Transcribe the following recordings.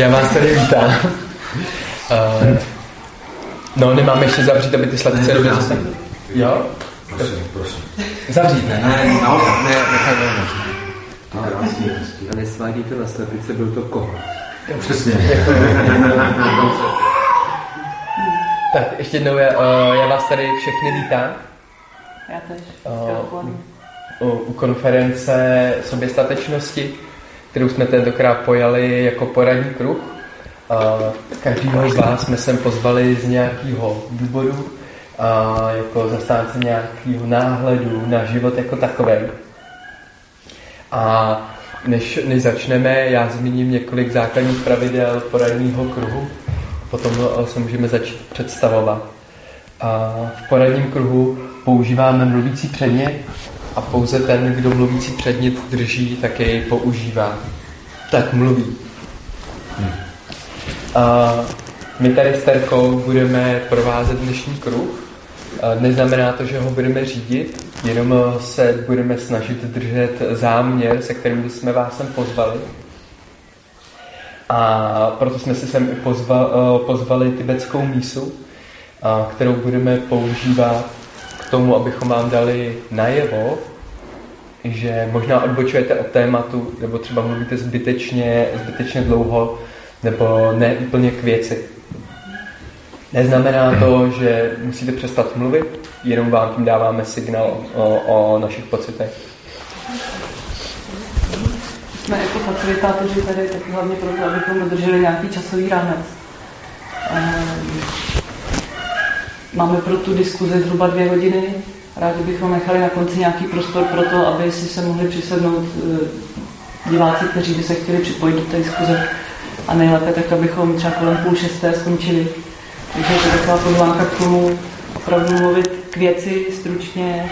Já vás tady vítám. Uh, no, nemáme ještě zavřít, aby ty sladce dobře zase... Jo? Prosím, prosím. Zavřít, ne? Ne, naopak. Ne, nechaj volno. A nesvádíte na slepice, byl to koho? Přesně. Tak, ještě jednou, já, uh, já vás tady všechny vítám. Já tež. Uh, u, u konference soběstatečnosti, kterou jsme tentokrát pojali jako poradní kruh. Uh, každýho z vás jsme sem pozvali z nějakého důvodu, jako zastánce nějakého náhledu na život jako takový. A než, než začneme, já zmíním několik základních pravidel poradního kruhu, potom se můžeme začít představovat. A v poradním kruhu používáme mluvící předmět a pouze ten, kdo mluvící předmět drží, tak jej používá. Tak mluví. A my tady s Terkou budeme provázet dnešní kruh. A neznamená to, že ho budeme řídit, jenom se budeme snažit držet záměr, se kterým jsme vás sem pozvali. A proto jsme si sem pozvali, pozvali tibetskou mísu, kterou budeme používat tomu, abychom vám dali najevo, že možná odbočujete od tématu, nebo třeba mluvíte zbytečně, zbytečně dlouho, nebo ne úplně k věci. Neznamená to, že musíte přestat mluvit, jenom vám tím dáváme signál o, o našich pocitech. Jsme jako facilitátoři tady taky hlavně proto, abychom dodrželi nějaký časový rámec. Ehm, máme pro tu diskuzi zhruba dvě hodiny. Rádi bychom nechali na konci nějaký prostor pro to, aby si se mohli přisednout eh, diváci, kteří by se chtěli připojit do té diskuze. A nejlépe tak, abychom třeba kolem půl šesté skončili. Takže je to taková pozvánka k tomu opravdu mluvit k věci stručně,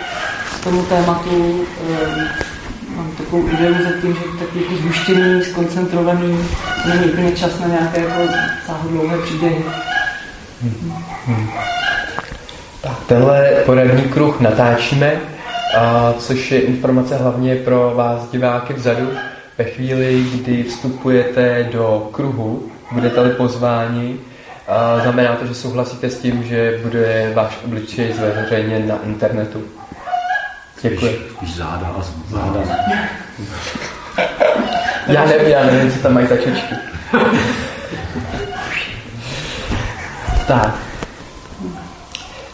k tomu tématu. Ehm, mám takovou ideu za tím, že taky jako zhuštěný, skoncentrovaný, není úplně čas na nějaké jako sáhodlouhé příběhy. Hmm. Hmm. Tak tenhle poradní kruh natáčíme, a což je informace hlavně pro vás diváky vzadu. Ve chvíli, kdy vstupujete do kruhu, budete-li pozváni, a znamená to, že souhlasíte s tím, že bude váš obličej zveřejněn na internetu. Děkuji. Spíš, záda a záda. já nevím, já nevím, co tam mají za čočky. tak.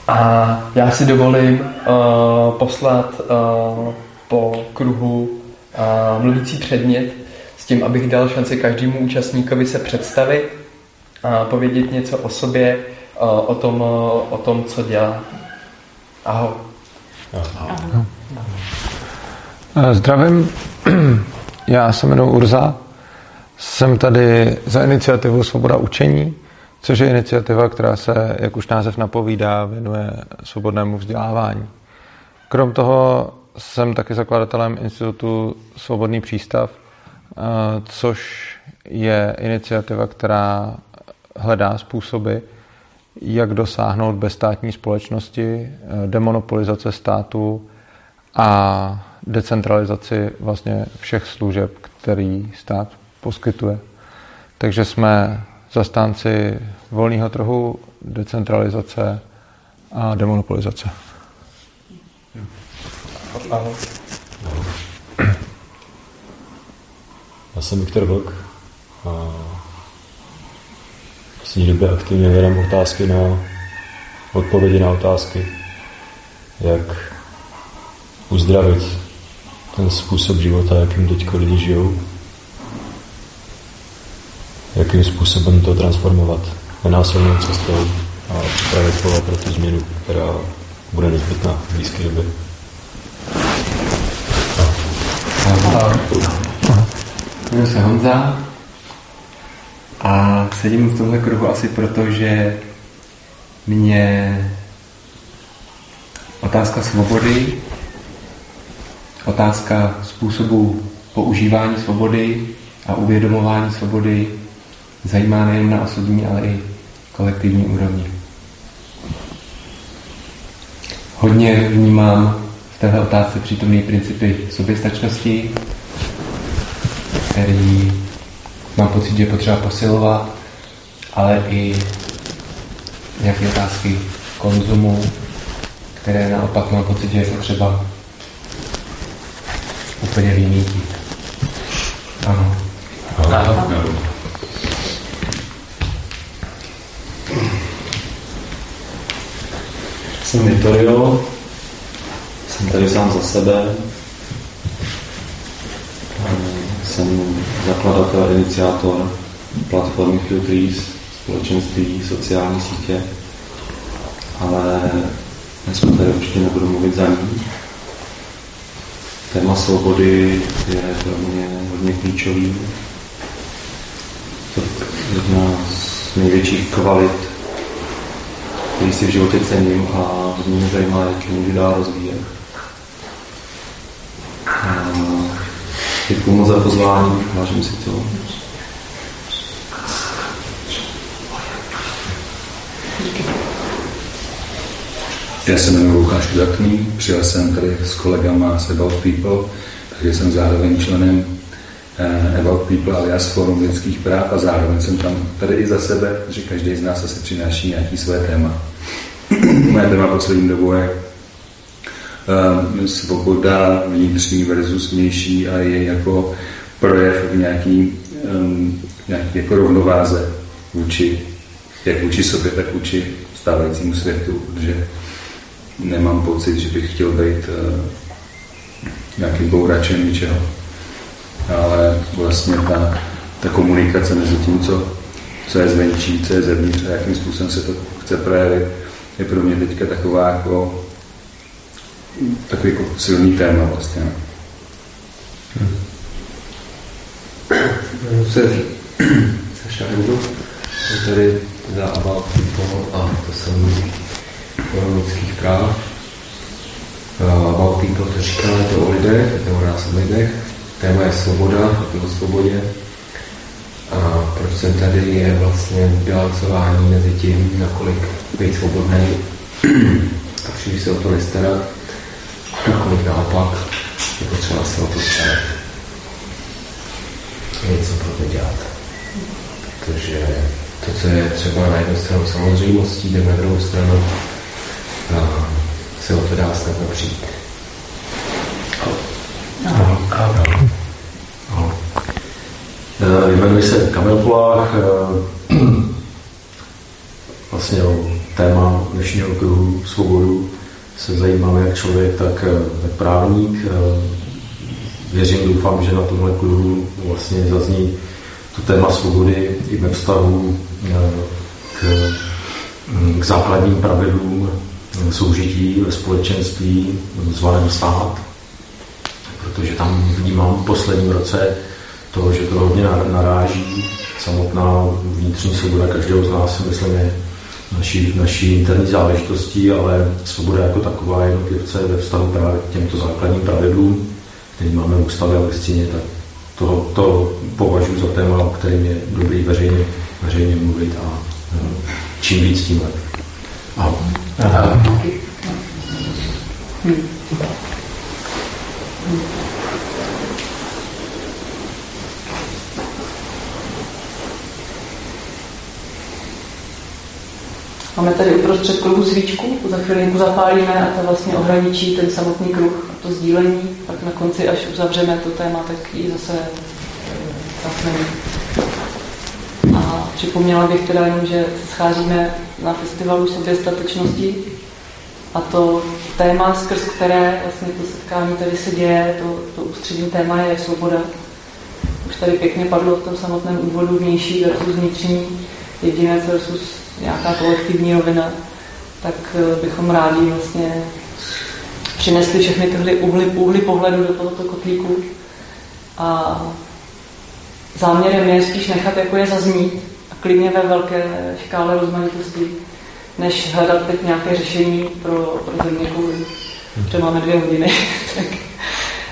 A já si dovolím uh, poslat uh, po kruhu uh, mluvící předmět s tím, abych dal šanci každému účastníkovi se představit a povědět něco o sobě, uh, o tom, uh, o tom, co dělá. Ahoj. Zdravím, já se jmenuji Urza, jsem tady za iniciativu Svoboda učení, což je iniciativa, která se, jak už název napovídá, věnuje svobodnému vzdělávání. Krom toho jsem taky zakladatelem Institutu Svobodný přístav, eh, což je iniciativa, která hledá způsoby, jak dosáhnout bezstátní společnosti, eh, demonopolizace státu a decentralizaci vlastně všech služeb, který stát poskytuje. Takže jsme zastánci volného trhu, decentralizace a demonopolizace. Já jsem Viktor Vlk a v poslední době aktivně vědám otázky na odpovědi na otázky, jak uzdravit ten způsob života, jakým teď lidi žijou jakým způsobem to transformovat nenásilnou cestou a připravit pole pro tu změnu, která bude nezbytná v blízké době. Jmenuji se Honza a sedím v tomhle kruhu asi proto, že mě otázka svobody, otázka způsobu používání svobody a uvědomování svobody zajímá nejen na osobní, ale i kolektivní úrovni. Hodně vnímám v této otázce přítomné principy soběstačnosti, který mám pocit, že je potřeba posilovat, ale i nějaké otázky konzumu, které naopak mám pocit, že je potřeba úplně vymítit. Ano. Ano. Jsem Vittorio, jsem tady sám za sebe. Jsem zakladatel a iniciátor platformy Filtries, společenství, sociální sítě, ale dneska tady určitě nebudu mluvit za ní. Téma svobody je pro mě hodně klíčový. To je jedna z největších kvalit, který si v životě cením a mě zajímá, jak můžu dál rozvíjet. Děkuji moc za pozvání, vážím si to. Já se jmenuji Lukáš Kudakný, přijel jsem tady s kolegama z About People, takže jsem zároveň členem About People alias Forum lidských práv a zároveň jsem tam tady i za sebe, že každý z nás asi přináší nějaký své téma. Moje téma poslední dobou je um, svoboda vnitřní versus vnější a je jako projev v nějaký, um, nějaký jako rovnováze vůči, jak vůči sobě, tak vůči stávajícímu světu, protože nemám pocit, že bych chtěl být uh, nějakým bouračem ničeho. Ale vlastně ta, ta komunikace mezi tím, co, co je zvenčí, co je zevnitř a jakým způsobem se to chce projevit, je pro mě teďka taková jako takový jako silný téma vlastně. Hmm. Se tady za About People a to jsem lidských práv. About People to říká, je to o lidech, to o nás o lidech. Téma je svoboda, o svobodě. A proč jsem tady je vlastně bilancování mezi tím, nakolik být svobodný a příliš se o to nestarat, nakolik naopak je potřeba se o to starat. Něco pro to dělat. Protože to, co je třeba na jednu stranu samozřejmostí, jde na druhou stranu a se o to dá snadno přijít. Ano. Jmenuji se Kamil Polách, vlastně o téma dnešního kruhu svobodu se zajímám jak člověk, tak, tak právník. Věřím, doufám, že na tomhle kruhu vlastně zazní to téma svobody i ve vztahu k, k základním pravidlům soužití ve společenství zvaném stát, protože tam vnímám v posledním roce to, že to hodně naráží. Samotná vnitřní svoboda každého z nás, myslím, je naší, naší interní záležitostí, ale svoboda jako taková jednotlivce ve vztahu právě k těmto základním pravidlům, který máme v ústavě a listině, tak to, to považuji za téma, o kterém je dobrý veřejně, veřejně mluvit a čím víc, tím lépe. Ahoj. Hmm. Máme tady uprostřed kruhu svíčku, za chvilinku zapálíme a to vlastně ohraničí ten samotný kruh a to sdílení. Pak na konci, až uzavřeme to téma, tak ji zase zasneme. A připomněla bych teda jenom, že se scházíme na festivalu soběstatečnosti a to téma, skrz které vlastně to setkání tady se děje, to, to ústřední téma je svoboda. Už tady pěkně padlo v tom samotném úvodu vnější versus vnitřní, jedinec versus nějaká kolektivní rovina, tak eh, bychom rádi vlastně přinesli všechny tyhle úhly, úhly pohledu do tohoto kotlíku. A záměrem je spíš nechat, jako je zaznít a klidně ve velké škále rozmanitosti, než hledat teď nějaké řešení pro, pro země kvůli. Protože máme dvě hodiny, tak,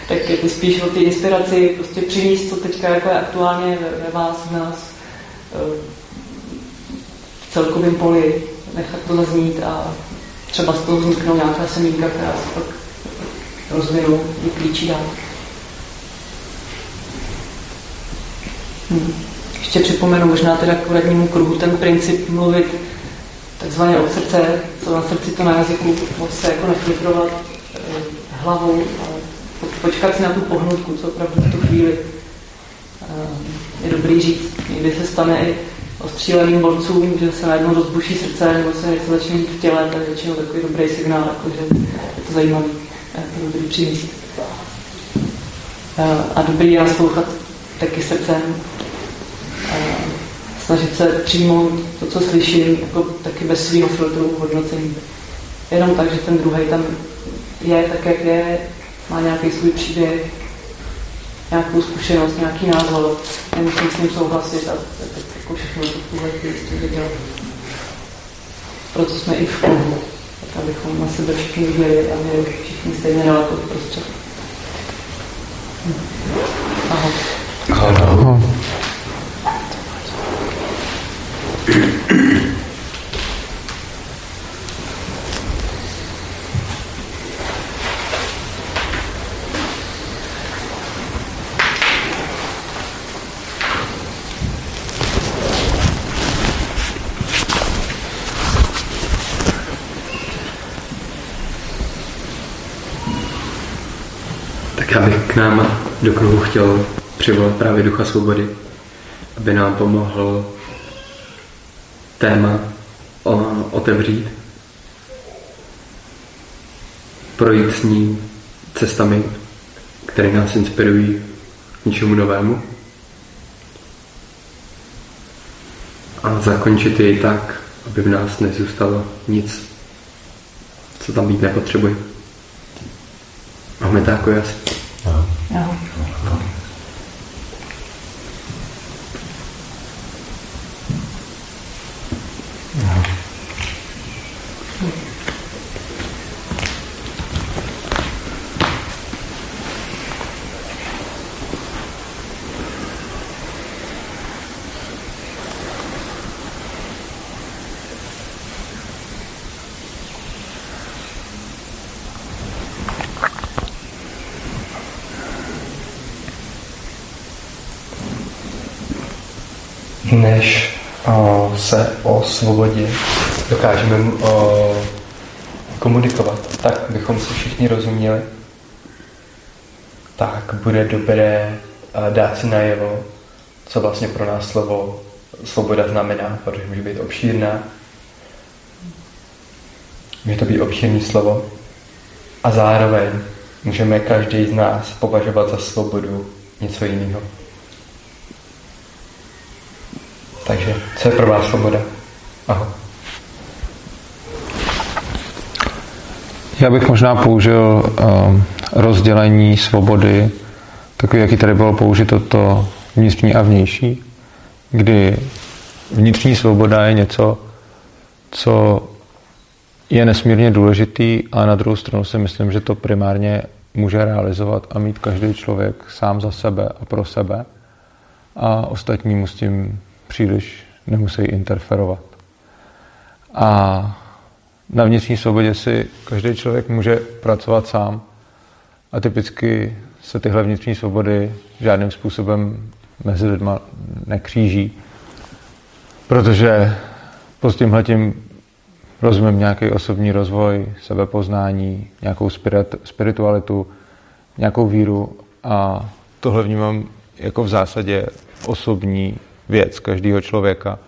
tak je to spíš o té inspiraci, prostě přinést, co teďka jako je aktuálně ve, ve vás, v nás, eh, v celkovém poli, nechat to zaznít a třeba z toho vzniknou nějaká semínka, která se pak rozvinou, vyklíčí dál. Hmm. ještě připomenu možná teda k radnímu kruhu ten princip mluvit takzvaně od srdce, co na srdci to na jazyku, moc se jako nefiltrovat eh, hlavou, ale počkat si na tu pohnutku, co opravdu v tu chvíli eh, je dobrý říct. Někdy se stane i ostříleným borcům, že se najednou rozbuší srdce nebo se něco začne v těle, to je většinou takový dobrý signál, jako že je to zajímavý, je to dobrý. Eh, a dobrý je naslouchat taky srdcem, snažit se přijmout to, co slyším, jako taky bez svého filtru hodnocení. Jenom tak, že ten druhý tam je tak, jak je, má nějaký svůj příběh, nějakou zkušenost, nějaký názor, nemusím s ním souhlasit a tak jako všechno to tuhle chvíli dělat. Proto jsme i v klubu, tak abychom na sebe všichni viděli a měli všichni stejné relativ prostřed. Hm. Ahoj. K nám do kruhu chtěl přivolat právě ducha svobody, aby nám pomohl téma otevřít, projít s ním cestami, které nás inspirují k něčemu novému a zakončit jej tak, aby v nás nezůstalo nic, co tam být nepotřebuje. Máme to jako jasný. Aha. než o, se o svobodě dokážeme o, komunikovat, tak bychom si všichni rozuměli, tak bude dobré dát si najevo, co vlastně pro nás slovo svoboda znamená, protože může být obšírná, může to být obšírný slovo a zároveň můžeme každý z nás považovat za svobodu něco jiného. Takže co je pro vás svoboda? Ahoj. Já bych možná použil um, rozdělení svobody, takový, jaký tady bylo použito to vnitřní a vnější, kdy vnitřní svoboda je něco, co je nesmírně důležitý a na druhou stranu si myslím, že to primárně může realizovat a mít každý člověk sám za sebe a pro sebe a ostatní mu s tím příliš nemusí interferovat. A na vnitřní svobodě si každý člověk může pracovat sám. A typicky se tyhle vnitřní svobody žádným způsobem mezi lidma nekříží, protože pod tímhletím rozumím nějaký osobní rozvoj, sebepoznání, nějakou spirit, spiritualitu, nějakou víru. A tohle vnímám jako v zásadě osobní věc každého člověka,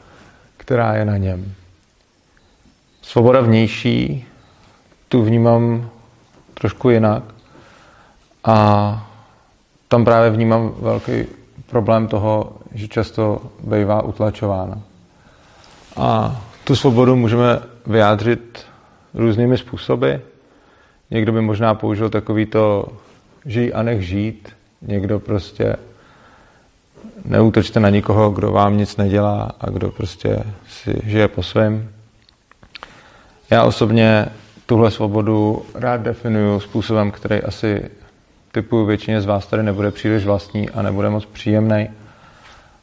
která je na něm. Svoboda vnější tu vnímám trošku jinak a tam právě vnímám velký problém toho, že často bývá utlačována. A tu svobodu můžeme vyjádřit různými způsoby. Někdo by možná použil takový to žij a nech žít. Někdo prostě neútočte na nikoho, kdo vám nic nedělá a kdo prostě si žije po svém. Já osobně tuhle svobodu rád definuju způsobem, který asi typu většině z vás tady nebude příliš vlastní a nebude moc příjemný.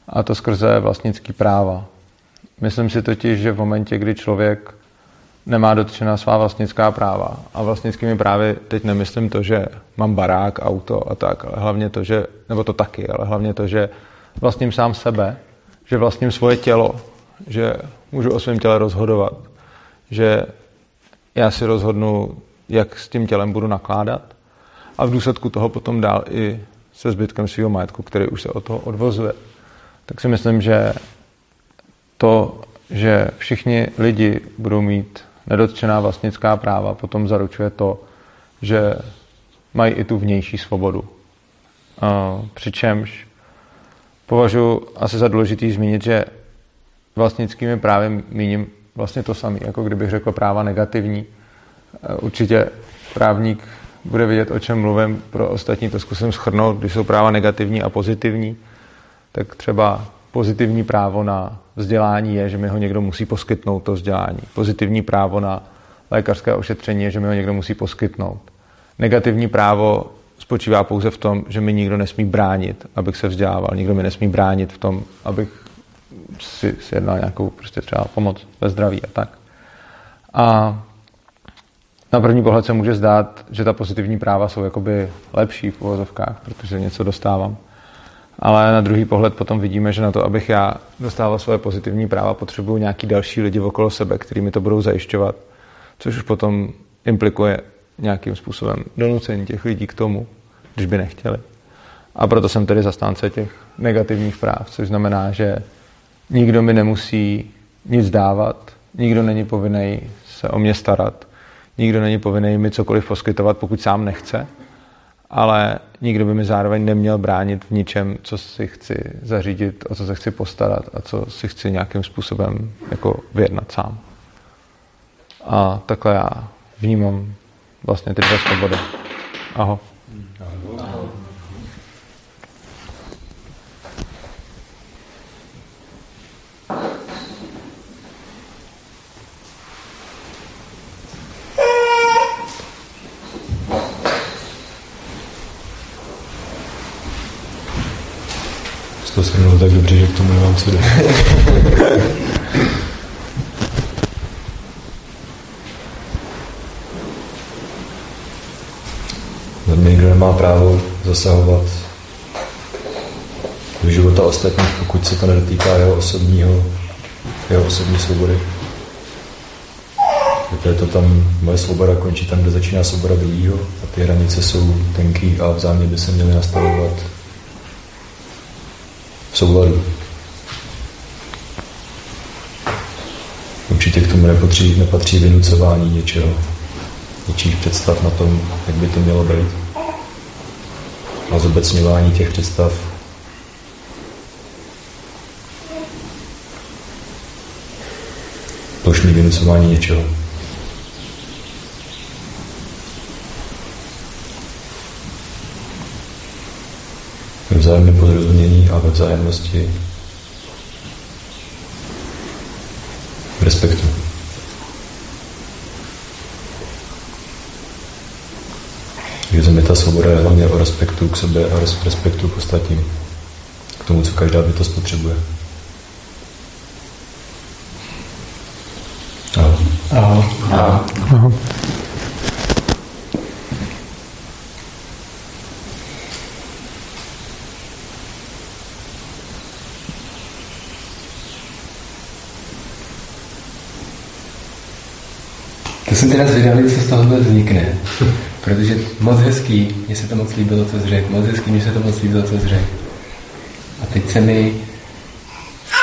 A to skrze vlastnický práva. Myslím si totiž, že v momentě, kdy člověk nemá dotčená svá vlastnická práva. A vlastnickými právy teď nemyslím to, že mám barák, auto a tak, ale hlavně to, že, nebo to taky, ale hlavně to, že vlastním sám sebe, že vlastním svoje tělo, že můžu o svém těle rozhodovat, že já si rozhodnu, jak s tím tělem budu nakládat a v důsledku toho potom dál i se zbytkem svého majetku, který už se od toho odvozuje. Tak si myslím, že to, že všichni lidi budou mít nedotčená vlastnická práva, potom zaručuje to, že mají i tu vnější svobodu. Přičemž považuji asi za důležitý zmínit, že vlastnickými právy míním vlastně to samé, jako kdybych řekl práva negativní. Určitě právník bude vědět, o čem mluvím, pro ostatní to zkusím schrnout, když jsou práva negativní a pozitivní, tak třeba pozitivní právo na vzdělání je, že mi ho někdo musí poskytnout to vzdělání. Pozitivní právo na lékařské ošetření je, že mi ho někdo musí poskytnout. Negativní právo spočívá pouze v tom, že mi nikdo nesmí bránit, abych se vzdělával. Nikdo mi nesmí bránit v tom, abych si, si jednal nějakou prostě třeba pomoc ve zdraví a tak. A na první pohled se může zdát, že ta pozitivní práva jsou jakoby lepší v uvozovkách, protože něco dostávám. Ale na druhý pohled potom vidíme, že na to, abych já dostával svoje pozitivní práva, potřebuju nějaký další lidi okolo sebe, který mi to budou zajišťovat, což už potom implikuje nějakým způsobem donucení těch lidí k tomu, když by nechtěli. A proto jsem tedy zastánce těch negativních práv, což znamená, že nikdo mi nemusí nic dávat, nikdo není povinný se o mě starat, nikdo není povinný mi cokoliv poskytovat, pokud sám nechce, ale nikdo by mi zároveň neměl bránit v ničem, co si chci zařídit, o co se chci postarat a co si chci nějakým způsobem jako vyjednat sám. A takhle já vnímám vlastně ty dvě svobody. Aho. To shrnul tak dobře, že k tomu nemám co mě nikdo nemá právo zasahovat do života ostatních, pokud se to nedotýká jeho osobního, jeho osobní svobody. je to tam, moje svoboda končí tam, kde začíná svoboda druhého a ty hranice jsou tenký a vzájemně by se měly nastavovat v souladu. Určitě k tomu nepatří, nepatří vynucování něčeho, něčích představ na tom, jak by to mělo být. A zobecňování těch představ plošní vynucování něčeho. Vzájemné porozumění a ve vzájemnosti v respektu. Takže za mě ta svoboda je hlavně o respektu k sobě a respektu k ostatním. K tomu, co každá bytost potřebuje. Ahoj. Ahoj. Ahoj. To jsem teda zvědavý, co z toho vznikne. Protože moc hezký, mně se to moc líbilo, co zřek, moc hezký, mně se to moc líbilo, co zřek. A teď se mi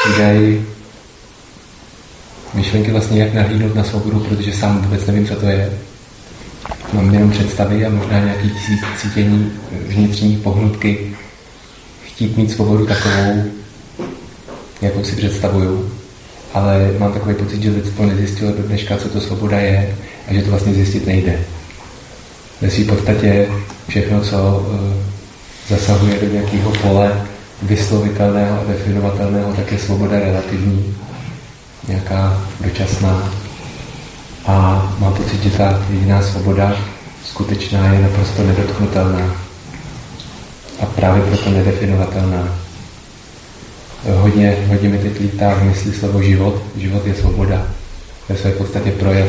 přidají myšlenky vlastně, jak nahlídnout na svobodu, protože sám vůbec nevím, co to je. Mám jenom představy a možná nějaký cítění vnitřní pohnutky, chtít mít svobodu takovou, jakou si představuju ale mám takový pocit, že lidstvo nezjistilo do dneška, co to svoboda je a že to vlastně zjistit nejde. Ve své podstatě všechno, co uh, zasahuje do nějakého pole vyslovitelného a definovatelného, tak je svoboda relativní, nějaká dočasná. A mám pocit, že ta jediná svoboda skutečná je naprosto nedotknutelná a právě proto nedefinovatelná hodně, hodně mi teď lítá v mysli slovo život. Život je svoboda. To je v podstatě projev,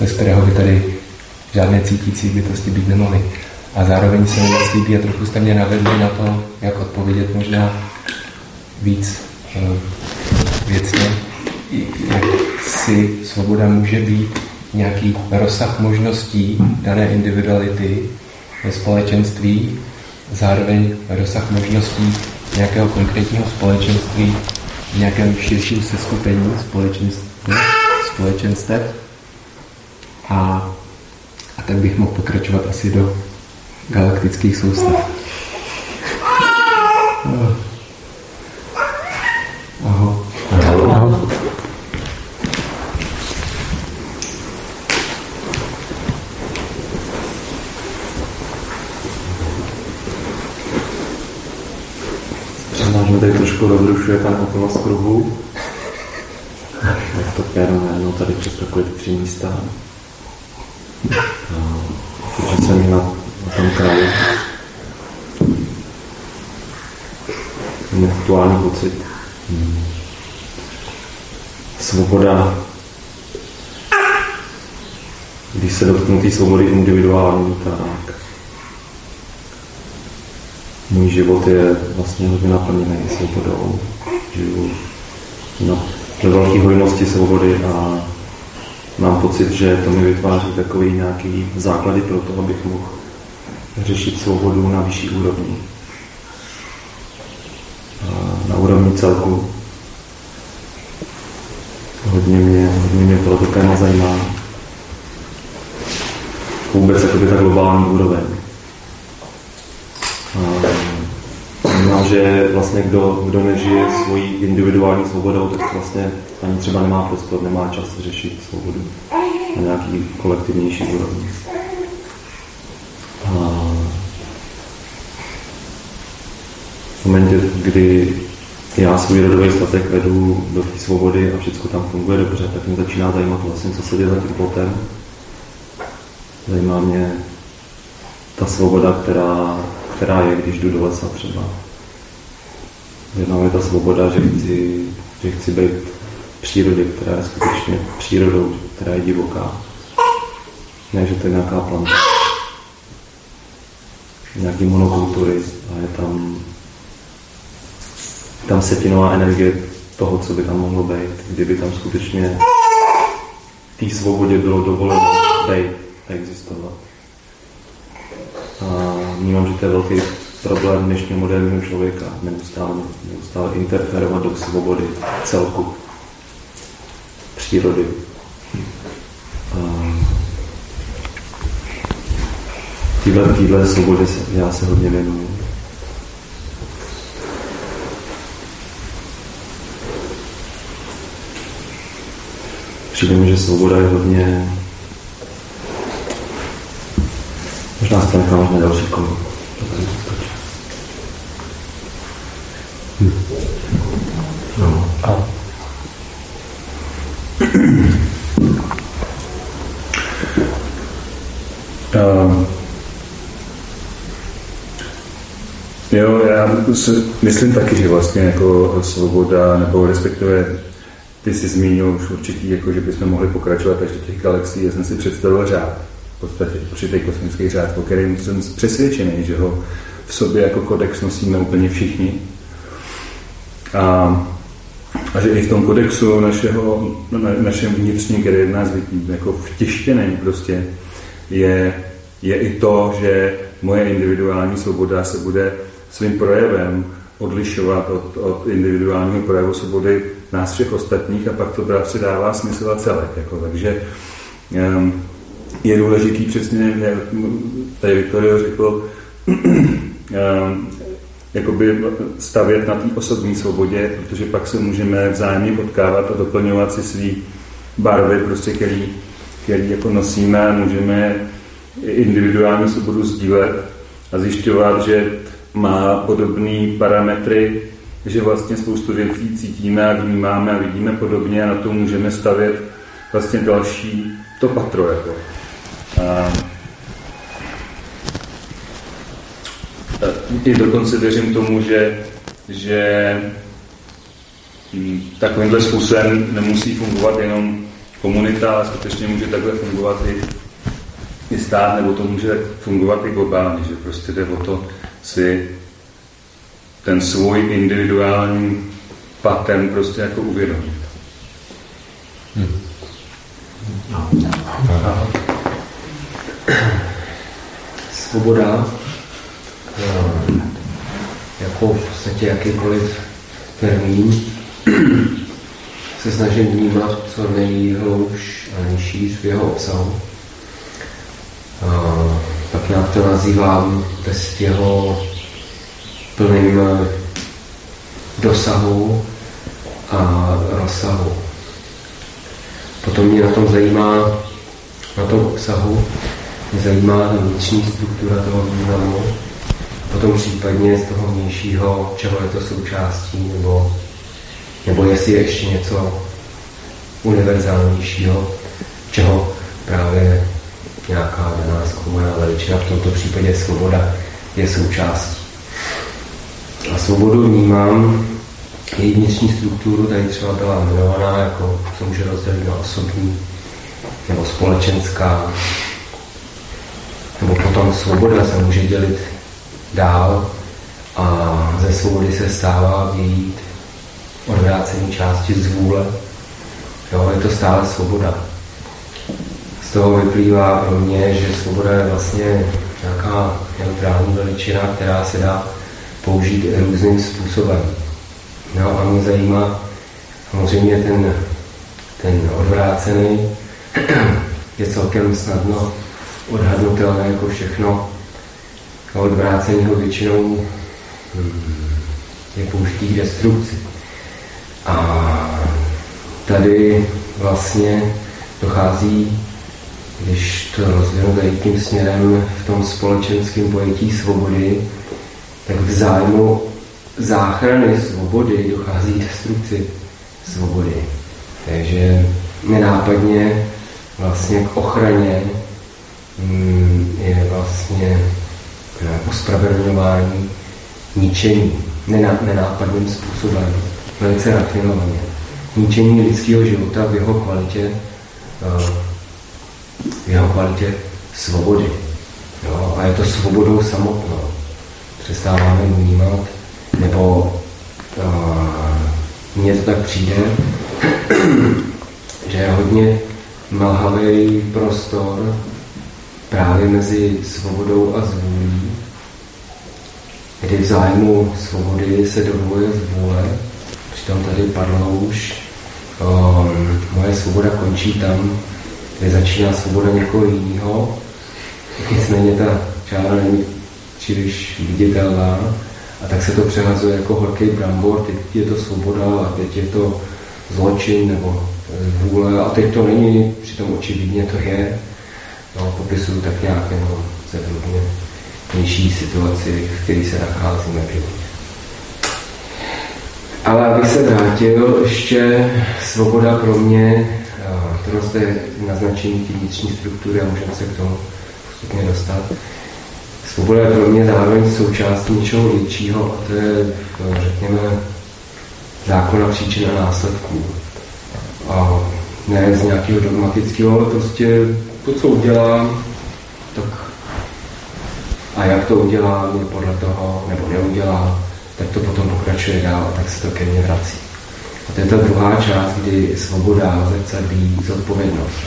bez kterého by tady žádné cítící bytosti být nemohly. A zároveň se mi moc líbí a trochu jste mě navedli na to, jak odpovědět možná víc uh, věcně, jak si svoboda může být nějaký rozsah možností dané individuality ve společenství, zároveň rozsah možností nějakého konkrétního společenství, nějakém širším seskupení společenství, společenstev. A, a tak bych mohl pokračovat asi do galaktických soustav. Aho. Aho. Přiznám, že mi tady trošku rozrušuje ten okolnost kruhu. Jak to péro najednou tady přeskakuje tři místa. Že jsem na, na tom kraji. Aktuální pocit. Svoboda. Když se dotknu té svobody individuální, tak můj život je vlastně hodně naplněný svobodou. Žiju no, ve velké hojnosti svobody a mám pocit, že to mi vytváří takový nějaký základy pro to, abych mohl řešit svobodu na vyšší úrovni. A na úrovni celku. Hodně mě, hodně mě tohoto téma zajímá. Vůbec jakoby ta globální úroveň. Vnímám, že vlastně kdo, kdo nežije svojí individuální svobodou, tak vlastně ani třeba nemá prostor, nemá čas řešit svobodu na nějaký kolektivnější úrovni. V momentě, kdy já svůj rodový statek vedu do té svobody a všechno tam funguje dobře, tak mě začíná zajímat vlastně, co se děje za tím plotem. Zajímá mě ta svoboda, která, která je, když jdu do lesa třeba. Jedna je ta svoboda, že chci, že chci být v přírodě, která je skutečně přírodou, která je divoká. Ne, že to je nějaká planta. Nějaký monokultury a je tam, tam setinová energie toho, co by tam mohlo být, kdyby tam skutečně té svobodě bylo dovoleno být, existovat. Vnímám, že to je velký problém dnešního moderního člověka. Neustále, neustále interferovat do svobody celku, přírody. Týhle, týhle svobody já se hodně věnuju. Přijde mi, že svoboda je hodně Se to možná další kolo. No. Jo, já myslím taky, že vlastně jako svoboda, nebo respektive ty jsi zmínil už určitý, jako že bychom mohli pokračovat až do těch galaxií. Já jsem si představil řád v podstatě určitý kosmický řád, o kterém jsem přesvědčený, že ho v sobě jako kodex nosíme úplně všichni. A, a že i v tom kodexu našeho, na, našem vnitřním, který je v nás jako vtištěný prostě, je, je i to, že moje individuální svoboda se bude svým projevem odlišovat od, od individuálního projevu svobody nás všech ostatních a pak to bratře dává smysl a celek. Jako, takže um, je důležitý přesně, jak tady Viktorio řekl, ehm, jakoby stavět na té osobní svobodě, protože pak se můžeme vzájemně potkávat a doplňovat si svý barvy, prostě, který, který jako nosíme a můžeme individuální svobodu sdílet a zjišťovat, že má podobné parametry, že vlastně spoustu věcí cítíme a vnímáme a vidíme podobně a na to můžeme stavět vlastně další to patro. Jako. I dokonce věřím tomu, že, že takovýmhle způsobem nemusí fungovat jenom komunita, ale skutečně může takhle fungovat i, i stát, nebo to může fungovat i globálně, že prostě jde o to si ten svůj individuální pattern prostě jako uvědomit. Hmm. No. No. Svoboda eh, jako v podstatě jakýkoliv termín se snažím vnímat co nejhlouž a nejšíř v jeho obsahu. A tak nějak to nazývám bez jeho plným dosahu a rozsahu. Potom mě na tom zajímá, na tom obsahu, mě zajímá ta vnitřní struktura toho významu, potom případně z toho vnějšího, čeho je to součástí, nebo, nebo jestli je ještě něco univerzálnějšího, čeho právě nějaká daná zkoumaná veličina, v tomto případě svoboda, je součástí. A svobodu vnímám, její vnitřní strukturu tady třeba byla jmenovaná jako, co může rozdělit na osobní nebo společenská, nebo potom svoboda se může dělit dál a ze svobody se stává vyjít odvrácení části z vůle. Jo, je to stále svoboda. Z toho vyplývá pro mě, že svoboda je vlastně nějaká neutrální veličina, která se dá použít různým způsobem. No a mě zajímá samozřejmě ten, ten odvrácený, je celkem snadno odhadnutelné jako všechno odvrácení ho většinou hm, je použitý k destrukci. A tady vlastně dochází, když to rozvěnu tady tím směrem v tom společenském pojetí svobody, tak v zájmu záchrany svobody dochází k destrukci svobody. Takže nenápadně vlastně k ochraně je vlastně ospravedlňování ničení nenápadným způsobem, velice rafinovaně. Ničení lidského života v jeho kvalitě, eh, v jeho kvalitě svobody. Jo? A je to svobodou samotnou. Přestáváme vnímat, nebo uh, mně to tak přijde, že je hodně mlhavý prostor právě mezi svobodou a zvůlí, kdy v zájmu svobody se dovoluje zvůle, přitom tady padlo už, um, moje svoboda končí tam, kde začíná svoboda někoho jiného, nicméně ta čára není příliš viditelná. A tak se to přehazuje jako horký brambor, teď je to svoboda a teď je to zločin nebo vůle. A teď to není, přitom očividně to je, no, popisuju tak nějak jenom zevrubně nižší situaci, v které se nacházíme v životě. Ale abych se vrátil, ještě svoboda pro mě, to zde naznačení ty vnitřní struktury a můžeme se k tomu postupně dostat. Svoboda je pro mě zároveň součástí něčeho většího a to je, řekněme, zákona příčin a následků. A ne z nějakého dogmatického, ale prostě to, co udělám, tak a jak to udělá, je podle toho, nebo neudělá, tak to potom pokračuje dál a tak se to ke mně vrací. A to je ta druhá část, kdy svoboda zrcadlí zodpovědnost.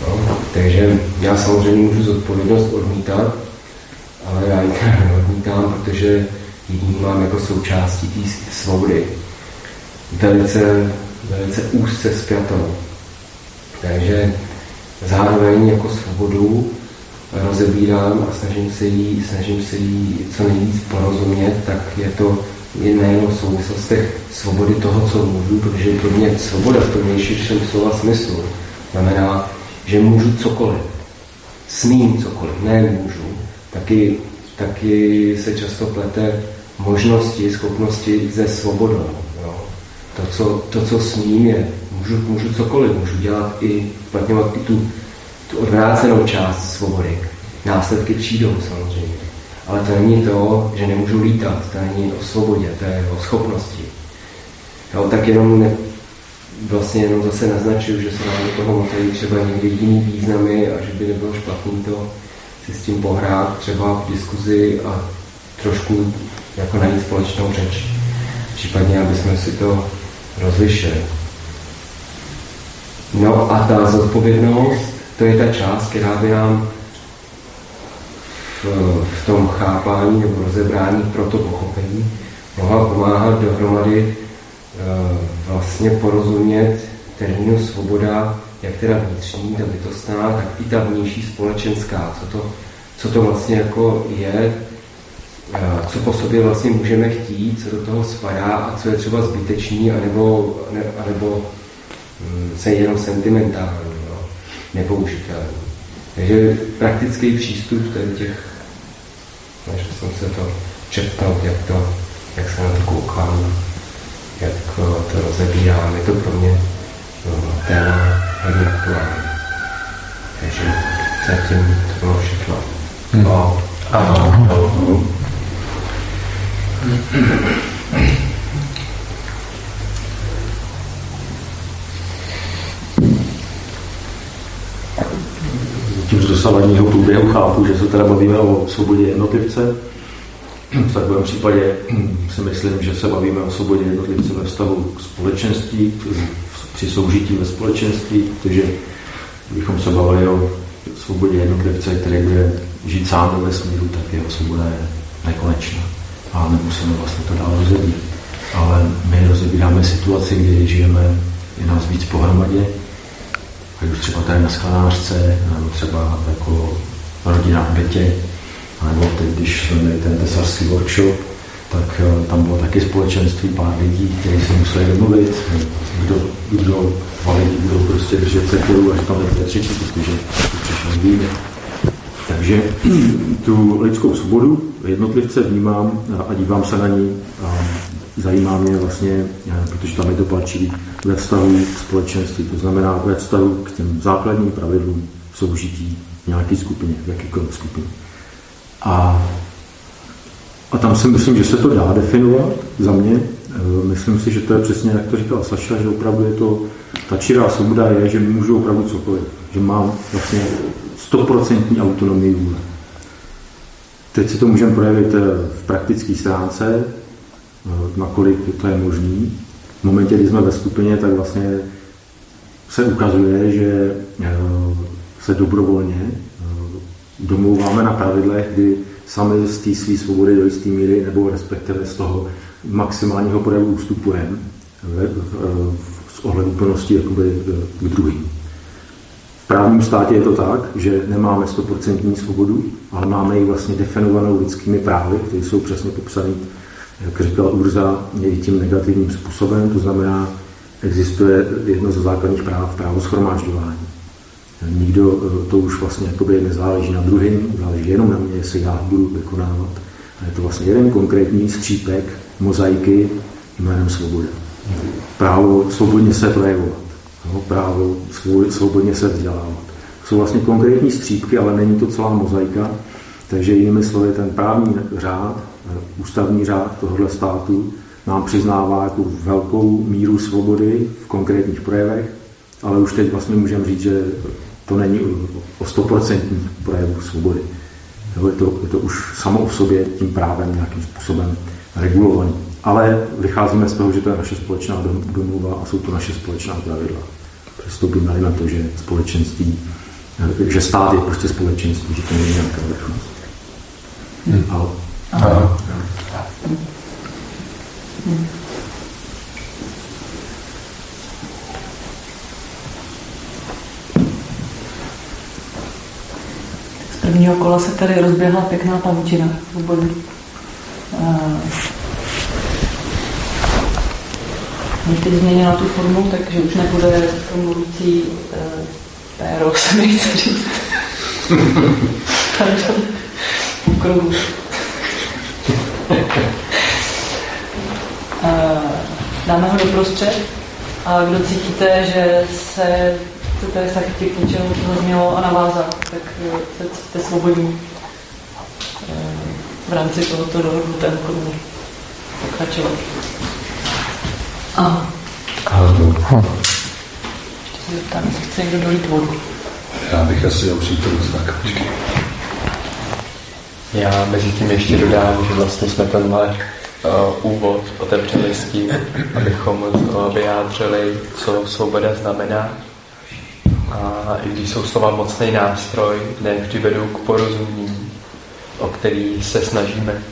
No, takže já samozřejmě můžu zodpovědnost odmítat, ale já ji neodmítám, protože ji vnímám jako součástí té svobody. Velice, velice úzce zpětou. Takže zároveň jako svobodu rozebírám a snažím se jí, snažím se jí co nejvíc porozumět, tak je to je nejenom v souvislostech svobody toho, co můžu, protože pro mě svoboda v tom nejširším slova smyslu znamená, že můžu cokoliv. Smím cokoliv, ne můžu. Taky, taky se často plete možnosti, schopnosti ze svobodou. To, co, to, co smím, je, můžu, můžu cokoliv, můžu dělat i, uplatňovat i tu tu odvrácenou část svobody. Následky přijdou samozřejmě. Ale to není to, že nemůžu lítat, to není o svobodě, to je o schopnosti. Jo, tak jenom ne, vlastně jenom zase naznačuju, že se nám do toho motají třeba někdy jiný významy a že by nebylo špatný to si s tím pohrát třeba v diskuzi a trošku jako najít společnou řeč. Případně, aby jsme si to rozlišili. No a ta zodpovědnost, to je ta část, která by nám v, v tom chápání nebo rozebrání pro to pochopení mohla pomáhat dohromady e, vlastně porozumět termínu svoboda, jak teda vnitřní, ta bytostná, tak i ta vnější společenská, co to, co to vlastně jako je, e, co po sobě vlastně můžeme chtít, co do toho spadá a co je třeba zbytečný, anebo, ne, anebo se jenom sentimentální, no, nepoužitelný. Takže praktický přístup tady těch, než jsem se to četnout, jak, to, jak se na to koukám, jak to rozebírám, je to pro mě no, téma hodně aktuální. Takže zatím to bylo všechno. Hmm. No. Aha. Tím z dosavadního průběhu chápu, že se teda bavíme o svobodě jednotlivce. V takovém případě si myslím, že se bavíme o svobodě jednotlivce ve vztahu k společenství, při soužití ve společenství, protože bychom se bavili o svobodě jednotlivce, který bude žít sám do vesmíru, tak jeho svoboda je nekonečná. A nemusíme vlastně to dál rozebírat. Ale my rozebíráme situaci, kdy žijeme, je nás víc pohromadě, ať už třeba tady na sklářce, nebo třeba jako rodina v bytě, nebo teď, když jsme měli ten tesařský workshop, tak eh, tam bylo taky společenství, pár lidí, kteří se museli domluvit, kdo, kdo lidi budou prostě držet sekeru, až tam nebude třetí, protože to přišel víme. Takže tu lidskou svobodu jednotlivce vnímám a dívám se na ní zajímá mě vlastně, protože tam je to patří ve vztahu k společenství, to znamená ve vztahu k těm základním pravidlům soužití v nějaké skupině, v jakýkoliv skupině. A a tam si myslím, že se to dá definovat za mě. Eh, myslím si, že to je přesně, jak to říkal Saša, že opravdu je to, ta čirá svoboda je, že můžu opravdu cokoliv. Že mám vlastně stoprocentní autonomii vůle. Teď si to můžeme projevit eh, v praktické stránce, nakolik to je možný. V momentě, kdy jsme ve skupině, tak vlastně se ukazuje, že se dobrovolně domlouváme na pravidlech, kdy sami z té své svobody do jisté míry, nebo respektive z toho maximálního projevu ustupujeme z ohledu plnosti jakoby k druhým. V právním státě je to tak, že nemáme 100% svobodu, ale máme ji vlastně definovanou lidskými právy, které jsou přesně popsané, jak říkal Urza, i tím negativním způsobem, to znamená, existuje jedno ze základních práv, právo schromážďování. Nikdo eh, to už vlastně jakoby nezáleží na druhém, záleží jenom na mě, jestli já budu vykonávat. A je to vlastně jeden konkrétní střípek mozaiky jménem svoboda. Právo svobodně se projevovat, no, právo svobodně se vzdělávat. Jsou vlastně konkrétní střípky, ale není to celá mozaika, takže jinými slovy ten právní řád, ústavní řád tohohle státu nám přiznává jako velkou míru svobody v konkrétních projevech, ale už teď vlastně můžeme říct, že to není o 100% projevu svobody. Je to, je to už samo o sobě tím právem nějakým způsobem regulovaný. Ale vycházíme z toho, že to je naše společná domluva a jsou to naše společná pravidla. Přistoupíme na to, že společenství, že stát je prostě společenství, že to není nějaká vrchnost. Hmm. Ale, Aha. Hmm. prvního kola se tady rozběhla pěkná pavučina v boji. Když teď změnila tu formu, takže už nebude to mluvící uh, péro, se mi chce říct. Kruhu. dáme ho do prostřed a kdo cítíte, že se chcete zachytit něčeho, co zaznělo a navázat, tak eh, jste svobodní eh, v rámci tohoto dohodnutého kruhu pokračovat. Aha. Aha. se zeptat, jestli chce někdo dolít vodu. Já bych asi jel přítel tak počkej. Já mezi tím ještě dodám, že vlastně jsme tenhle uh, úvod otevřeli s tím, abychom uh, vyjádřili, co svoboda znamená. A i když jsou slova mocný nástroj, ne vždy vedou k porozumění, o který se snažíme.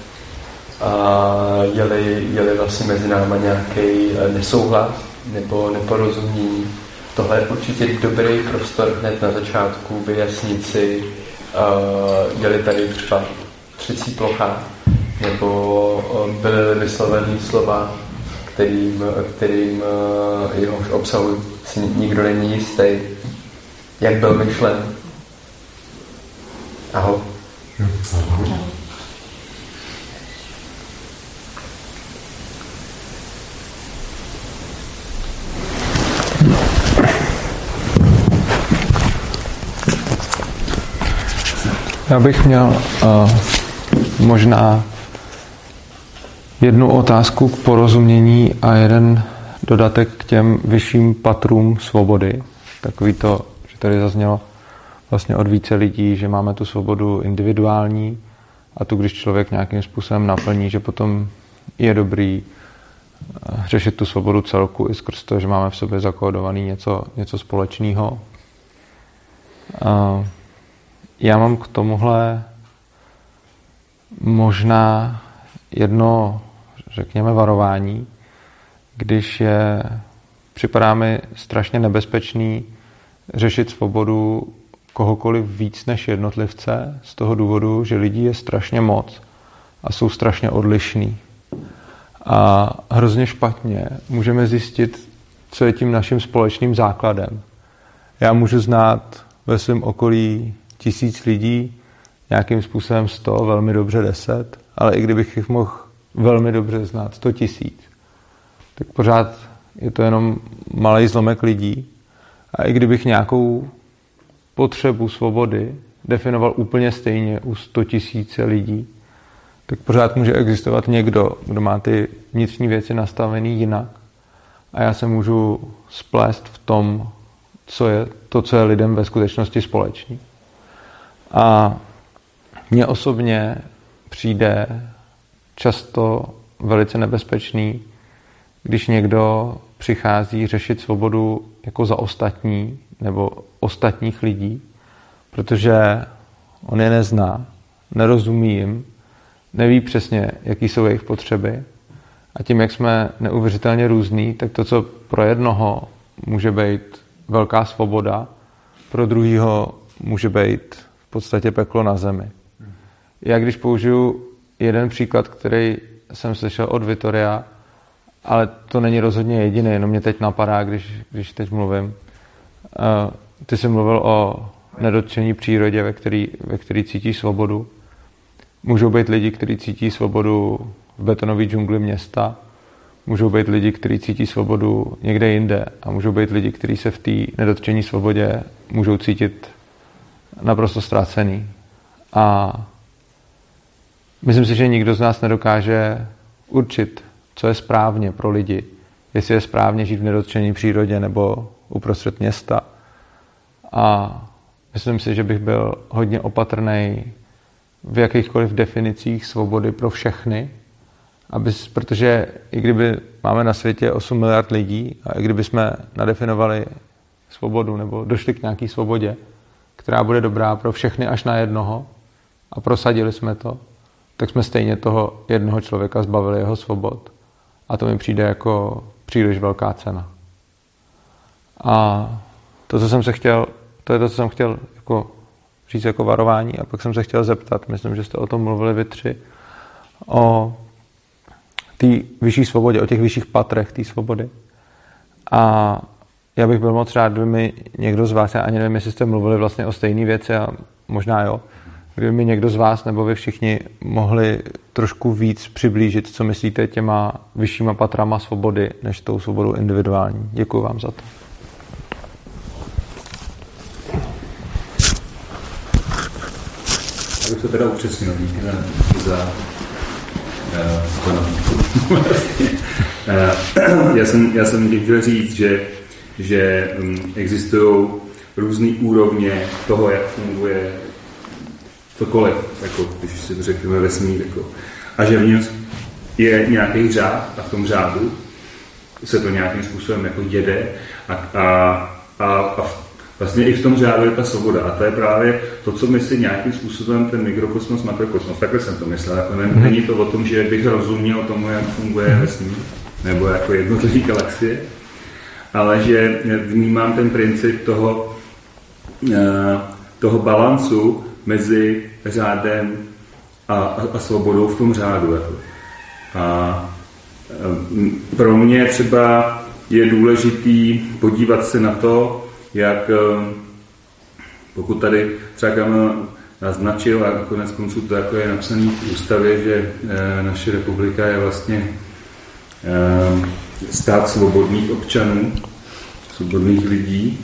A je-li, je-li vlastně mezi náma nějaký nesouhlas nebo neporozumění, tohle je určitě dobrý prostor hned na začátku vyjasnit si, uh, je-li tady třeba třecí plocha, nebo byly vyslovené slova, kterým, kterým jehož obsahu si nikdo není jistý, jak byl myšlen. Ahoj. Ahoj. Já bych měl uh, možná jednu otázku k porozumění a jeden dodatek k těm vyšším patrům svobody. Takový to, že tady zaznělo vlastně od více lidí, že máme tu svobodu individuální a tu, když člověk nějakým způsobem naplní, že potom je dobrý eh, řešit tu svobodu celku i skrz to, že máme v sobě zakódovaný něco, něco společného. Já mám k tomuhle možná jedno, řekněme, varování, když je, připadá mi strašně nebezpečný řešit svobodu kohokoliv víc než jednotlivce z toho důvodu, že lidí je strašně moc a jsou strašně odlišní. A hrozně špatně můžeme zjistit, co je tím naším společným základem. Já můžu znát ve svém okolí tisíc lidí, nějakým způsobem sto, velmi dobře deset, ale i kdybych jich mohl velmi dobře znát, sto tisíc, tak pořád je to jenom malý zlomek lidí. A i kdybych nějakou potřebu svobody definoval úplně stejně u 100 tisíce lidí, tak pořád může existovat někdo, kdo má ty vnitřní věci nastavený jinak. A já se můžu splést v tom, co je to, co je lidem ve skutečnosti společný. A mně osobně přijde často velice nebezpečný, když někdo přichází řešit svobodu jako za ostatní nebo ostatních lidí, protože on je nezná, nerozumí jim, neví přesně, jaký jsou jejich potřeby. A tím, jak jsme neuvěřitelně různý, tak to, co pro jednoho může být velká svoboda, pro druhého může být v podstatě peklo na zemi. Já když použiju jeden příklad, který jsem slyšel od Vitoria, ale to není rozhodně jediný, jenom mě teď napadá, když, když teď mluvím. Uh, ty jsi mluvil o nedotčení přírodě, ve který, ve který cítí svobodu. Můžou být lidi, kteří cítí svobodu v betonové džungli města, můžou být lidi, kteří cítí svobodu někde jinde a můžou být lidi, kteří se v té nedotčení svobodě můžou cítit naprosto ztracený. A myslím si, že nikdo z nás nedokáže určit, co je správně pro lidi. Jestli je správně žít v nedotčení přírodě nebo uprostřed města. A myslím si, že bych byl hodně opatrný v jakýchkoliv definicích svobody pro všechny, aby, protože i kdyby máme na světě 8 miliard lidí a i kdyby jsme nadefinovali svobodu nebo došli k nějaké svobodě, která bude dobrá pro všechny až na jednoho a prosadili jsme to, tak jsme stejně toho jednoho člověka zbavili jeho svobod. A to mi přijde jako příliš velká cena. A to, co jsem se chtěl, to je to, co jsem chtěl jako říct jako varování a pak jsem se chtěl zeptat, myslím, že jste o tom mluvili vy tři, o té vyšší svobodě, o těch vyšších patrech té svobody. A já bych byl moc rád, kdyby mi někdo z vás, já ani nevím, jestli jste mluvili vlastně o stejné věci a možná jo, kdyby mi někdo z vás nebo vy všichni mohli trošku víc přiblížit, co myslíte těma vyššíma patrama svobody, než tou svobodou individuální. Děkuji vám za to. Abych to teda upřesnil, za uh, já, jsem, já jsem chtěl říct, že že um, existují různé úrovně toho, jak funguje cokoliv, jako, když si to řekneme vesmír. Jako. A že v něm je nějaký řád a v tom řádu se to nějakým způsobem jako jede a, a, a, a vlastně i v tom řádu je ta svoboda. A to je právě to, co myslí nějakým způsobem ten mikrokosmos, makrokosmos. Takhle jsem to myslel. Jako ne, mhm. není to o tom, že bych rozuměl tomu, jak funguje mhm. vesmír, nebo jako jednotlivé galaxie, ale že vnímám ten princip toho, eh, toho balancu mezi řádem a, a, a svobodou v tom řádu. Jako. A pro mě třeba je důležitý podívat se na to, jak pokud tady třeba Kamil naznačil a konec konců to jako je napsané v ústavě, že naše republika je vlastně stát svobodných občanů, svobodných lidí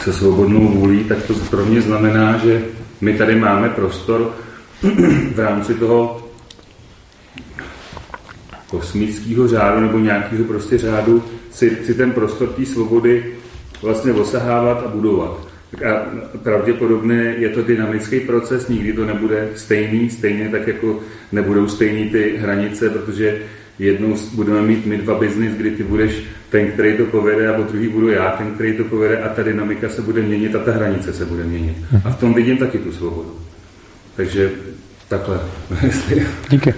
se svobodnou vůlí, tak to pro mě znamená, že my tady máme prostor v rámci toho kosmického řádu nebo nějakého prostě řádu si, si ten prostor té svobody vlastně osahávat a budovat. A pravděpodobně je to dynamický proces, nikdy to nebude stejný, stejně tak jako nebudou stejný ty hranice, protože jednou budeme mít my dva biznis, kdy ty budeš ten, který to povede, a po druhý budu já, ten, který to povede a ta dynamika se bude měnit a ta hranice se bude měnit. A v tom vidím taky tu svobodu. Takže takhle. Díky.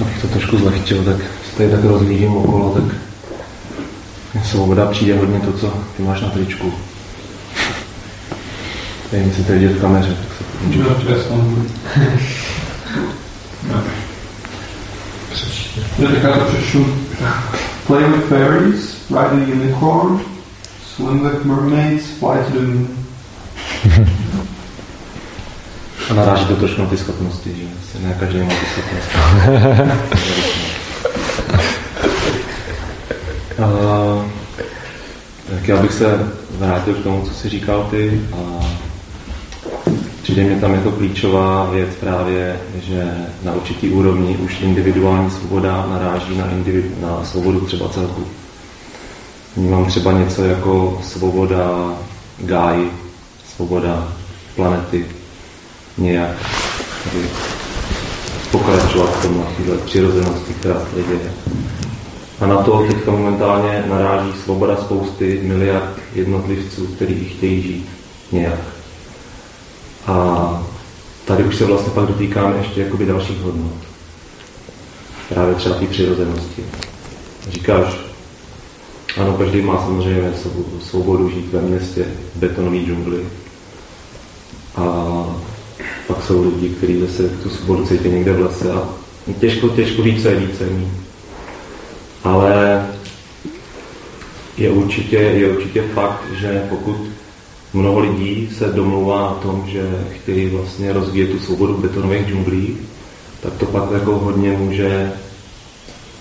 Abych to trošku zlehčil, tak se tady tak rozlížím okolo, tak svoboda přijde hodně to, co ty máš na tričku. Nevím, jestli to vidět v kameře. Tak se můžu. Tak to přečtu. Play with fairies, ride a unicorn, swim with mermaids, fly to the moon. A naráží to trošku na ty schopnosti, že ne každý má ty schopnosti. uh, tak já bych se vrátil k tomu, co jsi říkal ty. A Přijde mě tam jako klíčová věc právě, že na určitý úrovni už individuální svoboda naráží na, individu, na svobodu třeba celku. Vnímám třeba něco jako svoboda gáj, svoboda planety, nějak tady pokračovat v tom na přirozenosti, která se děje. A na to teďka momentálně naráží svoboda spousty miliard jednotlivců, kteří chtějí žít nějak. A tady už se vlastně pak dotýkáme ještě jakoby dalších hodnot. Právě třeba té přirozenosti. Říkáš, ano, každý má samozřejmě svobodu žít ve městě, v betonové džungli. A pak jsou lidi, kteří zase tu svobodu cítí někde v lese a těžko, těžko více, více mít. Ale je určitě, je určitě fakt, že pokud mnoho lidí se domlouvá na tom, že chtějí vlastně rozvíjet tu svobodu betonových džunglí, tak to pak jako hodně může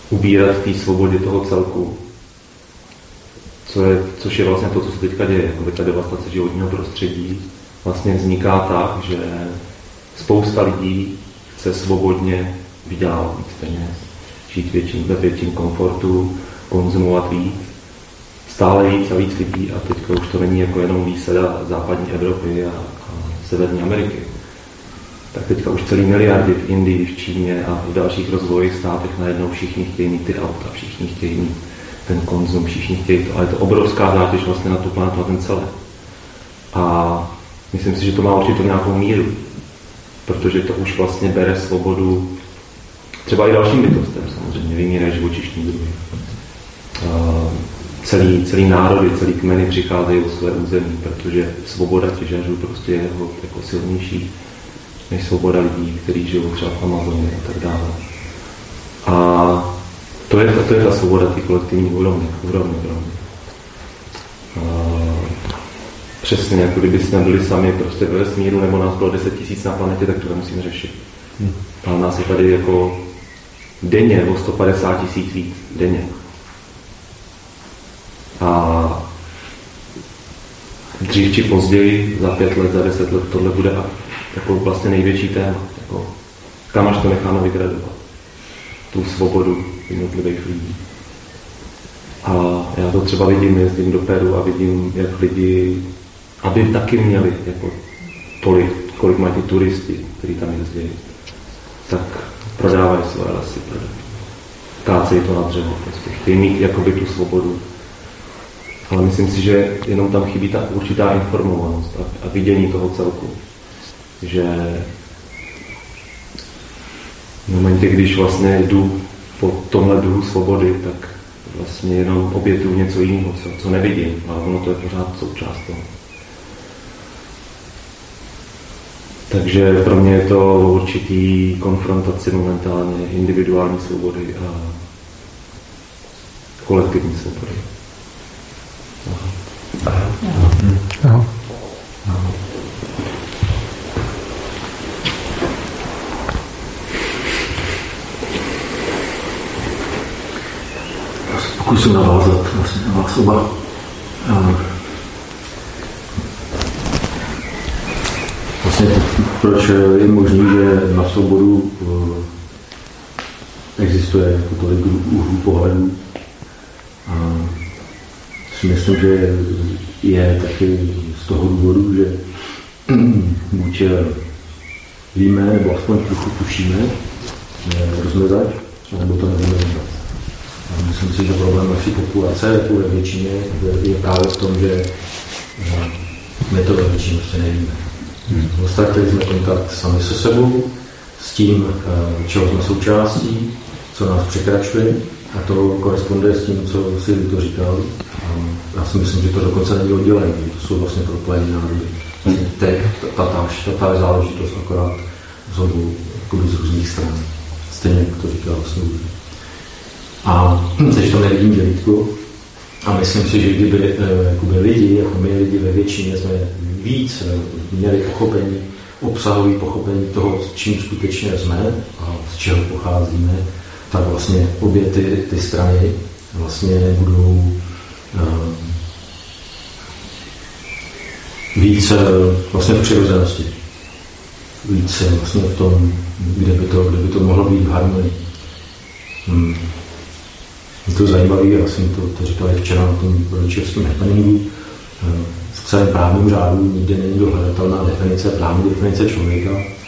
ubírat té svobodě toho celku. Co je, což je vlastně to, co se teďka děje. Jako ta devastace životního prostředí vlastně vzniká tak, že spousta lidí chce svobodně vydělávat víc peněz, žít větším, ve větším komfortu, konzumovat víc stále víc a víc lidí a teďka už to není jako jenom výsada západní Evropy a, a Severní Ameriky. Tak teďka už celý miliardy v Indii, v Číně a v dalších rozvojových státech najednou všichni chtějí mít ty auta, všichni chtějí mít ten konzum, všichni chtějí to. Ale je to obrovská zátěž vlastně na tu planetu, na ten celé. A myslím si, že to má určitě nějakou míru, protože to už vlastně bere svobodu třeba i dalším bytostem samozřejmě, vymírají živočišní druhy celý, celý národy, celý kmeny přicházejí o své území, protože svoboda těžařů prostě je jako, jako silnější než svoboda lidí, kteří žijou třeba v Amazoně a tak dále. A to je, to je ta svoboda té kolektivní úrovně, úrovně pro mě. přesně, jako kdyby jsme byli sami prostě ve vesmíru, nebo nás bylo 10 tisíc na planetě, tak to nemusíme řešit. Hmm. Ale nás je tady jako denně o 150 tisíc víc, denně. A dřív či později, za pět let, za deset let, tohle bude jako vlastně největší téma. Jako, kam až to necháme vygradovat. Tu svobodu jednotlivých lidí. A já to třeba vidím, jezdím do Peru a vidím, jak lidi, aby taky měli jako tolik, kolik mají ty turisti, kteří tam jezdí, tak prodávají své lesy, kácejí to na dřevo, prostě chtějí mít jakoby tu svobodu. Ale myslím si, že jenom tam chybí ta určitá informovanost a, a vidění toho celku. Že v momentě, když vlastně jdu po tomhle druhu svobody, tak vlastně jenom obětuju něco jiného, co, co nevidím, ale ono to je pořád součást toho. Takže pro mě je to určitý konfrontaci momentálně individuální svobody a kolektivní svobody. Aha. Zkusím navázat vlastně na vás oba. Vlastně proč je možný, že na svobodu eh, existuje jako tolik úhlů pohledů. Si myslím, že je taky z toho důvodu, že buď víme, nebo aspoň trochu tušíme rozmezat, nebo to nevíme vůbec. Myslím si, že problém naší populace jako ve většině je právě v tom, že eh, my to ve většině prostě nevíme. Hmm. Ztratili jsme kontakt sami se sebou, s tím, eh, čeho jsme součástí, co nás překračuje a to koresponduje s tím, co si to říkal. Já si myslím, že to dokonce není oddělení, to jsou vlastně propojení národy. Vlastně teď ta, ta, ta, ta záležitost akorát z obou, z různých stran. Stejně jak to říkal vlastně. A teď to nevidím dělítku. A myslím si, že kdyby eh, jakoby lidi, jako my lidi ve většině jsme víc eh, měli pochopení, obsahový pochopení toho, s čím skutečně jsme a z čeho pocházíme, tak vlastně obě ty, ty strany vlastně budou uh, více vlastně v přirozenosti. Více vlastně v tom, kde by to, kde by to mohlo být v harmonii. Hmm. Je to zajímavé, já jsem to, to říkal i včera na tom rodičovském happeningu, eh, v celém právním řádu nikde není dohledatelná definice, právní definice člověka.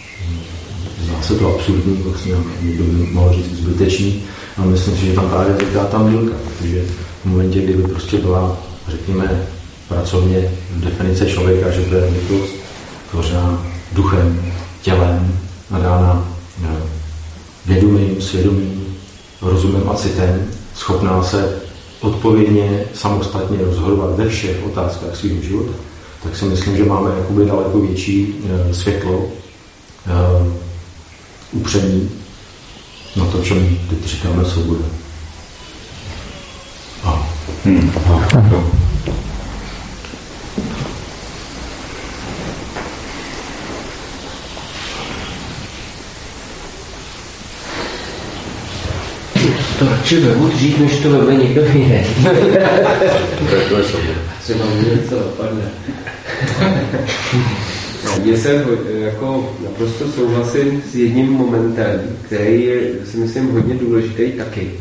Se to absurdní, vlastně někdo by mohl říct zbytečný, ale myslím si, že tam právě vzniká ta milka, protože v momentě, kdyby prostě byla, řekněme, pracovně definice člověka, že to je bytost tvořená duchem, tělem, nadána eh, vědomím, svědomím, rozumem a citem, schopná se odpovědně, samostatně rozhodovat ve všech otázkách svého života, tak si myslím, že máme jakoby daleko větší e, světlo e, upření na to, čem teď říkáme svoboda. A. Hmm. A. A. to radši vemu dřív, než to veme někdo jiný. Třeba mi něco napadne. Já jsem jako naprosto souhlasím s jedním momentem, který je, si myslím, hodně důležitý taky.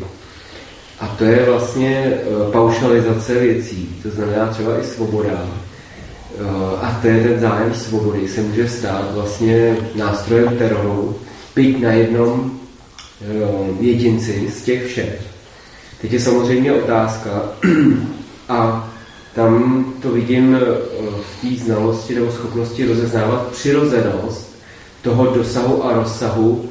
A to je vlastně e, paušalizace věcí, to znamená třeba i svoboda. E, a to je ten zájem svobody, se může stát vlastně nástrojem teroru, byť na jednom Eh, jedinci z těch všech. Teď je samozřejmě otázka, a tam to vidím eh, v té znalosti nebo schopnosti rozeznávat přirozenost toho dosahu a rozsahu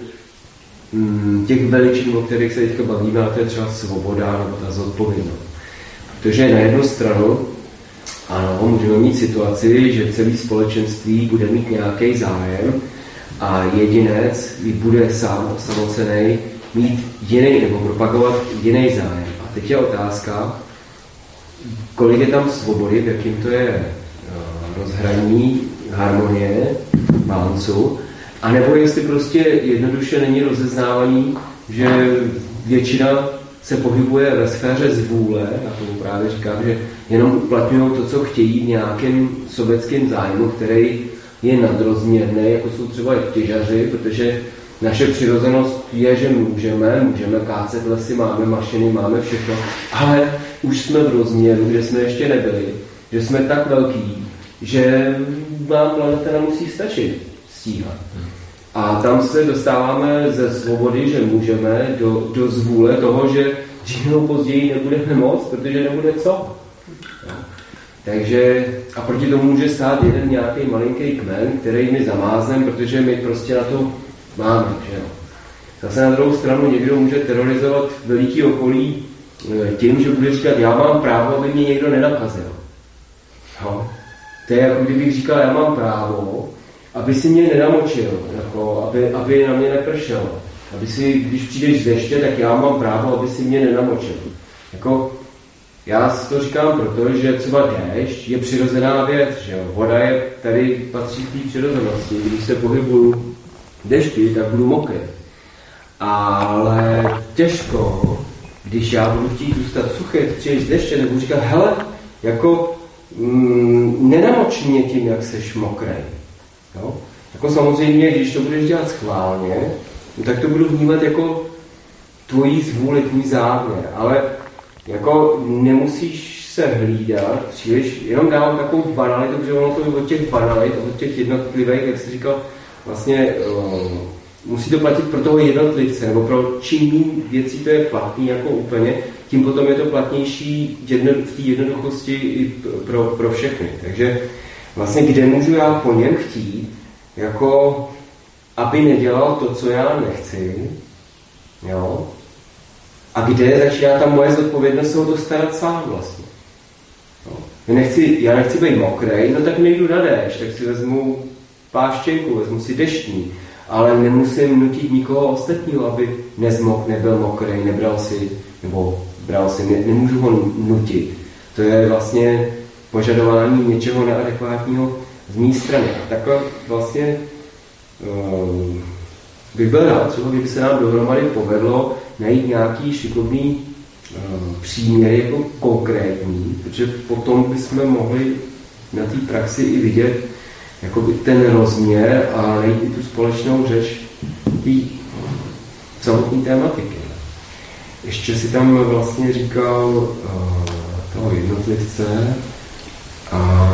mm, těch veličin, o kterých se teďka bavíme, a to je třeba svoboda nebo ta zodpovědnost. Protože na jednu stranu, ano, můžeme mít situaci, že celé společenství bude mít nějaký zájem, a jedinec bude sám osamocený mít jiný nebo propagovat jiný zájem. A teď je otázka, kolik je tam svobody, v jakým to je eh, rozhraní, harmonie, balancu, anebo jestli prostě jednoduše není rozeznávání, že většina se pohybuje ve sféře zvůle, a tomu právě říkám, že jenom uplatňují to, co chtějí v nějakém sobeckém zájmu, který je nadrozměrný, jako jsou třeba těžaři, protože naše přirozenost je, že můžeme, můžeme kácet lesy, máme mašiny, máme všechno, ale už jsme v rozměru, kde jsme ještě nebyli, že jsme tak velký, že nám planeta nemusí stačit stíhat. A tam se dostáváme ze svobody, že můžeme, do, do zvůle toho, že dřív později nebudeme moc, protože nebude co. Takže a proti tomu může stát jeden nějaký malinký kmen, který my zamáznem, protože my prostě na to máme. Že jo. Zase na druhou stranu někdo může terorizovat veliký okolí tím, že bude říkat, já mám právo, aby mě někdo nenakazil. Jo. To je jako kdybych říkal, já mám právo, aby si mě nenamočil, jako, aby, aby na mě nepršel. Aby si, když přijdeš z deště, tak já mám právo, aby si mě nenamočil. Jako, já si to říkám proto, že třeba déšť je přirozená věc, že jo? voda je tady patří k té přirozenosti. Když se pohybuju dešti, tak budu mokrý. Ale těžko, když já budu chtít zůstat suchý, z deště, nebo říkat, hele, jako mm, nenamoč mě tím, jak seš mokrý. Jo? Jako samozřejmě, když to budeš dělat schválně, tak to budu vnímat jako tvojí zvůli, tvůj záměr. Ale jako nemusíš se hlídat příliš, jenom dávám takovou banalitu, protože ono to od těch banalit, od těch jednotlivých, jak jsi říkal, vlastně uh, musí to platit pro toho jednotlivce, nebo pro čím méně věcí to je platný jako úplně, tím potom je to platnější jedno, v té jednoduchosti i pro, pro všechny. Takže vlastně kde můžu já po něm chtít, jako aby nedělal to, co já nechci, jo, a kde začíná ta moje zodpovědnost se o to starat sám vlastně. No. Já, nechci, já nechci být mokrej, no tak nejdu na déšť, tak si vezmu páštěnku, vezmu si deštní, ale nemusím nutit nikoho ostatního, aby nezmok, nebyl mokrej, nebral si, nebo bral si, ne, nemůžu ho nutit. To je vlastně požadování něčeho neadekvátního z mé strany. A takhle vlastně um, bych byl rád, třeba kdyby se nám dohromady povedlo najít nějaký šikovný uh, příměr jako konkrétní, protože potom bychom mohli na té praxi i vidět jakoby ten rozměr a najít tu společnou řeč té samotné tématiky. Ještě si tam vlastně říkal uh, toho jednotlivce a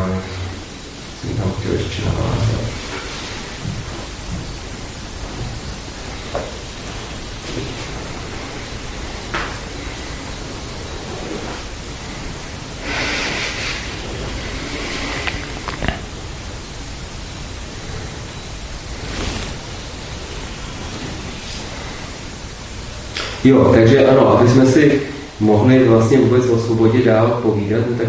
jsem tam chtěl ještě navázat. Jo, takže ano, aby jsme si mohli vlastně vůbec o svobodě dál povídat, no tak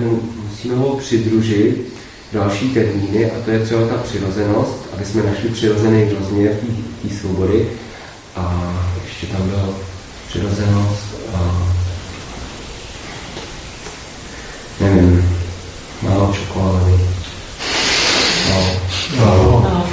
musíme ho přidružit další termíny a to je třeba ta přirozenost, aby jsme našli přirozený rozměr té svobody. A ještě tam byla přirozenost a nevím, málo čokolády. No. No. No.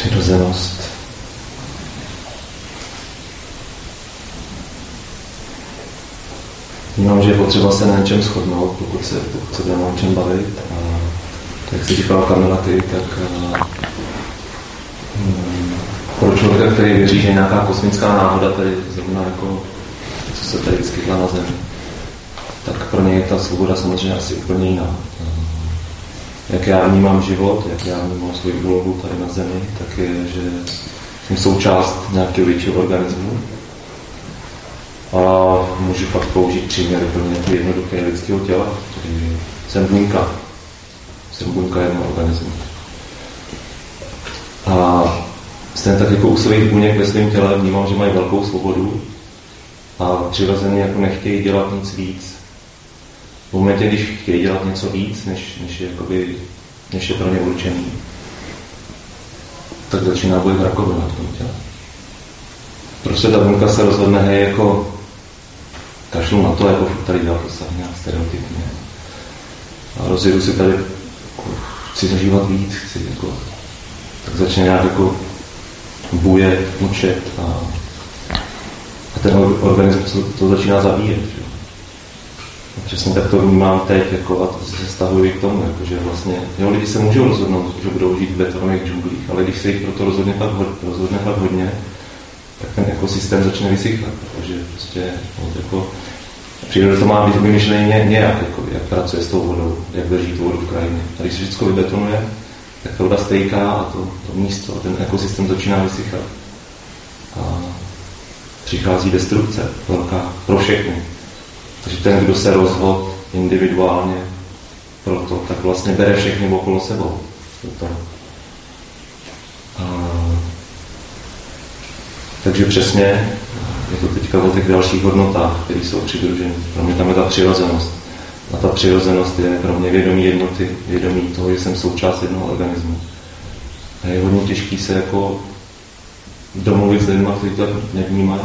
přirozenost. Vnímám, že je potřeba se na něčem shodnout, pokud se, pokud se budeme o něčem bavit. A jak si říkala Kamila ty, tak um, pro člověka, který věří, že je nějaká kosmická náhoda, tady zrovna jako, co se tady vyskytla na Zemi, tak pro něj je ta svoboda samozřejmě asi úplně jiná jak já vnímám život, jak já vnímám svou úlohu tady na Zemi, tak je, že jsem součást nějakého většího organismu. A můžu fakt použít příměr úplně jednoduché lidského těla, jsem buňka. Jsem buňka jednoho organismu. A stejně tak jako u svých buněk ve svém těle vnímám, že mají velkou svobodu a přirozeně jako nechtějí dělat nic víc, v momentě, když chtějí dělat něco víc, než, než, je, jakoby, než je pro ně určený, tak začíná být rakovina v tom těle. Prostě ta buňka se rozhodne, hej, jako kašlu na to, jako tady dělat to nějak stereotypně. A rozjedu si tady, jako, chci zažívat víc, chci jako, tak začne nějak jako buje, mučet a, a ten organismus to, to začíná zabíjet. Že? Přesně tak to vnímám teď jako, a to se stahuji k tomu, jako, že vlastně jo, lidi se můžou rozhodnout, že budou žít v betonových džunglích, ale když se jich proto rozhodne pak, rozhodne pak hodně, tak ten ekosystém začne vysychat, protože prostě no, jako, příroda to má vymyšlený nějak, jako, jak pracuje s tou vodou, jak drží tu vodu v krajině. A když se všechno vybetonuje, tak ta voda stejká a to, to místo, a ten ekosystém začíná vysychat. A přichází destrukce velká pro všechny. Takže ten, kdo se rozhodl individuálně pro to, tak vlastně bere všechny okolo sebou. To. A, takže přesně je to teďka o těch dalších hodnotách, které jsou přidruženy. Pro mě tam je ta přirozenost. A ta přirozenost je pro mě vědomí jednoty, vědomí toho, že jsem součást jednoho organismu. A je hodně těžký se jako domluvit s lidmi, kteří to nevnímají.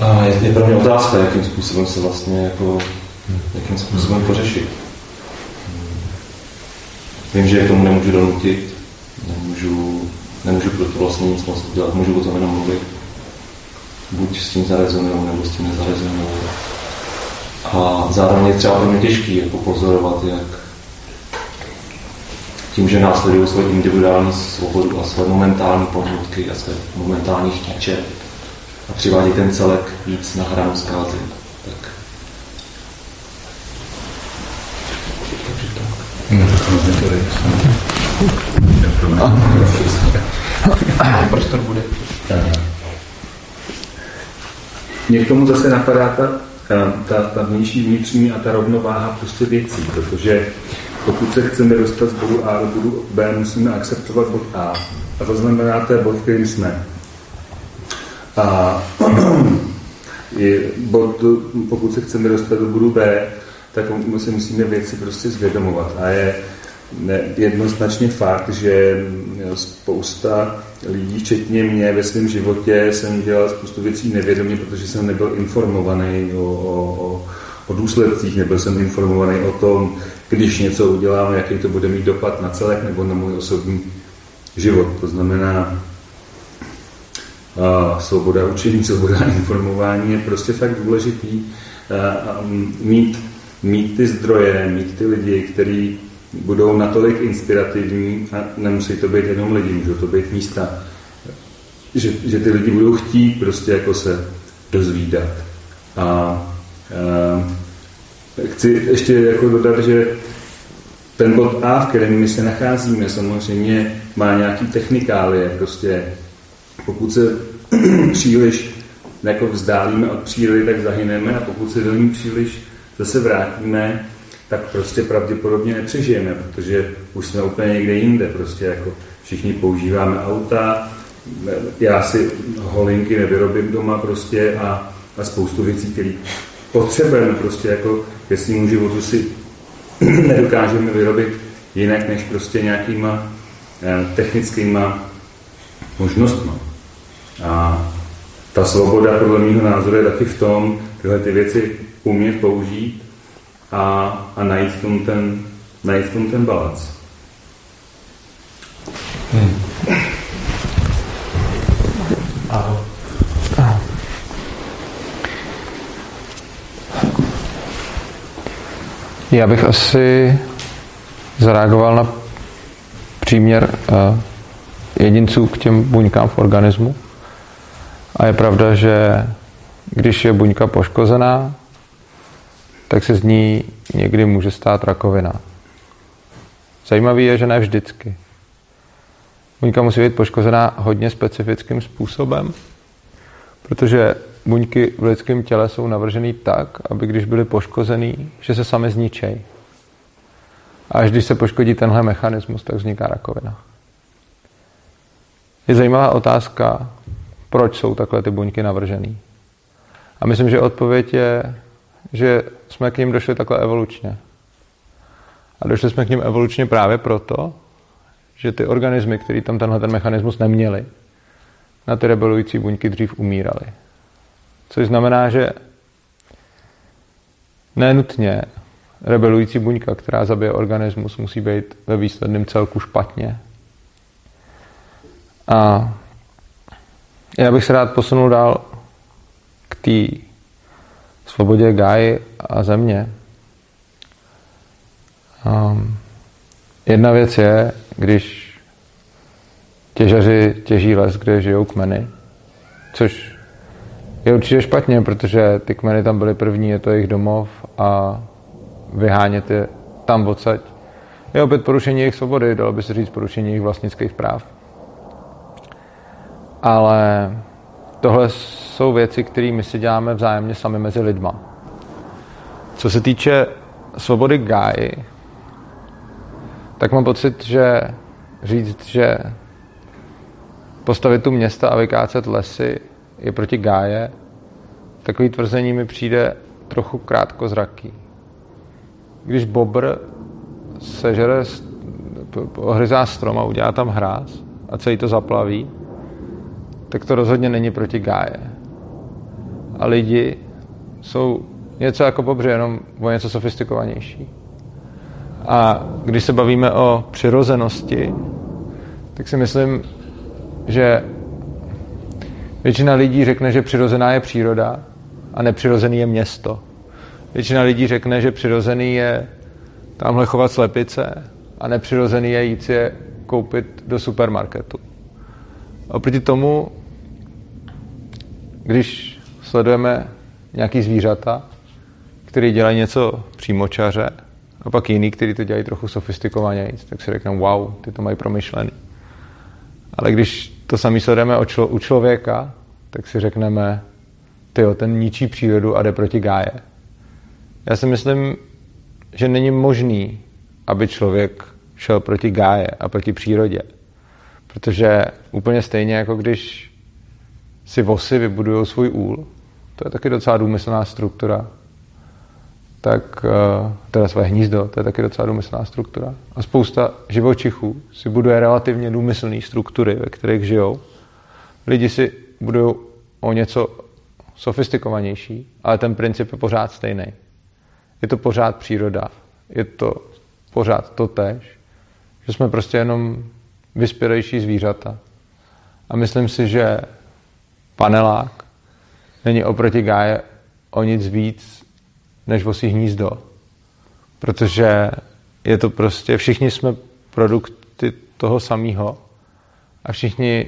A je, je pro mě otázka, jakým způsobem se vlastně jako, jakým způsobem pořešit. Vím, že k tomu nemůžu donutit, nemůžu, nemůžu pro to vlastně nic moc udělat, můžu o tom jenom mluvit. Buď s tím zarezonují, nebo s tím nezarezonují. A zároveň je třeba pro mě těžký jako pozorovat, jak tím, že následují svoji individuální svobodu a své momentální pohnutky a své momentální chtíče a přivádí ten celek víc na hranu zkázy. Tak. Prostor bude. Mě k tomu zase napadá ta ta, ta vnější, vnitřní a ta rovnováha prostě věcí, protože pokud se chceme dostat z bodu A do bodu B, musíme akceptovat bod A. A to znamená, to je bod, kterým jsme. A bod, pokud se chceme dostat do bodu B, tak si musíme věci prostě zvědomovat. A je jednoznačně fakt, že spousta lidí, včetně mě ve svém životě, jsem dělal spoustu věcí nevědomě, protože jsem nebyl informovaný o, o, o důsledcích, nebyl jsem informovaný o tom, když něco udělám, jaký to bude mít dopad na celek nebo na můj osobní život. To znamená, a svoboda učení, svoboda informování je prostě fakt důležitý a, mít, mít ty zdroje, mít ty lidi, který budou natolik inspirativní a nemusí to být jenom lidi, můžou to být místa, že, že ty lidi budou chtít prostě jako se dozvídat. A, a chci ještě jako dodat, že ten bod A, v kterém my se nacházíme, samozřejmě má nějaký technikálie, prostě pokud se příliš jako vzdálíme od přírody, tak zahyneme a pokud se do ní příliš zase vrátíme, tak prostě pravděpodobně nepřežijeme, protože už jsme úplně někde jinde. Prostě jako všichni používáme auta, já si holinky nevyrobím doma prostě a, a spoustu věcí, které potřebujeme prostě jako ke svému životu si nedokážeme vyrobit jinak než prostě nějakýma eh, technickýma možnostmi. A ta svoboda podle mého názoru je taky v tom, tyhle ty věci umět použít a, a najít v tom ten, najít v tom ten balans. Hmm. Já bych asi zareagoval na příměr uh, jedinců k těm buňkám v organismu. A je pravda, že když je buňka poškozená, tak se z ní někdy může stát rakovina. Zajímavý je, že ne vždycky. Buňka musí být poškozená hodně specifickým způsobem, protože buňky v lidském těle jsou navržený tak, aby když byly poškozený, že se sami zničejí. A až když se poškodí tenhle mechanismus, tak vzniká rakovina. Je zajímavá otázka, proč jsou takhle ty buňky navržený. A myslím, že odpověď je, že jsme k ním došli takhle evolučně. A došli jsme k ním evolučně právě proto, že ty organismy, které tam tenhle ten mechanismus neměli, na ty rebelující buňky dřív umíraly. Což znamená, že nenutně rebelující buňka, která zabije organismus, musí být ve výsledném celku špatně. A já bych se rád posunul dál k té svobodě Gáji a země. Um, jedna věc je, když těžaři těží les, kde žijou kmeny, což je určitě špatně, protože ty kmeny tam byly první, je to jejich domov a vyhánět je tam odsaď je opět porušení jejich svobody, dalo by se říct porušení jejich vlastnických práv. Ale tohle jsou věci, které my si děláme vzájemně sami mezi lidma. Co se týče svobody Gáji, tak mám pocit, že říct, že postavit tu města a vykácet lesy je proti Gáje, takový tvrzení mi přijde trochu krátkozraký. Když Bobr sežere, ohryzá strom a udělá tam hráz a celý to zaplaví, tak to rozhodně není proti gáje. A lidi jsou něco jako bobři, jenom o něco sofistikovanější. A když se bavíme o přirozenosti, tak si myslím, že většina lidí řekne, že přirozená je příroda a nepřirozený je město. Většina lidí řekne, že přirozený je tamhle chovat slepice a nepřirozený je jít je koupit do supermarketu. Oproti tomu, když sledujeme nějaký zvířata, který dělají něco přímočaře, a pak jiný, který to dělají trochu sofistikovaně, tak si řekneme, wow, ty to mají promyšlený. Ale když to sami sledujeme u člověka, tak si řekneme, tyjo, ten ničí přírodu a jde proti gáje. Já si myslím, že není možný, aby člověk šel proti gáje a proti přírodě. Protože úplně stejně, jako když si vosy vybudují svůj úl, to je taky docela důmyslná struktura, tak eh, teda své hnízdo, to je taky docela důmyslná struktura. A spousta živočichů si buduje relativně důmyslné struktury, ve kterých žijou. Lidi si budují o něco sofistikovanější, ale ten princip je pořád stejný je to pořád příroda, je to pořád to tež, že jsme prostě jenom vyspělejší zvířata. A myslím si, že panelák není oproti gáje o nic víc než vosí hnízdo. Protože je to prostě, všichni jsme produkty toho samého a všichni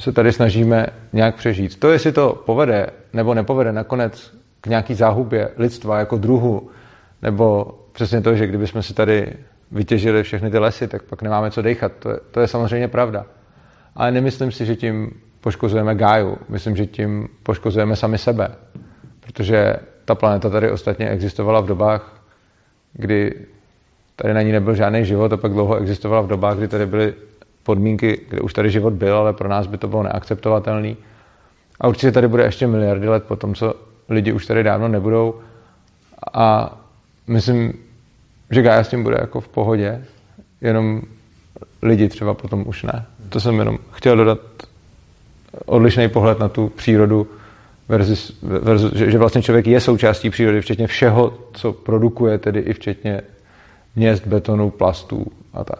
se tady snažíme nějak přežít. To, jestli to povede nebo nepovede nakonec k nějaký záhubě lidstva jako druhu, nebo přesně to, že kdybychom si tady vytěžili všechny ty lesy, tak pak nemáme co dechat. To je, to je samozřejmě pravda. Ale nemyslím si, že tím poškozujeme gáju. Myslím, že tím poškozujeme sami sebe. Protože ta planeta tady ostatně existovala v dobách, kdy tady na ní nebyl žádný život a pak dlouho existovala v dobách, kdy tady byly podmínky, kde už tady život byl, ale pro nás by to bylo neakceptovatelný. A určitě tady bude ještě miliardy let po tom, co lidi už tady dávno nebudou a myslím, že Gaia s tím bude jako v pohodě, jenom lidi třeba potom už ne. To jsem jenom chtěl dodat odlišný pohled na tu přírodu, versus, versus, že, že vlastně člověk je součástí přírody, včetně všeho, co produkuje, tedy i včetně měst, betonu, plastů a tak.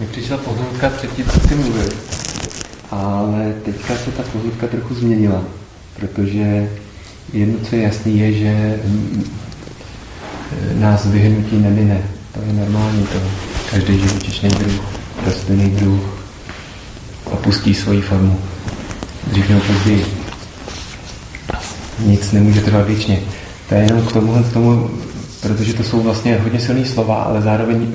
Mi přišla poznámka třetí, co jsi mluvil, ale teďka se ta poznámka trochu změnila, protože jedno, co je jasný, je, že nás vyhnutí nemine. To je normální, to každý živočišný druh, rostlinný druh opustí svoji formu. Dřív nebo později. Nic nemůže trvat věčně. To je jenom k tomu, k tomu, protože to jsou vlastně hodně silné slova, ale zároveň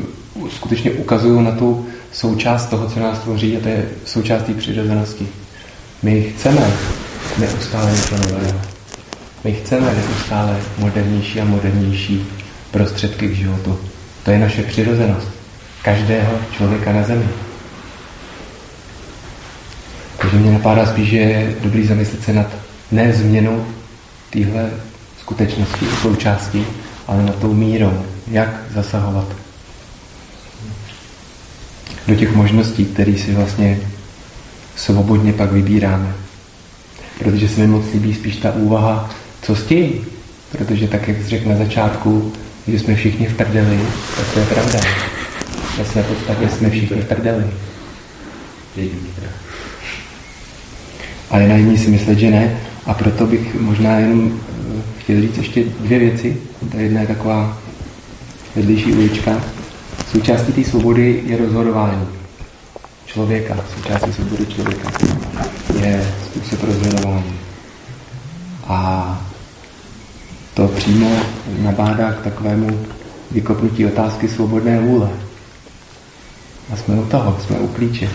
skutečně ukazují na tu součást toho, co nás tvoří a to je součást té přirozenosti. My chceme neustále něco nového. My chceme neustále modernější a modernější prostředky k životu. To je naše přirozenost. Každého člověka na zemi. Takže mě napadá spíš, že je dobrý zamyslet se nad ne změnou téhle skutečnosti, součástí, ale nad tou mírou, jak zasahovat do těch možností, které si vlastně svobodně pak vybíráme. Protože se mi moc líbí spíš ta úvaha, co s tím. Protože tak, jak jsi řekl na začátku, že jsme všichni v prdeli, tak to je pravda. Ve své podstatě jsme všichni v prdeli. Ale na jiný si myslet, že ne. A proto bych možná jenom eh, chtěl říct ještě dvě věci. Ta jedna je taková vedlejší ulička. Součástí té svobody je rozhodování člověka. Součástí svobody člověka je způsob rozhodování. A to přímo nabádá k takovému vykopnutí otázky svobodné vůle. A jsme u toho, jsme u klíče.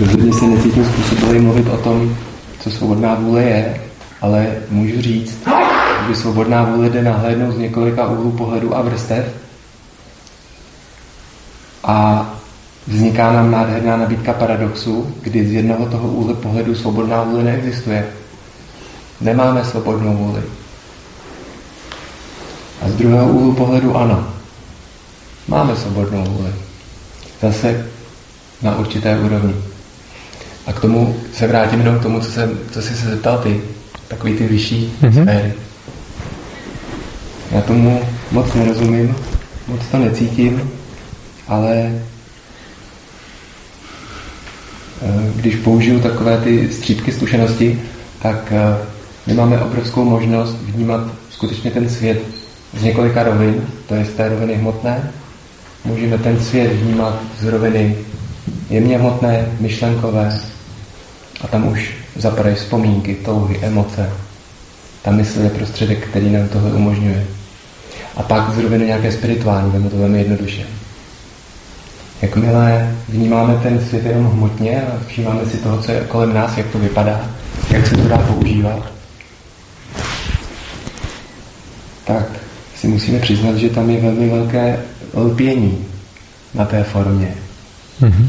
Rozhodně se necítím způsobili mluvit o tom, co svobodná vůle je, ale můžu říct, že svobodná vůle jde nahlédnout z několika úhlů pohledu a vrstev a vzniká nám nádherná nabídka paradoxu, kdy z jednoho toho úhlu pohledu svobodná vůle neexistuje. Nemáme svobodnou vůli. A z druhého úhlu pohledu ano. Máme svobodnou vůli. Zase na určité úrovni. A k tomu se vrátím jenom k tomu, co, jsem, co jsi se zeptal ty. Takový ty vyšší mm-hmm. sféry. Já tomu moc nerozumím, moc to necítím, ale když použiju takové ty střípky zkušenosti, tak eh, my máme obrovskou možnost vnímat skutečně ten svět z několika rovin, to je z té roviny hmotné. Můžeme ten svět vnímat z roviny jemně hmotné, myšlenkové a tam už zapadají vzpomínky, touhy, emoce. Ta mysl je prostředek, který nám tohle umožňuje. A pak z roviny nějaké spirituální, veme to velmi jednoduše. Jakmile vnímáme ten svět jenom hmotně a všímáme si toho, co je kolem nás, jak to vypadá, jak se to dá používat, tak si musíme přiznat, že tam je velmi velké lpění na té formě. Mm-hmm.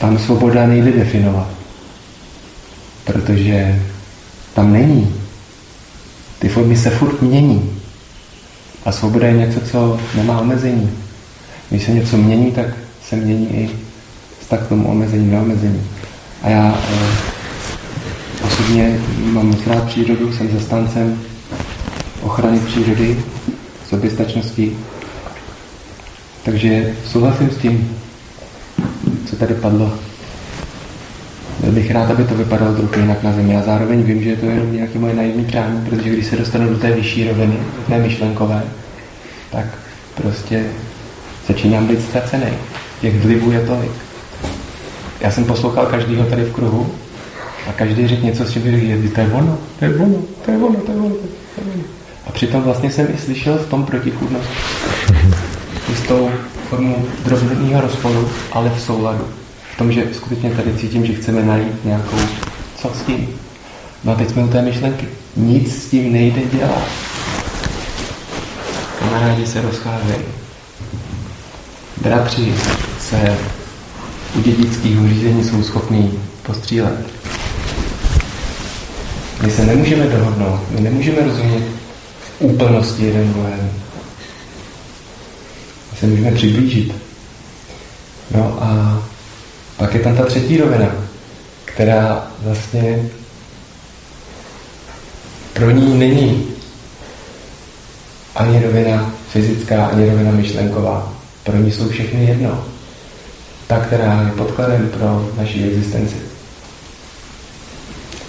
Tam svoboda nejde definovat, protože tam není. Ty formy se furt mění. A svoboda je něco, co nemá omezení. Když se něco mění, tak se mění i vztah k tomu omezení, neomezení. A já eh, osobně mám moc rád přírodu, jsem zastáncem ochrany přírody, soběstačnosti. Takže souhlasím s tím, co tady padlo. Byl bych rád, aby to vypadalo trochu jinak na zemi. A zároveň vím, že to je jenom nějaké moje naivní přání, protože když se dostanu do té vyšší roviny, té myšlenkové, tak prostě začínám být ztracený. Těch vlivů je tolik. Já jsem poslouchal každýho tady v kruhu a každý řekl něco, s čím je ono, to je ono, to je ono, to je ono, to je ono. A přitom vlastně jsem i slyšel v tom protichůdnost. S tou formou drobného rozporu, ale v souladu. V tom, že skutečně tady cítím, že chceme najít nějakou, co s tím. No a teď jsme u té myšlenky. Nic s tím nejde dělat. Kamarádi se rozcházejí. Bratři se u dědického řízení jsou schopní postřílet. My se nemůžeme dohodnout, my nemůžeme rozumět v úplnosti jeden druhému. My se můžeme přiblížit. No a pak je tam ta třetí rovina, která vlastně pro ní není ani rovina fyzická, ani rovina myšlenková. Pro ní jsou všechny jedno. Ta, která je podkladem pro naši existenci.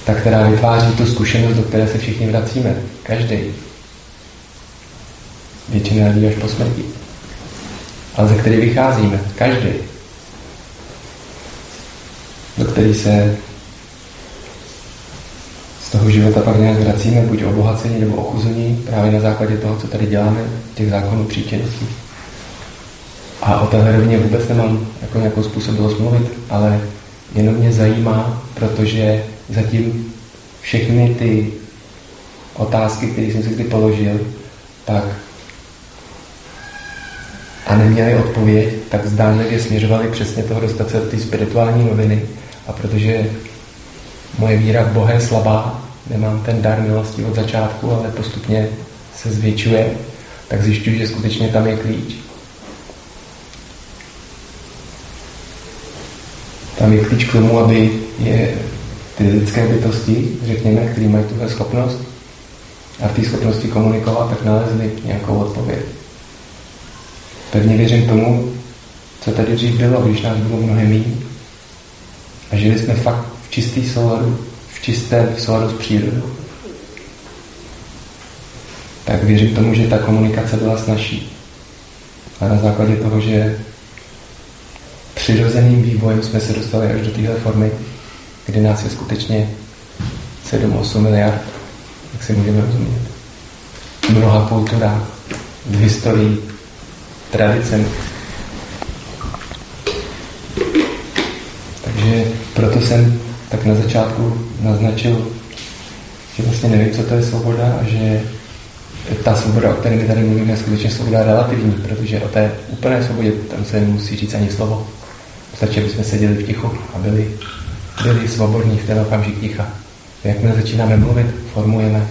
Ta, která vytváří tu zkušenost, do které se všichni vracíme. Každý. Většina lidí až po smrti. Ale ze které vycházíme. Každý. Do který se z toho života pak nějak vracíme, buď obohacení nebo ochuzení, právě na základě toho, co tady děláme, těch zákonů příčinností. A o téhle rovině vůbec nemám jako nějakou způsobilost mluvit, ale jenom mě zajímá, protože zatím všechny ty otázky, které jsem si kdy položil, tak a neměli odpověď, tak zdánlivě směřovali přesně toho dostat se do té spirituální noviny. A protože moje víra v Boha je slabá, nemám ten dar milosti od začátku, ale postupně se zvětšuje, tak zjišťuji, že skutečně tam je klíč. Tam je klíč k tomu, aby je ty lidské bytosti, řekněme, které mají tuhle schopnost a v té schopnosti komunikovat, tak nalezli nějakou odpověď. Pevně věřím tomu, co tady dřív bylo, když nás bylo mnohem méně. A žili jsme fakt v čistý souladu, v čistém souladu s přírodou. Tak věřím tomu, že ta komunikace byla snažší. A na základě toho, že přirozeným vývojem jsme se dostali až do téhle formy, kdy nás je skutečně 7-8 miliard, jak si můžeme rozumět. Mnoha kulturách, v historii, tradicemi. Takže proto jsem tak na začátku naznačil, že vlastně nevím, co to je svoboda a že ta svoboda, o které my tady mluvíme, je skutečně svoboda relativní, protože o té úplné svobodě tam se nemusí říct ani slovo. Stačí, jsme seděli v tichu a byli, byli svobodní v ten okamžik ticha. Jakmile začínáme mluvit, formujeme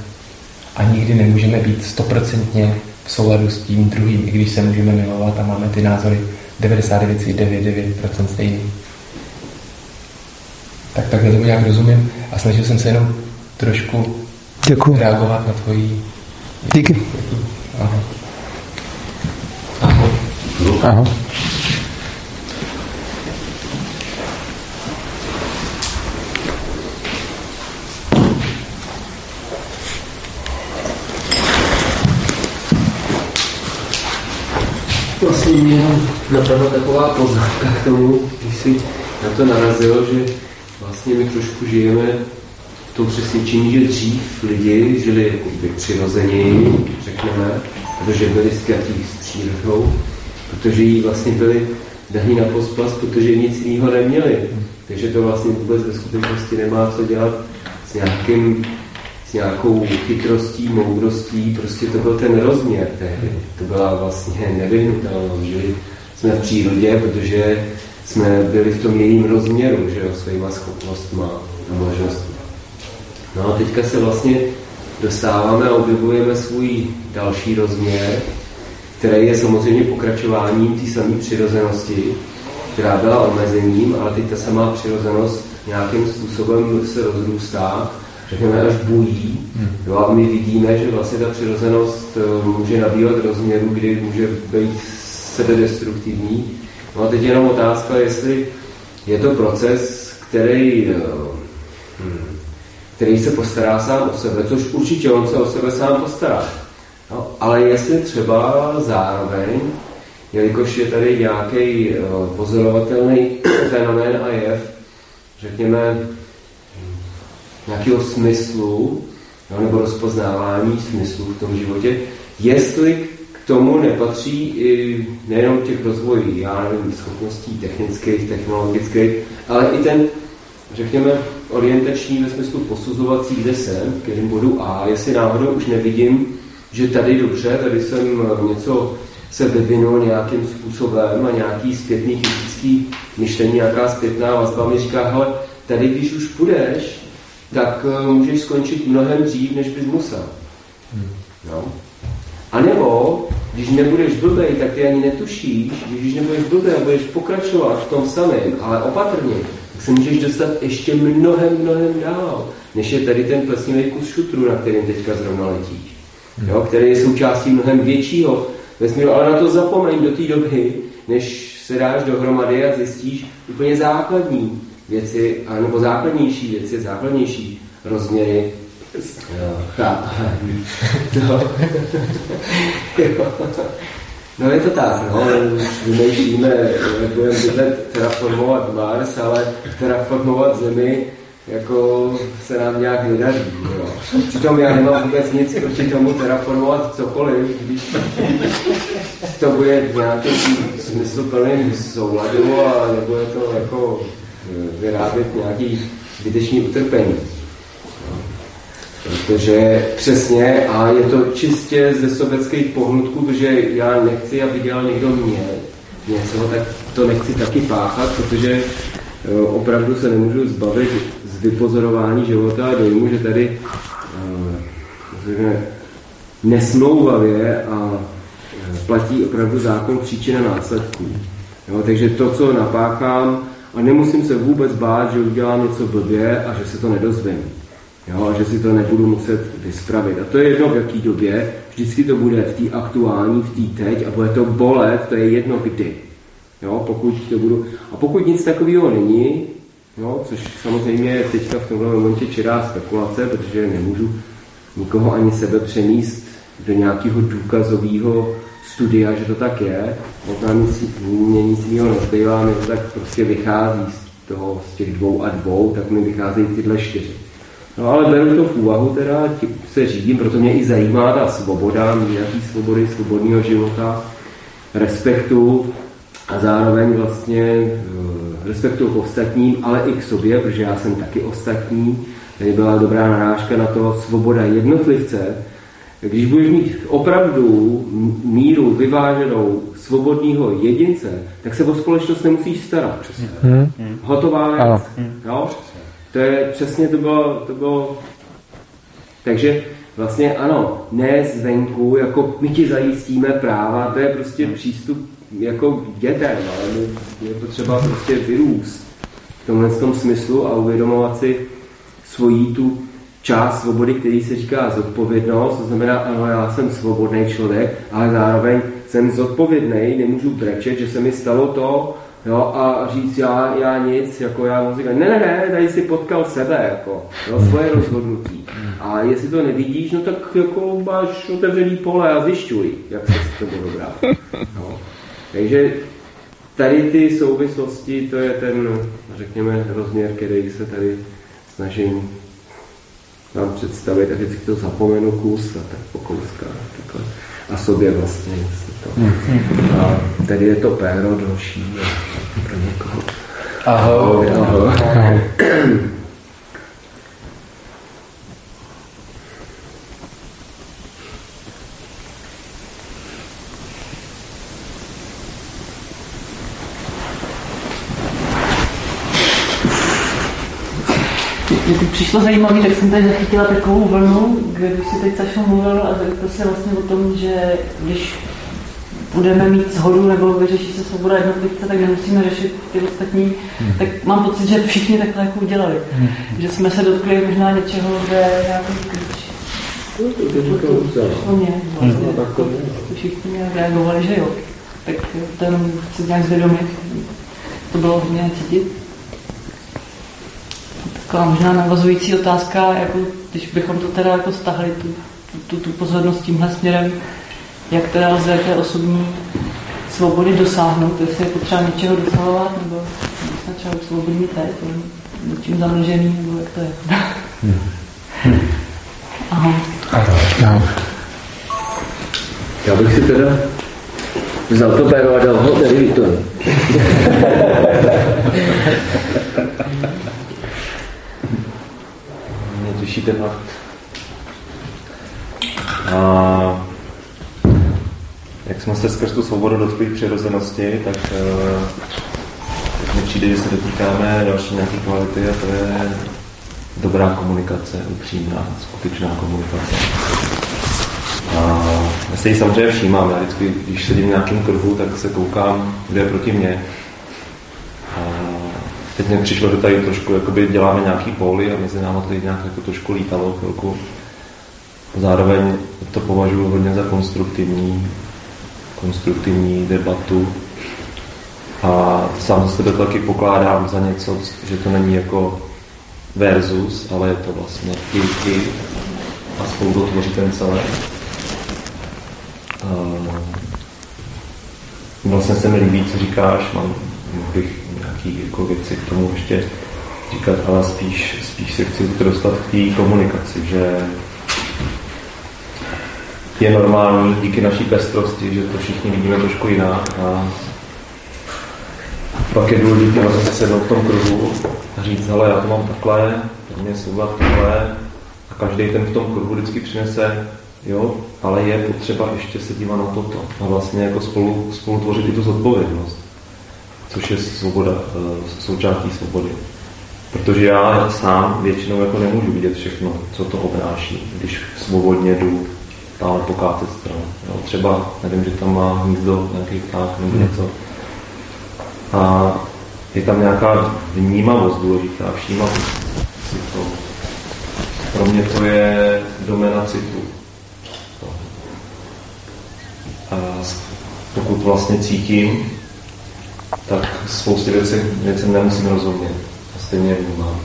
a nikdy nemůžeme být stoprocentně v souladu s tím druhým, i když se můžeme milovat a máme ty názory 99,99% stejný. Tak takhle tomu nějak rozumím a snažil jsem se jenom trošku Děkuji. reagovat na tvoji... Díky. Aha. Aha. Vlastně mě jenom napadla taková poznámka k tomu, když jsi na to narazil, že vlastně my trošku žijeme v tom přesvědčení, že dřív lidi žili jakoby přirozeněji, řekneme, protože byli zkratí s přírodou, protože jí vlastně byli daní na pospas, protože nic jiného neměli. Takže to vlastně vůbec ve skutečnosti nemá co dělat s nějakým nějakou chytrostí, moudrostí, prostě to byl ten rozměr tehdy. To byla vlastně nevyhnutelnost. Žili jsme v přírodě, protože jsme byli v tom jejím rozměru, že jo, svýma schopnostma a možnostmi. No a teďka se vlastně dostáváme a objevujeme svůj další rozměr, který je samozřejmě pokračováním té samé přirozenosti, která byla omezením, ale teď ta samá přirozenost nějakým způsobem se rozrůstá, řekněme až bují. Jo, a my vidíme, že vlastně ta přirozenost eh, může nabývat rozměru, kdy může být sebedestruktivní. No a teď jenom otázka, jestli je to proces, který, eh, hm, který se postará sám o sebe, což určitě on se o sebe sám postará. No, ale jestli třeba zároveň, jelikož je tady nějaký eh, pozorovatelný fenomén a jev, řekněme, nějakého smyslu, no, nebo rozpoznávání smyslu v tom životě, jestli k tomu nepatří i nejenom těch rozvojí, já nevím, schopností technických, technologických, ale i ten, řekněme, orientační ve smyslu posuzovací, kde jsem, v kterém bodu A, jestli náhodou už nevidím, že tady dobře, tady jsem něco se vyvinul nějakým způsobem a nějaký zpětný kritický myšlení, nějaká zpětná vazba mi říká, hele, tady když už půjdeš, tak uh, můžeš skončit mnohem dřív, než bys musel. No. A nebo, když nebudeš blbej, tak ty ani netušíš, když nebudeš blbej a budeš pokračovat v tom samém, ale opatrně, tak se můžeš dostat ještě mnohem, mnohem dál, než je tady ten plesnivý kus šutru, na kterým teďka zrovna letíš. Jo, který je součástí mnohem většího vesmíru, ale na to zapomeň do té doby, než se dáš dohromady a zjistíš úplně základní věci, nebo základnější věci, základnější rozměry chápání. No. je to tak, no, vymýšlíme, jak budeme bydlet, terraformovat Mars, ale terraformovat Zemi jako se nám nějak nedaří. Jo. Přitom já nemám vůbec nic proti tomu terraformovat cokoliv, když to bude v nějakém smysluplném souladu a nebo je to jako vyrábět nějaký zbytečný utrpení. Protože přesně, a je to čistě ze sovětských pohnutků, protože já nechci, aby dělal někdo mě něco, tak to nechci taky páchat, protože opravdu se nemůžu zbavit z vypozorování života a dojmu, že tady nesmlouvavě a platí opravdu zákon příčina následků. Jo, takže to, co napáchám, A nemusím se vůbec bát, že udělám něco blbě a že se to nedozvím. Jo, a že si to nebudu muset vyspravit. A to je jedno v jaký době, vždycky to bude v té aktuální, v té teď a bude to bolet, to je jedno kdy. Jo, pokud to budu, a pokud nic takového není, jo, což samozřejmě je teďka v tomhle momentě čirá spekulace, protože nemůžu nikoho ani sebe přemíst do nějakého důkazového studia, že to tak je, možná mě nic jiného nezbývá, to tak prostě vychází z toho, z těch dvou a dvou, tak mi vycházejí tyhle čtyři. No ale beru to v úvahu, teda se řídím, proto mě i zajímá ta svoboda, nějaký svobody, svobodného života, respektu a zároveň vlastně eh, respektu k ostatním, ale i k sobě, protože já jsem taky ostatní. Tady byla dobrá narážka na to svoboda jednotlivce. Když budeš mít opravdu míru vyváženou svobodného jedince, tak se o společnost nemusíš starat. Hmm. Hotová věc. Jo? To je přesně to bylo, to bylo takže vlastně ano, ne zvenku, jako my ti zajistíme práva, to je prostě přístup jako dětem, ale je potřeba prostě vyrůst v tomhle tom smyslu a uvědomovat si svoji tu část svobody, který se říká zodpovědnost, to znamená, ano, já jsem svobodný člověk, ale zároveň jsem zodpovědný, nemůžu brečet, že se mi stalo to, jo, a říct já, já nic, jako já můžu říkat, ne, ne, ne, tady si potkal sebe, jako, jo, svoje rozhodnutí. A jestli to nevidíš, no tak jako máš otevřený pole a zjišťuj, jak se s tebou dobrá. No. Takže tady ty souvislosti, to je ten, řekněme, rozměr, který se tady snažím vám představit a vždycky to zapomenu kus a tak po kouskách, takhle. A sobě vlastně. To. A tady je to péro další pro někoho. Ahoj. Ahoj. Ahoj. mě to přišlo zajímavé, tak jsem tady zachytila takovou vlnu, když si teď Sašo mluvil a řekl se vlastně o tom, že když budeme mít shodu nebo vyřeší se svoboda jednotlivce, tak nemusíme řešit ty ostatní, hmm. tak mám pocit, že všichni takhle jako udělali. Hmm. Že jsme se dotkli možná něčeho, kde nějaký klíč. To mě, všichni nějak reagovali, že jo. Tak ten chci nějak zvědomit. To bylo hodně cítit taková možná navazující otázka, jako když bychom to teda jako stahli tu, tu, tu pozornost tímhle směrem, jak teda lze té osobní svobody dosáhnout, jestli je potřeba něčeho dosahovat, nebo snad třeba svobodní teď, něčím zamlžený, nebo jak to je. Aha. Aha. Já bych si teda vzal to péro a dal ho tady Vitovi. těžší téma. A jak jsme se skrz tu svobodu dotkli přirozenosti, tak, eh, tak mi přijde, že se dotýkáme další nějaké kvality a to je dobrá komunikace, upřímná, skutečná komunikace. A já se ji samozřejmě všímám, já vždycky, když sedím v nějakém kruhu, tak se koukám, kde je proti mně teď mi přišlo, že tady trošku jakoby děláme nějaký póly a mezi námi tady nějak jako trošku lítalo chvilku. Zároveň to považuji hodně za konstruktivní, konstruktivní debatu. A sám sebe taky pokládám za něco, že to není jako versus, ale je to vlastně i, i a spolu to tvoří ten celé. Vlastně se mi líbí, co říkáš, mám, bych nějaký jako věci k tomu ještě říkat, ale spíš, spíš se chci dostat k té komunikaci, že je normální díky naší pestrosti, že to všichni vidíme trošku jinak a pak je důležité vlastně sednout v tom kruhu a říct, hele, já to mám takhle, pro mě souhlad takhle a každý ten v tom kruhu vždycky přinese, jo, ale je potřeba ještě se dívat na toto a vlastně jako spolu, spolu tvořit i tu zodpovědnost což je svoboda, eh, součástí svobody. Protože já sám většinou jako nemůžu vidět všechno, co to obnáší, když svobodně jdu tam po káce stranu. Jo, třeba, nevím, že tam má hnízdo nějaký pták nebo hmm. něco. A je tam nějaká vnímavost důležitá, všímavost citu. Pro mě to je domena citu. A pokud vlastně cítím, tak spoustě věcí, věcem nemusím rozumět. A stejně vnímám.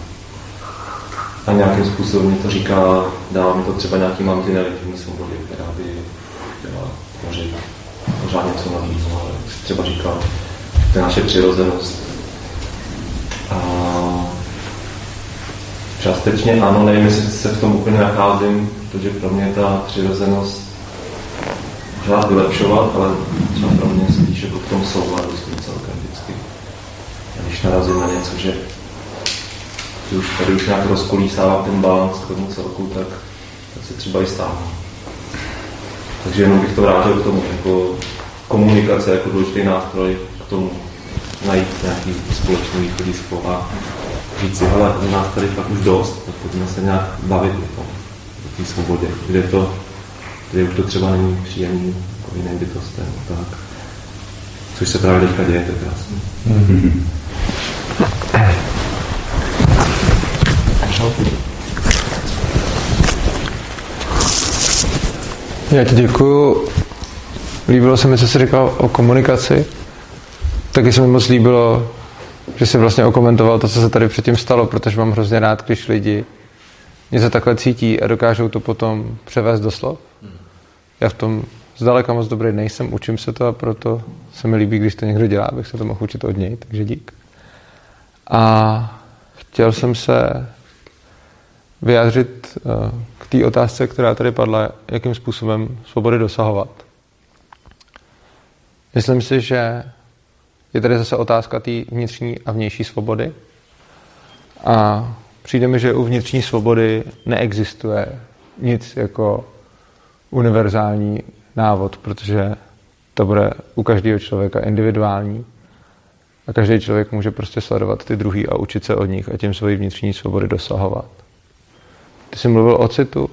A nějakým způsobem mi to říká, dává mi to třeba nějaký mantinely svobody, která by byla tvořit pořád něco nového, ale třeba říká, to je naše přirozenost. A částečně ano, nevím, jestli se v tom úplně nacházím, protože pro mě ta přirozenost pořád vylepšovat, ale třeba pro mě spíš jako v tom souladu s tím celkem vždycky. A když narazím na něco, že, že už tady už nějak rozkolísává ten balans k tomu celku, tak, tak se třeba i stáhnu. Takže jenom bych to vrátil k tomu, jako komunikace jako důležitý nástroj k tomu najít nějaký společný východisko a říct si, u nás tady fakt už dost, tak pojďme se nějak bavit o tom, o té svobodě, kde to, kde už to třeba není příjemný jako jiným bytostem, tak. Což se právě teďka děje, to je krásné. Mm-hmm. Já ti děkuju. Líbilo se mi, co jsi říkal o komunikaci. Taky se mi moc líbilo, že jsi vlastně okomentoval to, co se tady předtím stalo, protože mám hrozně rád, když lidi něco takhle cítí a dokážou to potom převést do slov. Já v tom zdaleka moc dobrý nejsem, učím se to a proto se mi líbí, když to někdo dělá, abych se to mohl učit od něj, takže dík. A chtěl jsem se vyjádřit eh, k té otázce, která tady padla, jakým způsobem svobody dosahovat. Myslím si, že je tady zase otázka té vnitřní a vnější svobody. A přijde mi, že u vnitřní svobody neexistuje nic jako univerzální návod, protože to bude u každého člověka individuální a každý člověk může prostě sledovat ty druhý a učit se od nich a tím svoji vnitřní svobody dosahovat. Ty jsi mluvil o citu,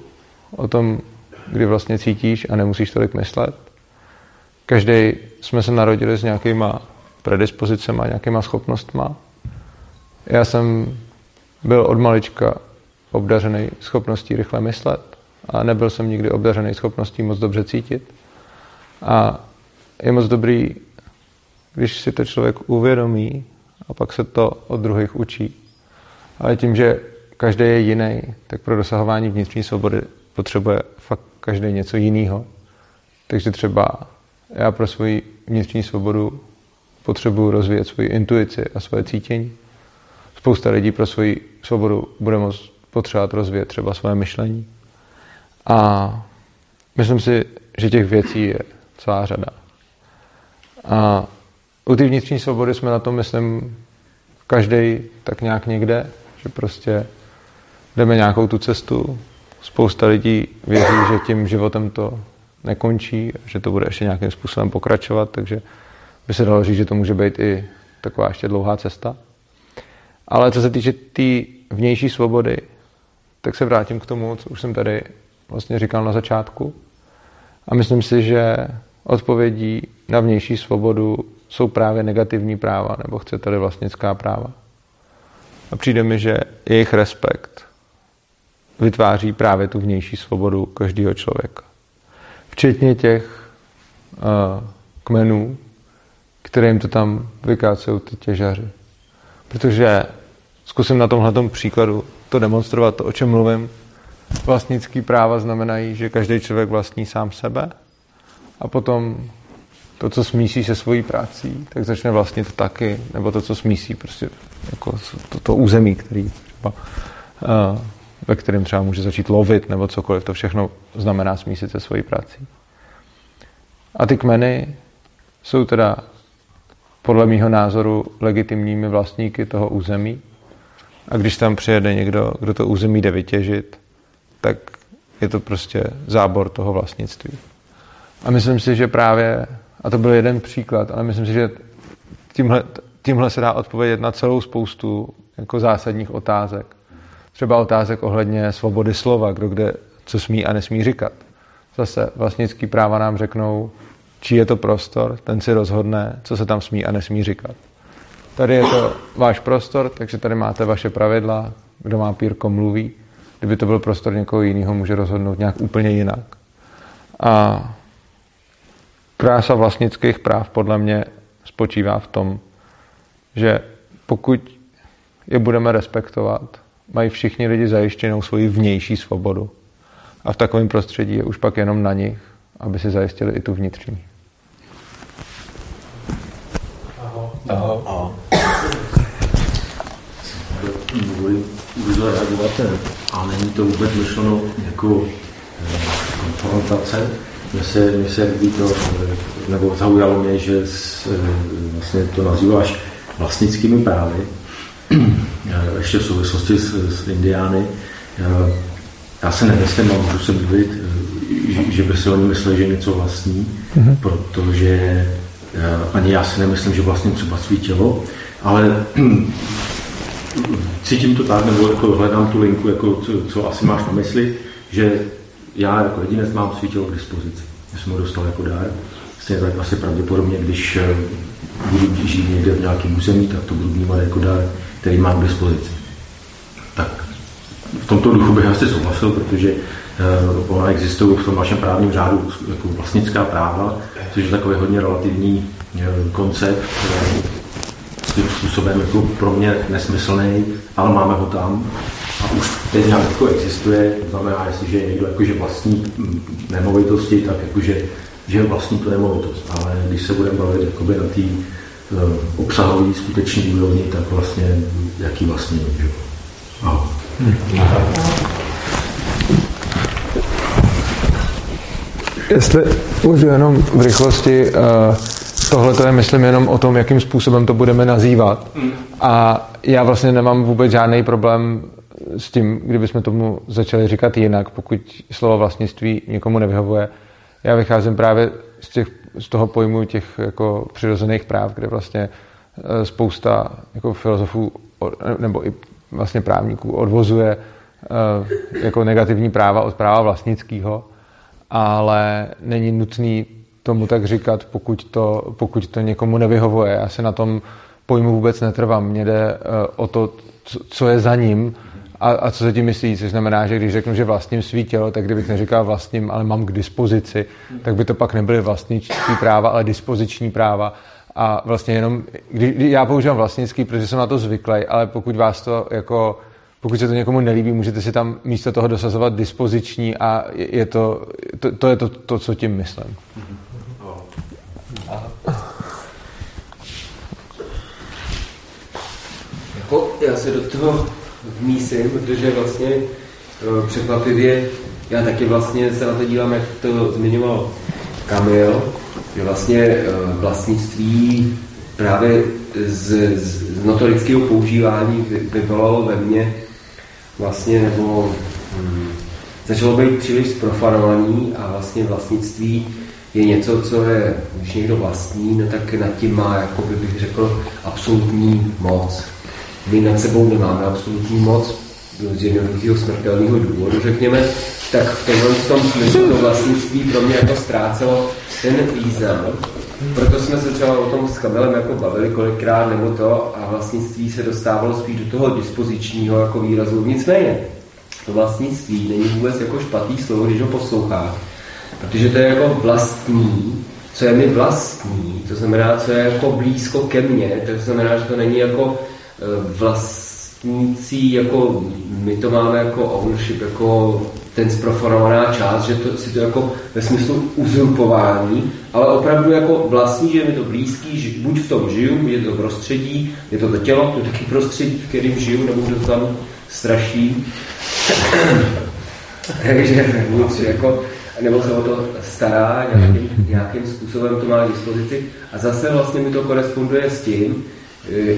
o tom, kdy vlastně cítíš a nemusíš tolik myslet. Každý jsme se narodili s nějakýma predispozicemi, nějakýma schopnostma. Já jsem byl od malička obdařený schopností rychle myslet a nebyl jsem nikdy obdařený schopností moc dobře cítit. A je moc dobrý, když si to člověk uvědomí a pak se to od druhých učí. Ale tím, že každý je jiný, tak pro dosahování vnitřní svobody potřebuje fakt každý něco jiného. Takže třeba já pro svoji vnitřní svobodu potřebuji rozvíjet svoji intuici a svoje cítění. Spousta lidí pro svoji svobodu bude moct potřebovat rozvíjet třeba svoje myšlení. A myslím si, že těch věcí je celá řada. A u té vnitřní svobody jsme na tom, myslím, každý tak nějak někde, že prostě jdeme nějakou tu cestu. Spousta lidí věří, že tím životem to nekončí, že to bude ještě nějakým způsobem pokračovat, takže by se dalo říct, že to může být i taková ještě dlouhá cesta. Ale co se týče té tý vnější svobody, tak se vrátím k tomu, co už jsem tady vlastně říkal na začátku. A myslím si, že odpovědí na vnější svobodu jsou právě negativní práva, nebo chcete-li vlastnická práva. A přijde mi, že jejich respekt vytváří právě tu vnější svobodu každého člověka. Včetně těch uh, kmenů, kterým to tam vykácejí ty těžaři. Protože zkusím na tomhle příkladu to demonstrovat, to, o čem mluvím. Vlastnický práva znamenají, že každý člověk vlastní sám sebe a potom to, co smísí se svojí prací, tak začne vlastnit taky, nebo to, co smísí prostě jako to, to území, který třeba, uh, ve kterém třeba může začít lovit, nebo cokoliv, to všechno znamená smísit se svojí prací. A ty kmeny jsou teda podle mýho názoru legitimními vlastníky toho území. A když tam přijede někdo, kdo to území jde vytěžit, tak je to prostě zábor toho vlastnictví. A myslím si, že právě, a to byl jeden příklad, ale myslím si, že tímhle, tímhle se dá odpovědět na celou spoustu jako zásadních otázek. Třeba otázek ohledně svobody slova, kdo kde co smí a nesmí říkat. Zase vlastnický práva nám řeknou, čí je to prostor, ten si rozhodne, co se tam smí a nesmí říkat. tady je to váš prostor, takže tady máte vaše pravidla, kdo má pírko mluví. Kdyby to byl prostor někoho jiného, může rozhodnout nějak úplně jinak. A krása vlastnických práv podle mě spočívá v tom, že pokud je budeme respektovat, mají všichni lidi zajištěnou svoji vnější svobodu. A v takovém prostředí je už pak jenom na nich, aby si zajistili i tu vnitřní. Aho. Aho. Budu reagovat, a není to vůbec myšleno jako eh, konfrontace. Mně se, mně se líbí to, eh, nebo zaujalo mě, že s, eh, vlastně to nazýváš vlastnickými právy, ještě v souvislosti s, s Indiány. Já se nemyslím, a můžu se mluvit, že, že by si oni mysleli, že něco vlastní, mm-hmm. protože ani já si nemyslím, že vlastním třeba svý tělo, ale cítím to tak, nebo jako hledám tu linku, jako co, co asi máš na mysli, že já jako jedinec mám svý tělo k dispozici. Já jsem ho dostal jako dár. Stejně tak asi pravděpodobně, když eh, budu žít někde v nějakém území, tak to budu vnímat jako dár, který mám k dispozici. Tak v tomto duchu bych asi souhlasil, protože uh, ona existují v tom vašem právním řádu jako vlastnická práva, což je takový hodně relativní uh, koncept, svým způsobem jako pro mě nesmyslný, ale máme ho tam. A už teď nějak jako existuje, to znamená, jestliže je někdo jakože vlastní nemovitosti, tak jakože že vlastní tu nemovitost, ale když se budeme bavit jakoby na té uh, obsahové skutečné úrovni, tak vlastně jaký vlastní, že? Jestli můžu jenom v rychlosti, uh, tohle to je myslím jenom o tom, jakým způsobem to budeme nazývat. Mm. A já vlastně nemám vůbec žádný problém s tím, kdybychom tomu začali říkat jinak, pokud slovo vlastnictví někomu nevyhovuje. Já vycházím právě z, těch, z toho pojmu těch jako přirozených práv, kde vlastně eh, spousta jako filozofů nebo i vlastně právníků odvozuje eh, jako negativní práva od práva vlastnického, ale není nutný tomu tak říkat, pokud to, pokud to někomu nevyhovuje. Já se na tom pojmu vůbec netrvám. Mně jde eh, o to, co je za ním a, a co se tím myslí. Což znamená, že když řeknu, že vlastním svý tělo, tak kdybych neříkal vlastním, ale mám k dispozici, tak by to pak nebyly vlastničtí práva, ale dispoziční práva. A vlastně jenom, když, já používám vlastnický, protože jsem na to zvyklý, ale pokud vás to jako pokud se to někomu nelíbí, můžete si tam místo toho dosazovat dispoziční a je to, to, to je to, to, co tím myslím. Jako já se do toho vmísím, protože vlastně eh, překvapivě já taky vlastně se na to dívám, jak to zmiňoval Kamil, že vlastně eh, vlastnictví právě z, z notorického používání vyvolalo ve mně vlastně, nebo hm, začalo být příliš zprofanovaný a vlastně vlastnictví je něco, co je, když někdo vlastní, no tak nad tím má, jako by bych řekl, absolutní moc. My nad sebou nemáme absolutní moc, z jednoduchého smrtelného důvodu, řekněme, tak v tomhle tom smyslu to vlastnictví pro mě jako ztrácelo ten význam. Proto jsme se třeba o tom s Kamilem jako bavili kolikrát, nebo to, a vlastnictví se dostávalo spíš do toho dispozičního jako výrazu. Nicméně, to vlastnictví není vůbec jako špatný slovo, když ho poslouchá, protože to je jako vlastní, co je mi vlastní, to znamená, co je jako blízko ke mně, to znamená, že to není jako vlastnící, jako my to máme jako ownership, jako ten zprofanovaná část, že to, si to jako ve smyslu uzurpování, ale opravdu jako vlastní, že je mi to blízký, že buď v tom žiju, je to prostředí, je to to tělo, to taky prostředí, v kterém žiju, nebo to tam straší. Takže buď jako, nebo se o to stará, nějakým, nějakým způsobem to má k dispozici. A zase vlastně mi to koresponduje s tím,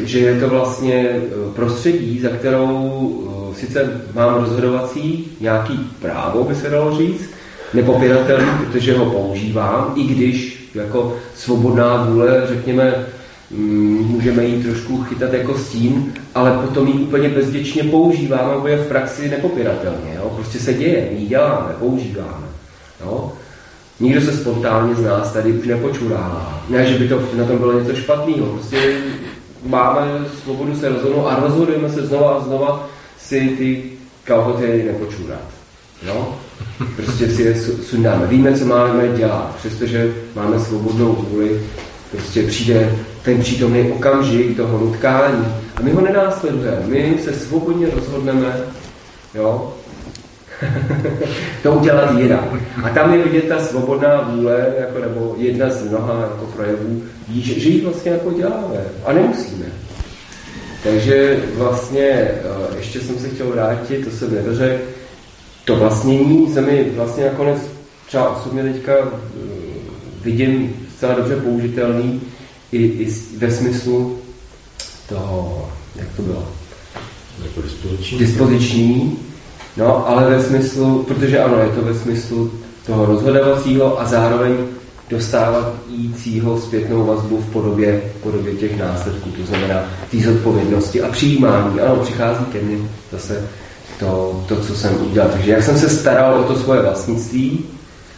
že je to vlastně eh, prostředí, za kterou sice mám rozhodovací nějaký právo, by se dalo říct, nepopiratelný, protože ho používám, i když jako svobodná vůle, řekněme, mm, můžeme jít trošku chytat jako stín, ale potom ji úplně bezděčně používáme, nebo je v praxi nepopiratelně. Jo? Prostě se děje, my ji děláme, používáme. Jo? Nikdo se spontánně z nás tady už nepočurává. Ne, že by to na tom bylo něco špatného. Prostě máme svobodu se rozhodnout a rozhodujeme se znova a znova si ty kalhoty nepočůrat. Jo? Prostě si je sundáme. Víme, co máme dělat, přestože máme svobodnou vůli. Prostě přijde ten přítomný okamžik toho nutkání a my ho nenásledujeme. My se svobodně rozhodneme, jo, to udělat jinak. A tam je vidět ta svobodná vůle, jako, nebo jedna z mnoha jako projevů, že, že ji vlastně jako děláme. A nemusíme. Takže vlastně, eh, ještě jsem se chtěl vrátit, to jsem nedořekl, to vlastnění se mi vlastně nakonec třeba osobně teďka eh, vidím zcela dobře použitelný i, i ve smyslu toho, jak to bylo? Jako dispoziční. Dispoziční, no, ale ve smyslu, protože ano, je to ve smyslu toho rozhodovacího a zároveň dostávajícího zpětnou vazbu v podobě, v podobě těch následků, to znamená té zodpovědnosti a přijímání. Ano, přichází ke mně zase to, to, co jsem udělal. Takže jak jsem se staral o to svoje vlastnictví,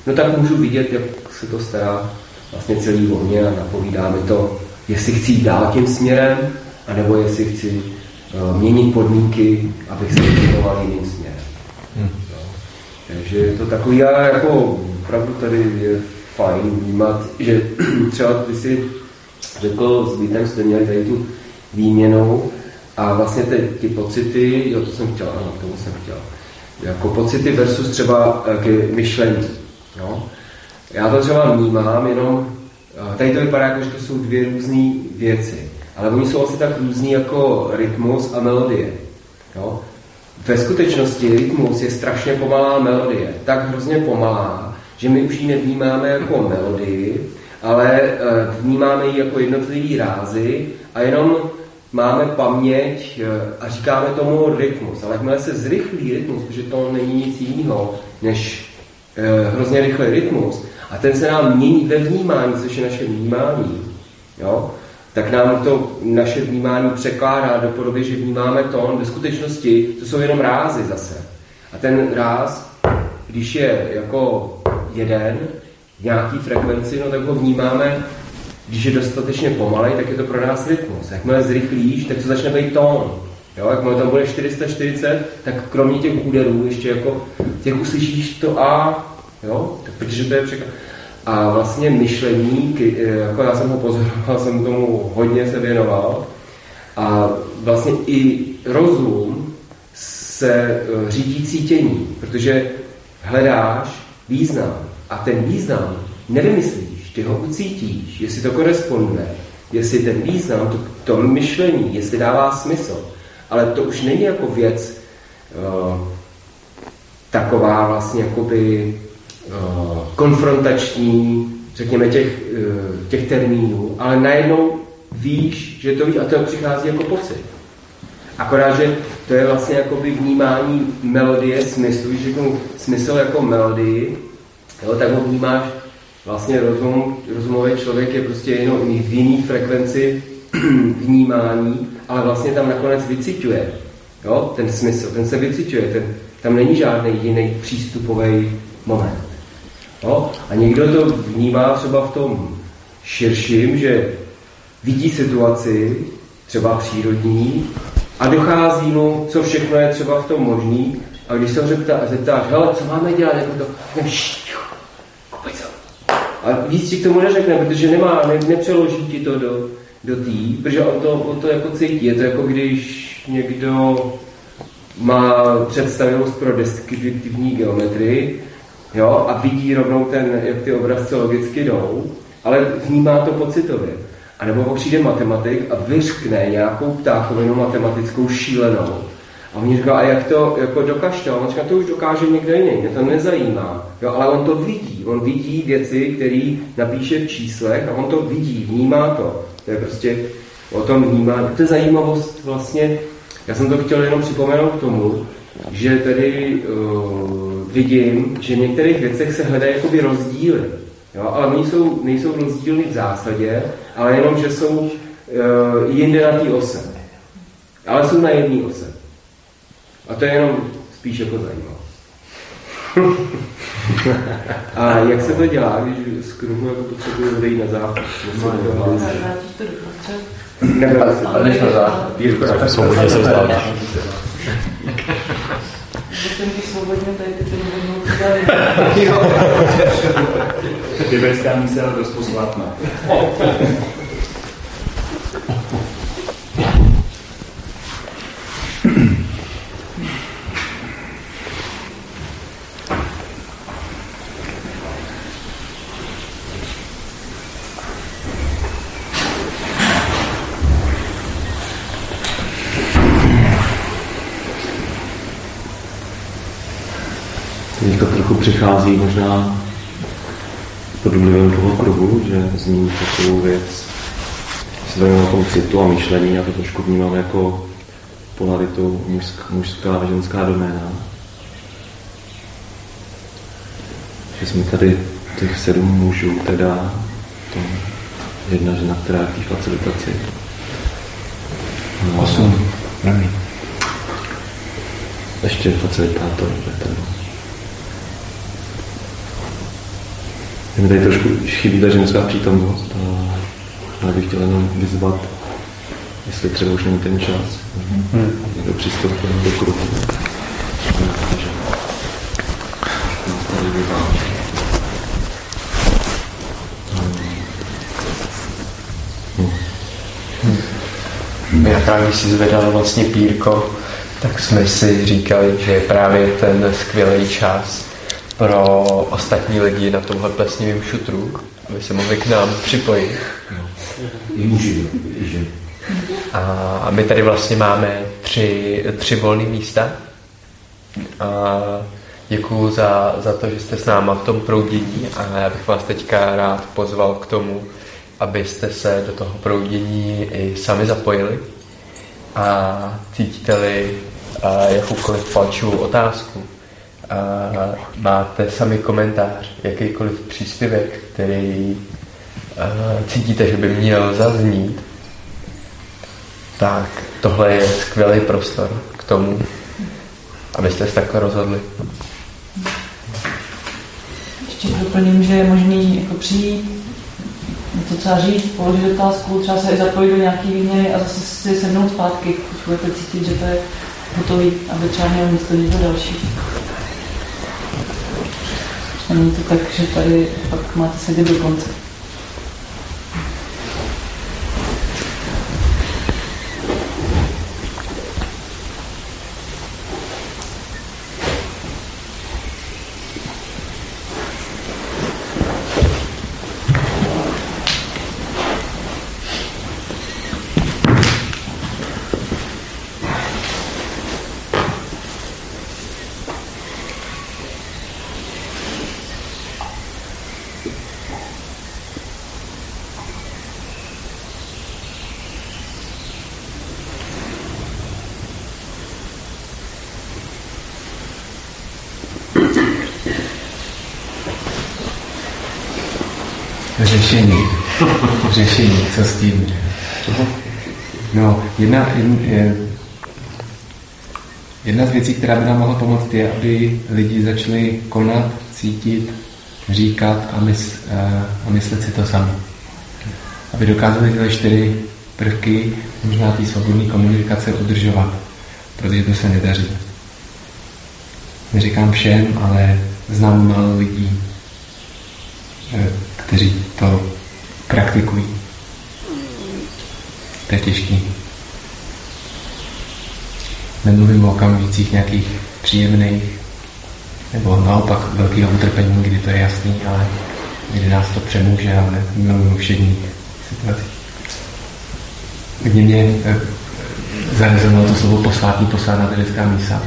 no tak můžu vidět, jak se to stará vlastně celý o mě a napovídá mi to, jestli chci jít dál tím směrem, anebo jestli chci uh, měnit podmínky, abych se vyvinuval jiným směrem. No. Takže je to takový, já jako opravdu tady je fajn vnímat, že třeba ty si řekl s Vítem, jste měli tady tu výměnou a vlastně ty, ty pocity, jo, to jsem chtěl, ano, tomu jsem chtěl, jako pocity versus třeba eh, k myšlení. Jo? Já to třeba vnímám jenom, eh, tady to vypadá jako, že to jsou dvě různé věci, ale oni jsou asi tak různý jako rytmus a melodie. Jo? Ve skutečnosti rytmus je strašně pomalá melodie, tak hrozně pomalá, že my už ji nevnímáme jako melodii, ale eh, vnímáme ji jako jednotlivý rázy a jenom máme paměť eh, a říkáme tomu rytmus. Ale jakmile se zrychlí rytmus, protože to není nic jiného než hrozně rychlý rytmus, a ten se nám mění ve vnímání, což je naše vnímání, jo, tak nám to naše vnímání překládá do podoby, že vnímáme to, ve skutečnosti to jsou jenom rázy zase. A ten ráz, když je jako jeden, v nějaký frekvenci, no tak ho vnímáme, když je dostatečně pomalej, tak je to pro nás rytmus. Jakmile zrychlíš, tak to začne být tón. Jo, jakmile tam bude 440, tak kromě těch úderů ještě jako těch uslyšíš to A, Jo? Protože to je překlad. A vlastně myšlení, eh, jako já jsem ho pozoroval, jsem tomu hodně se věnoval, a vlastně i rozum se eh, řídí cítění, protože hledáš význam a ten význam nevymyslíš, ty ho ucítíš, jestli to koresponduje, jestli ten význam, to, to myšlení, jestli dává smysl. Ale to už není jako věc uh, taková vlastně jakoby konfrontační, řekněme, těch, eh, těch termínů, ale najednou víš, že to víš a to přichází jako pocit. Akorát, že to je vlastně jakoby vnímání melodie, smyslu, když řeknu smysl jako melodii, jo, tak ho vnímáš vlastně rozum, rozumový člověk je prostě jenom v jiný frekvenci vnímání, ale vlastně tam nakonec vyciťuje jo, ten smysl, ten se vyciťuje, ten, tam není žádný jiný přístupový moment. No, a někdo to vnímá třeba v tom širším, že vidí situaci, třeba přírodní, a dochází mu, co všechno je třeba v tom možný, a když se ho zeptá, zeptáš, hele, co máme dělat, jako to, a víc ti k tomu neřekne, protože nemá, ne, nepřeloží ti to do, do tý, protože on to, on to jako cítí. Je to jako když někdo má představivost pro deskriptivní geometrii jo, a vidí rovnou ten, jak ty obrazce logicky jdou, ale vnímá to pocitově. A nebo přijde matematik a vyřkne nějakou ptákovinu matematickou šílenou. A oni říká, a jak to jako dokaž to? On říká, to už dokáže někde jiný, mě to nezajímá. Jo, ale on to vidí, on vidí věci, které napíše v číslech a on to vidí, vnímá to. To je prostě o tom vnímání. To je zajímavost vlastně, já jsem to chtěl jenom připomenout k tomu, že tedy uh, vidím, že v některých věcech se hledají jakoby rozdíly. Jo? Ale oni jsou, nejsou rozdíly v zásadě, ale jenom, že jsou uh, jinde na té ose. Ale jsou na jedné ose. A to je jenom spíš jako zajímavé. A jak se to dělá, když z kruhu jako potřebuji odejít na záchod? Než na záchod. Svobodně se vzdal. Když svobodně tady ty budou Tibetská mísa je dost posvátná. Teďka trochu přichází možná pod vlivem toho kruhu, že zní takovou věc, se bavíme o tom citu a myšlení a to trošku vnímám jako polaritu mužská, mužská a ženská doména. Že jsme tady těch sedm mužů, teda to jedna žena, která je v té facilitaci. No, Osm. Ještě facilitátor. Petr. Mi tady trošku chybí ta ženská přítomnost a já bych chtěl jenom vyzvat, jestli třeba už není ten čas, hmm. někdo přistoupil do kruhu. Takže nás tady vyváží. Jak když si zvedal vlastně pírko, tak jsme si říkali, že je právě ten skvělý čas pro ostatní lidi na tomhle plesnivém šutru, aby se mohli k nám připojit. I muži, i ženy. A my tady vlastně máme tři, tři volné místa. A děkuju za, za to, že jste s náma v tom proudění a já bych vás teďka rád pozval k tomu, abyste se do toho proudění i sami zapojili a cítíte-li jakoukoliv palčivou otázku, a máte sami komentář, jakýkoliv příspěvek, který uh, cítíte, že by měl zaznít, tak tohle je skvělý prostor k tomu, abyste se takhle rozhodli. Ještě doplním, že je možný jako přijít, něco třeba říct, položit otázku, třeba se i zapojit do nějaký výměny a zase si sednout zpátky, když budete cítit, že to je hotový, aby třeba měl místo někdo další. Není to tak, že tady pak máte sedět do konce. Řešení. Řešení, co s tím? No, jedna, jedna, z věcí, která by nám mohla pomoct, je, aby lidi začali konat, cítit, říkat a, mys, a myslet si to sami. Aby dokázali tyhle čtyři prvky možná té svobodné komunikace udržovat, protože to se nedaří. Neříkám všem, ale znám málo lidí, eh, kteří to praktikují. To je těžký. Nemluvím o okamžicích nějakých příjemných, nebo naopak velkého utrpení, kdy to je jasný, ale kdy nás to přemůže, ale mluvím o všedních situacích. Kdy mě eh, to slovo posvátný, posvátná lidská mísa,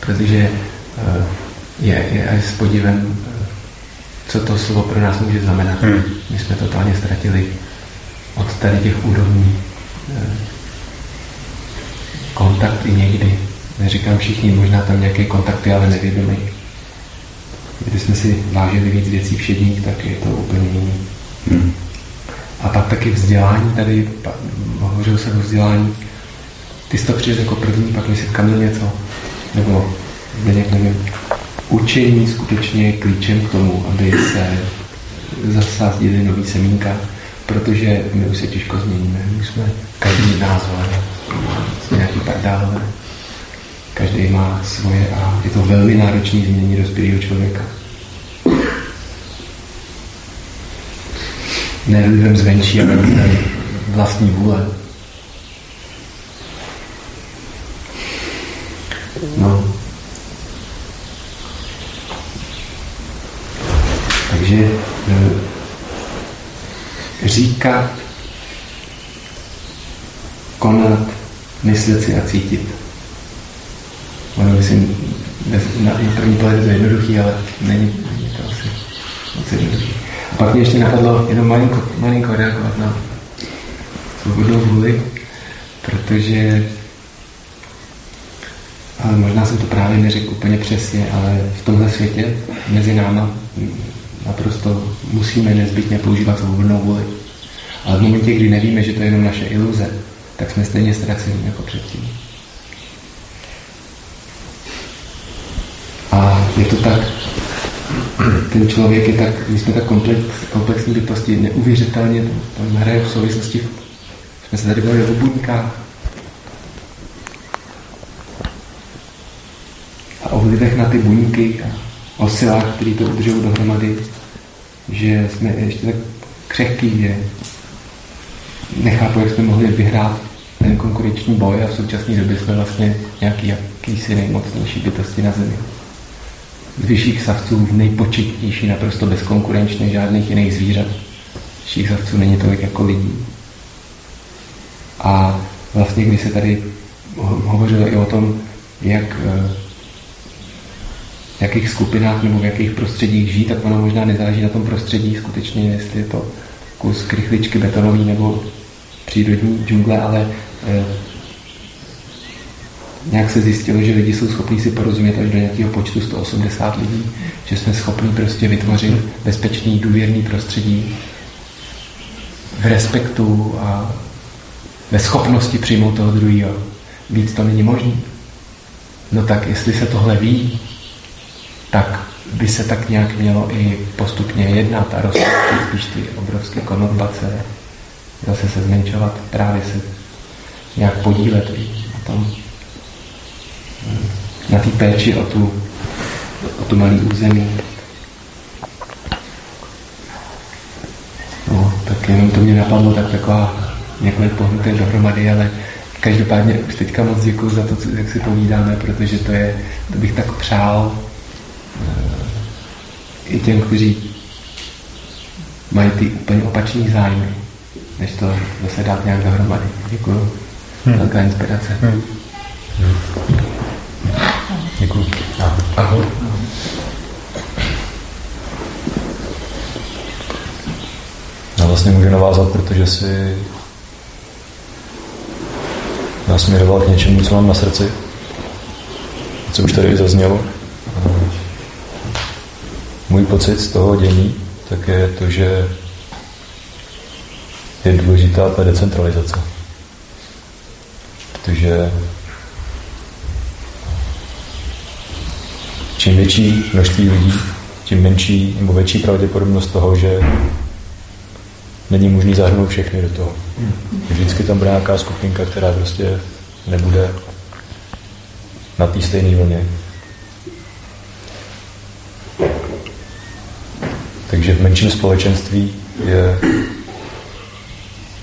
protože eh, je, je s podívem co to slovo pro nás může znamenat. Hmm. My jsme totálně ztratili od tady těch úrovní eh, kontakty někdy. Neříkám všichni, možná tam nějaké kontakty, ale nevědomí. Když jsme si vážili víc věcí všedních, tak je to úplně jiný. Hmm. A pak taky vzdělání tady, hovořil jsem o vzdělání. Ty jsi to přijel jako první, pak mi si Kamil něco, nebo Zdeněk, nevím, učení skutečně je klíčem k tomu, aby se zasázděly nový semínka, protože my už se těžko změníme. My jsme každý názor, jsme nějaký pardálové. Každý má svoje a je to velmi náročné změnit dospělého člověka. Ne lidem zvenčí, ale lidem vlastní vůle. No. Takže e, říkat, konat, myslet si a cítit. Ono myslím, na, na první pohled je to jednoduchý, ale není, není to asi moc jednoduchý. A pak mě ještě napadlo jenom malinko, malinko reagovat na svobodnou vůli, protože ale možná jsem to právě neřekl úplně přesně, ale v tomhle světě mezi náma naprosto musíme nezbytně používat svobodnou vůli. Ale v momentě, kdy nevíme, že to je jenom naše iluze, tak jsme stejně ztraceni jako předtím. A je to tak, ten člověk je tak, my jsme tak komplex, komplexní bytosti, neuvěřitelně tam hraje v souvislosti, jsme se tady bavili o buňkách, a o vlivech na ty buňky a o silách, které to udržují dohromady, že jsme ještě tak křehký, že nechápu, jak jsme mohli vyhrát ten konkurenční boj a v současné době jsme vlastně nějaký jakýsi nejmocnější bytosti na Zemi. Z vyšších savců nejpočetnější, naprosto bezkonkurenčně žádných jiných zvířat. Vyšších savců není tolik jako lidí. A vlastně, když se tady hovořilo i o tom, jak eh, jakých skupinách nebo v jakých prostředích žít, tak ono možná nezáleží na tom prostředí skutečně, jestli je to kus krychličky betonový nebo přírodní džungle, ale eh, nějak se zjistilo, že lidi jsou schopni si porozumět až do nějakého počtu 180 lidí, že jsme schopni prostě vytvořit bezpečný, důvěrný prostředí v respektu a ve schopnosti přijmout toho druhého. Víc to není možné. No tak jestli se tohle ví, tak by se tak nějak mělo i postupně jednat a rostat spíš ty obrovské konurbace, zase se zmenšovat, právě se nějak podílet na tom, na té péči o tu, o tu malý území. No, tak jenom to mě napadlo, tak taková několik pohnutek dohromady, ale každopádně už teďka moc děkuji za to, jak si povídáme, protože to je, to bych tak přál i těm, kteří mají ty úplně opačný zájmy, než to zase dát nějak dohromady. Děkuji. Hmm. Velká inspirace. Hmm. Hmm. Děkuji. Ahoj. Já vlastně můžu navázat, protože si nasměroval k něčemu, co mám na srdci, co už tady zaznělo můj pocit z toho dění, tak je to, že je důležitá ta decentralizace. Protože čím větší množství lidí, tím menší nebo větší pravděpodobnost toho, že není možný zahrnout všechny do toho. Vždycky tam bude nějaká skupinka, která prostě nebude na té stejné vlně. Takže v menším společenství je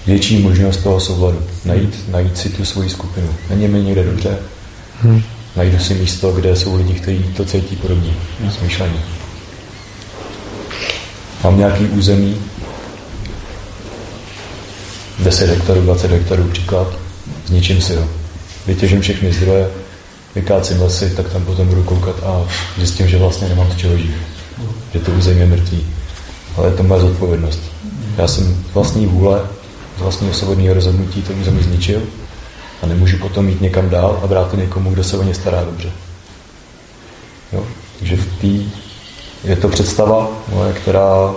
větší možnost toho souladu. Najít, najít si tu svoji skupinu. Není mi někde dobře. Hmm. Najdu si místo, kde jsou lidi, kteří to cítí podobně. Hmm. Smýšlení. Mám nějaký území, 10 hektarů, 20 hektarů příklad, zničím si ho. Vytěžím všechny zdroje, vykácím lesy, tak tam potom budu koukat a zjistím, že vlastně nemám z čeho žít. Že to území je mrtvý ale je to moje zodpovědnost. Já jsem vlastní vůle, z vlastního svobodného rozhodnutí to území zničil a nemůžu potom jít někam dál a brát to někomu, kdo se o ně stará dobře. Jo? Takže v té je to představa, moje, která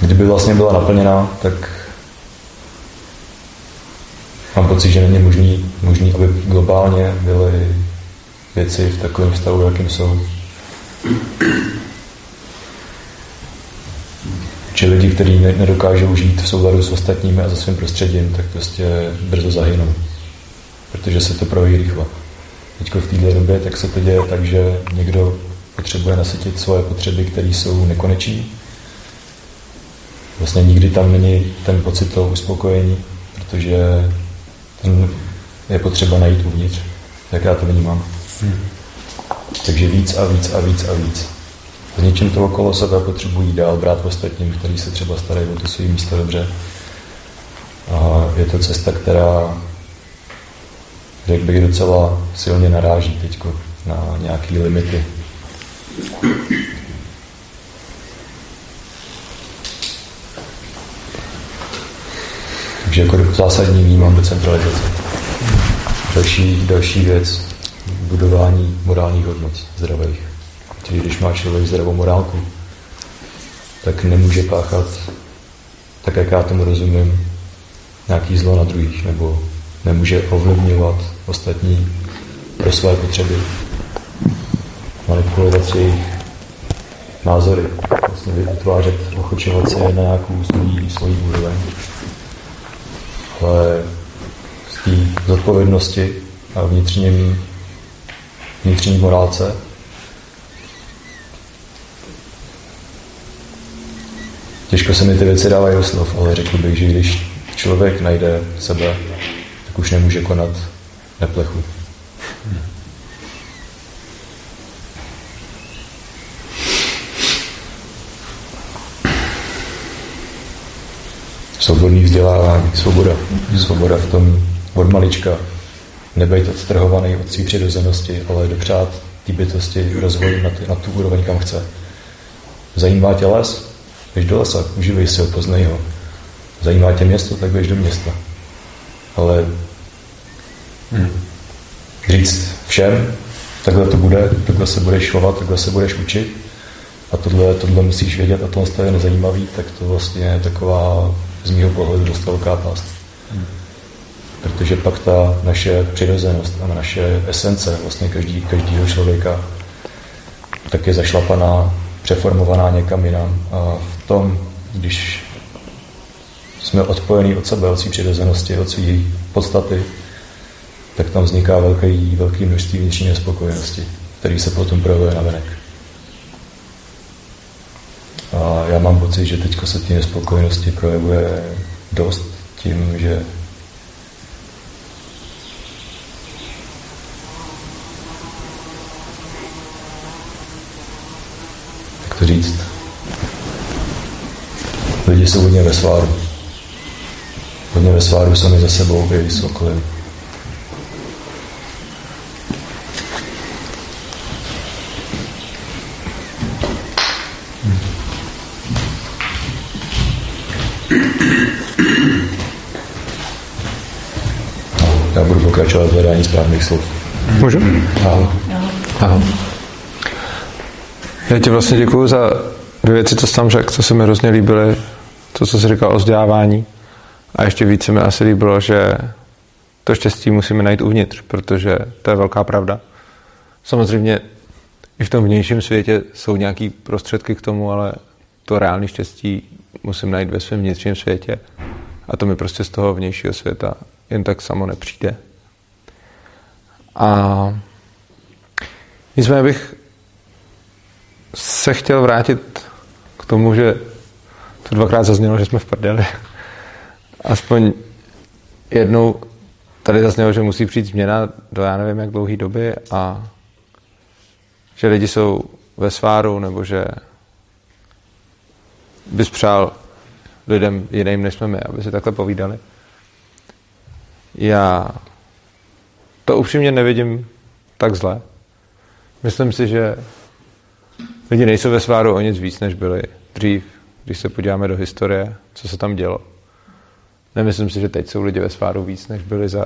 kdyby vlastně byla naplněná, tak mám pocit, že není možný, možný aby globálně byly věci v takovém stavu, jakým jsou. Či lidi, kteří nedokážou žít v souladu s ostatními a za svým prostředím, tak prostě brzo zahynou. Protože se to projí rychle. Teď v této době tak se to děje tak, že někdo potřebuje nasytit svoje potřeby, které jsou nekonečné. Vlastně nikdy tam není ten pocit toho uspokojení, protože ten je potřeba najít uvnitř, jak já to vnímám. Hmm. Takže víc a víc a víc a víc. S něčím to okolo sebe potřebují dál brát ostatním, kteří se třeba starají o to své místo dobře. A je to cesta, která, řekl bych, docela silně naráží teď na nějaké limity. Takže jako zásadní vnímám decentralizaci. Další, další věc, budování morálních hodnot zdravých. Tedy když má člověk zdravou morálku, tak nemůže páchat, tak jak já tomu rozumím, nějaký zlo na druhých, nebo nemůže ovlivňovat ostatní pro své potřeby, manipulovat si jejich názory, vlastně vytvářet, ochočovat se na nějakou svoji, svoji úroveň. Ale z té zodpovědnosti a vnitřním, vnitřní morálce Těžko se mi ty věci dávají do slov, ale řekl bych, že když člověk najde sebe, tak už nemůže konat neplechu. Svobodný vzdělávání, svoboda. Svoboda v tom od malička. Nebejt odstrhovaný od své přirozenosti, ale dopřát té bytosti rozvoj na, ty, na tu úroveň, kam chce. Zajímá tě les? Běž do lesa, uživej si ho, poznej ho. Zajímá tě město, tak běž do města. Ale hmm. říct všem, takhle to bude, takhle se budeš chovat, takhle se budeš učit a tohle, tohle musíš vědět a tohle je nezajímavý, tak to vlastně je taková z mého pohledu dost velká past. Hmm. Protože pak ta naše přirozenost a naše esence vlastně každý, každýho člověka tak je zašlapaná, přeformovaná někam jinam. A v tom, když jsme odpojení od sebe, od své přirozenosti, od své podstaty, tak tam vzniká velký, velký množství vnitřní nespokojenosti, který se potom projevuje na venek. A já mám pocit, že teď se té nespokojenosti projevuje dost tím, že jak to říct, lidi jsou hodně ve sváru. Hodně ve sváru sami za sebou i s okolím. Já budu pokračovat v hledání správných slov. Můžu? Aha. Aha. Já ti vlastně děkuji za dvě věci, co jsi tam řekl, co se mi hrozně líbily. To, co jsi říkal o vzdělávání. A ještě více mi asi líbilo, že to štěstí musíme najít uvnitř, protože to je velká pravda. Samozřejmě i v tom vnějším světě jsou nějaké prostředky k tomu, ale to reálné štěstí musím najít ve svém vnitřním světě. A to mi prostě z toho vnějšího světa jen tak samo nepřijde. A nicméně bych se chtěl vrátit k tomu, že to dvakrát zaznělo, že jsme v prdeli. Aspoň jednou tady zaznělo, že musí přijít změna do já nevím jak dlouhé doby a že lidi jsou ve sváru nebo že bys přál lidem jiným, než jsme my, aby si takhle povídali. Já to upřímně nevidím tak zle. Myslím si, že lidi nejsou ve sváru o nic víc, než byli dřív, když se podíváme do historie, co se tam dělo. Nemyslím si, že teď jsou lidi ve sváru víc, než byli za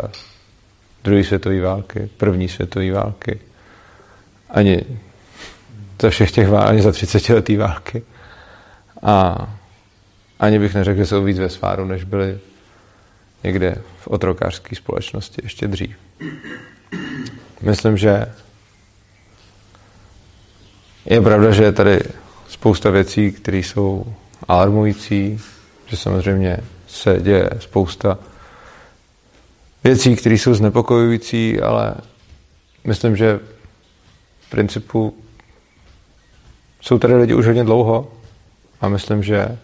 druhé světové války, první světové války. Ani za všech těch válek, ani za 30 letý války. A ani bych neřekl, že jsou víc ve sváru, než byli někde v otrokářské společnosti ještě dřív. Myslím, že je pravda, že je tady spousta věcí, které jsou alarmující, že samozřejmě se děje spousta věcí, které jsou znepokojující, ale myslím, že v principu jsou tady lidi už hodně dlouho a myslím, že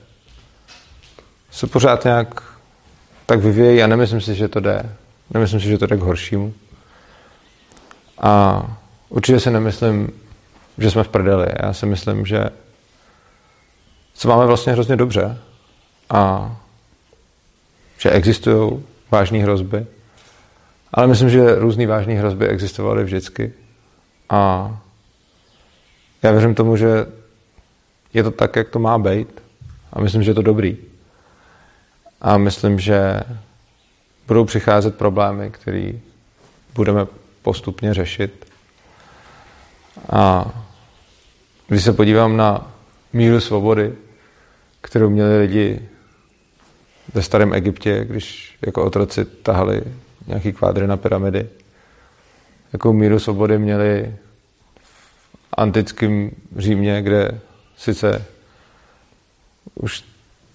se pořád nějak tak vyvíjejí a nemyslím si, že to jde. Nemyslím si, že to jde k horšímu. A určitě si nemyslím, že jsme v prdeli. Já si myslím, že se máme vlastně hrozně dobře a že existují vážné hrozby. Ale myslím, že různé vážné hrozby existovaly vždycky. A já věřím tomu, že je to tak, jak to má být. A myslím, že je to dobrý. A myslím, že budou přicházet problémy, které budeme postupně řešit. A když se podívám na míru svobody, kterou měli lidi ve starém Egyptě, když jako otroci tahali nějaký kvádry na pyramidy, jakou míru svobody měli v antickém Římě, kde sice už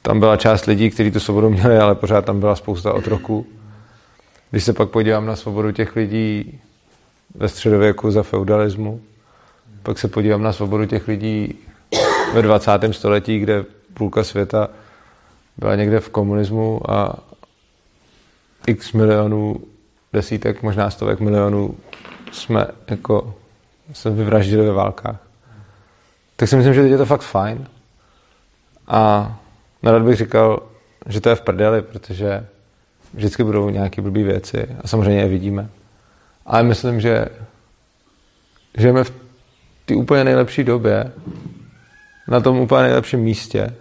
tam byla část lidí, kteří tu svobodu měli, ale pořád tam byla spousta otroků. Když se pak podívám na svobodu těch lidí ve středověku za feudalismu, pak se podívám na svobodu těch lidí ve 20. století, kde půlka světa byla někde v komunismu a x milionů, desítek, možná stovek milionů jsme jako se vyvraždili ve válkách. Tak si myslím, že teď je to fakt fajn. A nerad bych říkal, že to je v prdeli, protože vždycky budou nějaké blbé věci a samozřejmě je vidíme. Ale myslím, že žijeme v té úplně nejlepší době, na tom úplně nejlepším místě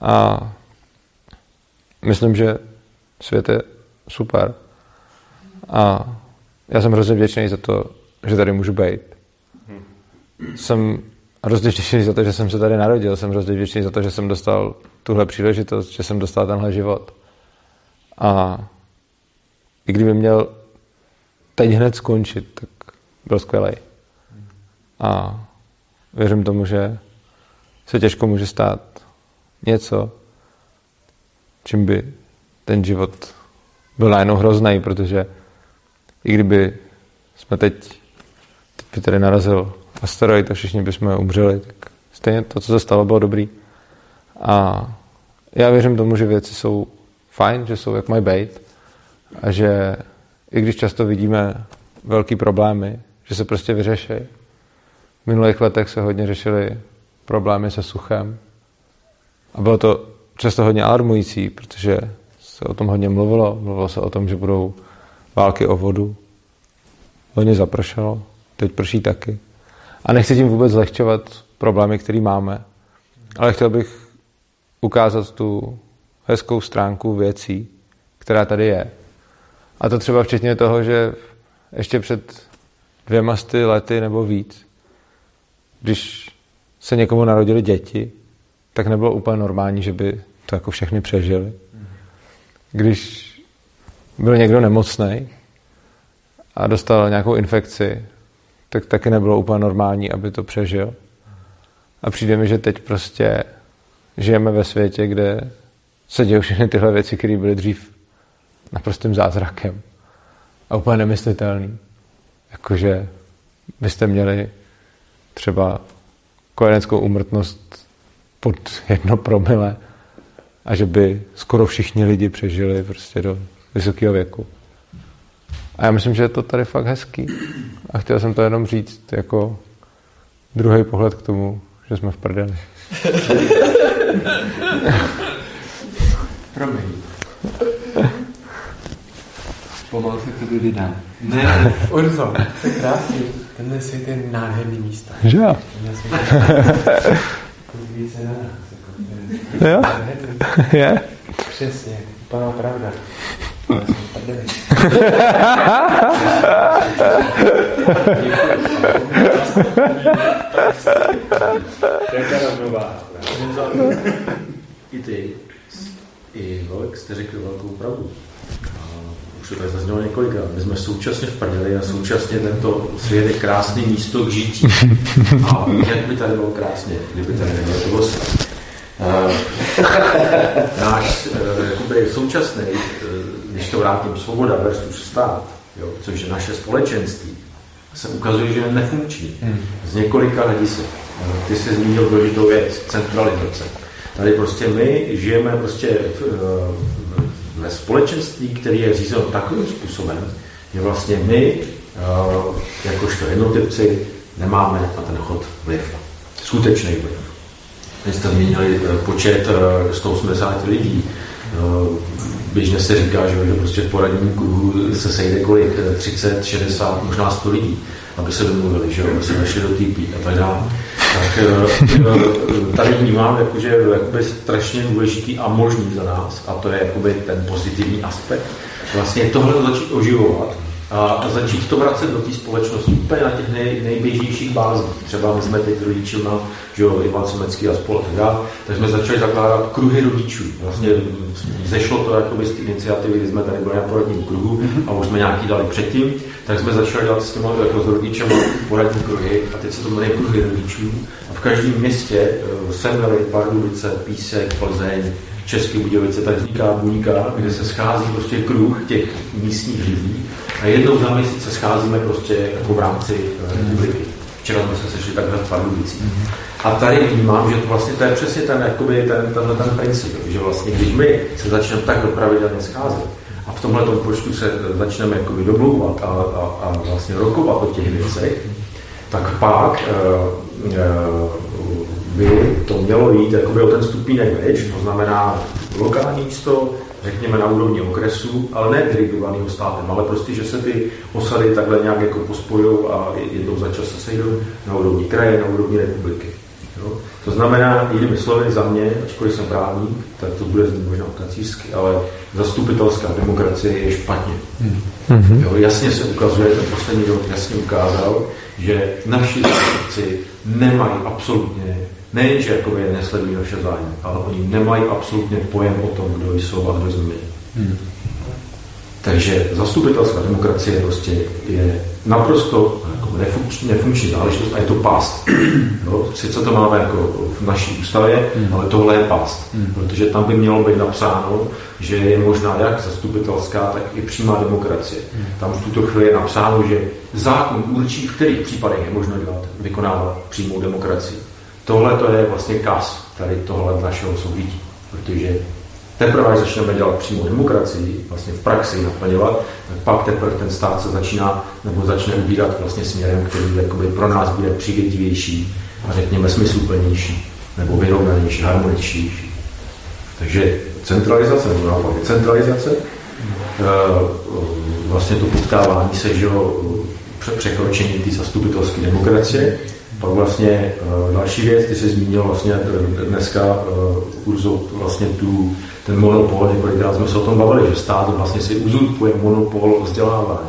a myslím, že svět je super. A já jsem hrozně vděčný za to, že tady můžu být. Jsem hrozně vděčný za to, že jsem se tady narodil. Jsem hrozně vděčný za to, že jsem dostal tuhle příležitost, že jsem dostal tenhle život. A i kdyby měl teď hned skončit, tak byl skvělý. A věřím tomu, že se těžko může stát něco, čím by ten život byl najednou hrozný, protože i kdyby jsme teď, teď by tady narazil asteroid a všichni bychom umřeli, tak stejně to, co se stalo, bylo dobrý. A já věřím tomu, že věci jsou fajn, že jsou jak mají být a že i když často vidíme velký problémy, že se prostě vyřeší. Minulých letech se hodně řešily problémy se suchem a bylo to často hodně alarmující, protože se o tom hodně mluvilo. Mluvilo se o tom, že budou války o vodu. Hodně zapršelo, teď prší taky. A nechci tím vůbec zlehčovat problémy, které máme, ale chtěl bych ukázat tu hezkou stránku věcí, která tady je. A to třeba včetně toho, že ještě před dvěma sty lety nebo víc, když se někomu narodili děti, tak nebylo úplně normální, že by to jako všechny přežili. Když byl někdo nemocný a dostal nějakou infekci, tak taky nebylo úplně normální, aby to přežil. A přijde mi, že teď prostě žijeme ve světě, kde se dějí všechny tyhle věci, které byly dřív naprostým zázrakem a úplně nemyslitelný. Jakože byste měli třeba kojeneckou umrtnost pod jedno promile a že by skoro všichni lidi přežili prostě do vysokého věku. A já myslím, že je to tady fakt hezký. A chtěl jsem to jenom říct jako druhý pohled k tomu, že jsme v prdeli. Promiň. Pomalu se to vydám. Ne, Urzo, to je krásný. Tenhle svět je nádherný místo. Že jo? Více na nás. Jo? Je? Přesně, úplná pravda. Ta rovnováha. I ty, i Volek jste řekl velkou pravdu. A už to tady zaznělo několikrát. My jsme současně v prdeli a současně tento svět je krásný místo k žití. A jak by tady bylo krásně, kdyby tady nebylo to bylo náš eh, jakoby, současný, eh, když to vrátím, svoboda versus stát, jo, což je naše společenství, se ukazuje, že je nefunkční. Z několika hledisek. Eh, Ty jsi zmínil důležitou věc, centralizace. Tady prostě my žijeme prostě v, eh, ve společenství, který je řízeno takovým způsobem, že vlastně my, eh, jakožto jednotlivci, nemáme na ten chod vliv. Skutečný vliv. Vy jste zmínili eh, počet eh, 180 lidí. Eh, Běžně se říká, že prostě v poradním kruhu se sejde kolik? Eh, 30, 60, možná 100 lidí, aby se domluvili, že aby se vešli do TP a tak dále. Tak eh, eh, tady vnímám, že je jakoby strašně důležitý a možný za nás, a to je jakoby ten pozitivní aspekt, vlastně tohle začít oživovat a začít to vracet do té společnosti úplně na těch nej, nejběžnějších bázích. Třeba my jsme teď rodičům, že jo, Ivan Somecký a spolu a tak dále, tak jsme začali zakládat kruhy rodičů. Vlastně zešlo to jakoby z té iniciativy, kdy jsme tady byli na poradním kruhu a už jsme nějaký dali předtím, tak jsme začali dělat s těmi jako s rodičem poradní kruhy a teď se to jmenuje kruhy rodičů. A v každém městě eh, Semily, Pardubice, Písek, Plzeň, České Budějovice, tak vzniká buňka, kde se schází prostě kruh těch místních lidí a jednou za měsíc se scházíme prostě jako v rámci eh, republiky. Včera jsme se sešli takhle v Pardubicích. A tady vnímám, že to vlastně to je přesně ten, jakoby ten, tenhle ten princip, že vlastně když my se začneme takhle pravidelně scházet a v tomhle počtu se eh, začneme jakoby domlouvat a, a, a vlastně rokovat o těch věcech, tak pak uh, uh, by to mělo jít jakoby o ten stupínek več, to znamená lokální místo, řekněme na úrovni okresu, ale ne dirigovaného státem, ale prostě, že se ty osady takhle nějak jako pospojují a jednou za čas se sejdou na úrovni kraje, na úrovni republiky. Jo? To znamená, jinými slovy za mě, ačkoliv jsem právník, tak to bude znít možná kacířsky, ale zastupitelská demokracie je špatně. Mhm. Jo, jasně se ukazuje, ten poslední rok jasně ukázal, že naši zástupci nemají absolutně, nejenže jakoby nesledují naše zájmy, ale oni nemají absolutně pojem o tom, kdo jsou a kdo jsme my. Takže zastupitelská demokracie prostě je naprosto jako nefunkční, nefunkční záležitost a je to past. No, sice to máme jako v naší ústavě, ale tohle je past. Protože tam by mělo být napsáno, že je možná jak zastupitelská, tak i přímá demokracie. Tam v tuto chvíli je napsáno, že zákon určí, v kterých případech je možno dělat, vykonávat přímou demokracii. Tohle to je vlastně kas tady tohle našeho soužití. Protože teprve, až začneme dělat přímou demokracii, vlastně v praxi naplňovat, tak pak teprve ten stát se začíná, nebo začne ubírat vlastně směrem, který jakoby pro nás bude přívětivější a řekněme smysluplnější, nebo vyrovnanější, harmoničtější. Takže centralizace, nebo naopak centralizace, eh, vlastně to potkávání se, že pře- překročení té zastupitelské demokracie, pak vlastně eh, další věc, ty jsi zmínil vlastně eh, dneska uh, Urzo, vlastně tu, ten monopol, několikrát jsme se o tom bavili, že stát vlastně si uzurpuje monopol vzdělávání.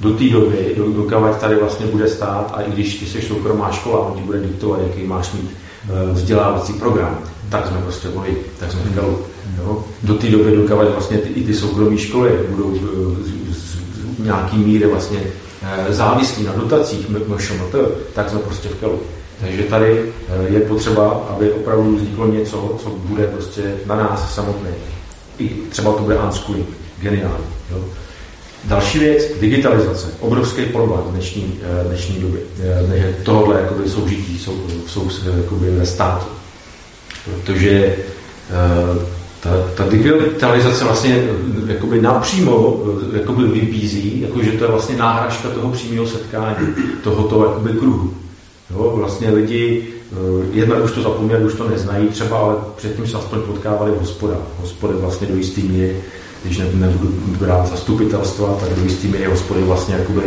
Do té doby, do, dokud tady vlastně bude stát, a i když ty jsi soukromá škola, on ti bude diktovat, jaký máš mít vzdělávací program, tak jsme prostě boli, tak jsme v galu. Jo? Do té doby, dokud vlastně ty, i ty soukromé školy budou uh, z, z, z, nějaký míry vlastně eh, závislí na dotacích MŠMT, tak jsme prostě v kelu. Takže tady eh, je potřeba, aby opravdu vzniklo něco, co bude prostě na nás samotné. I třeba to bude unschooling. Geniální. Jo? Další věc, digitalizace. Obrovský problém dnešní, eh, dnešní doby. Eh, Tohle jakoby, soužití jsou, jsou jakoby, ve státu. Protože eh, ta, ta digitalizace vlastně eh, jakoby napřímo eh, jakoby vybízí, jako že to je vlastně náhražka toho přímého setkání, tohoto jakoby kruhu. Jo, vlastně lidi, eh, jednak už to zapomněli, už to neznají třeba, ale předtím se aspoň potkávali v hospodách. Hospody vlastně do jistý míry, když ne- nebudu brát zastupitelstva, tak do jistý míry hospody vlastně jakoby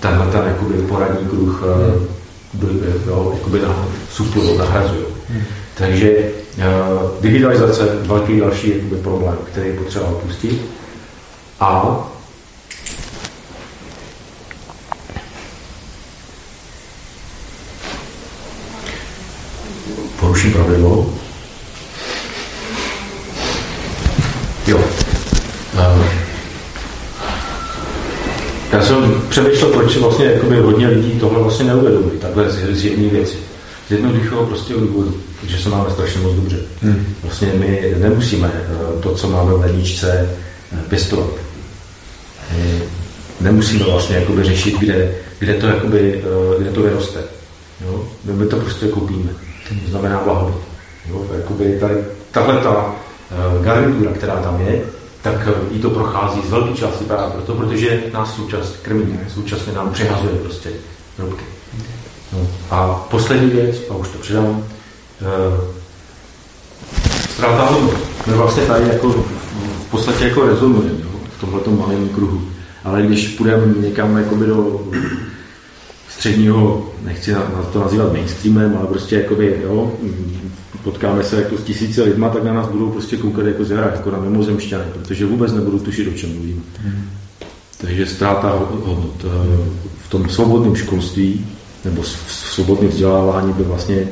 tenhle ten jakoby poradní kruh eh, do- jo, jakoby na, suplují, nahrazují. Takže uh, digitalizace velký další jakoby, problém, který je potřeba opustit. A poruším pravidlo. Jo. Uh, já jsem přemýšlel, proč vlastně jakoby, hodně lidí tohle vlastně neuvědomují, takhle z, z jedné věci. Z jednoduchého prostě důvodu, protože se máme strašně moc dobře. Hmm. Vlastně my nemusíme eh, to, co máme v ledničce, eh, pěstovat. My nemusíme vlastně jakoby řešit, kde, kde, to, jakoby, eh, kde to vyroste. Jo? My to prostě koupíme. To znamená blahobyt. Jo? Jakoby tady, tahle ta garnitura, která tam je, tak jí to prochází z velké části právě proto, protože nás součas krmí, současně nám přehazuje prostě hrobky. No. A poslední věc, a už to předám, e, ztráta hodnot. My vlastně tady jako v podstatě jako rezonujeme v tomhle malém kruhu. Ale když půjdeme někam jakoby do středního, nechci na, na to nazývat mainstreamem, ale prostě jakoby, jo, potkáme se jako s tisíci lidma, tak na nás budou prostě koukat jako zhra, jako na mimozemšťany, protože vůbec nebudou tušit, o čem mluvím. Hmm. Takže ztráta hodnot. Eh, v tom svobodném školství nebo v svobodném vzdělávání by vlastně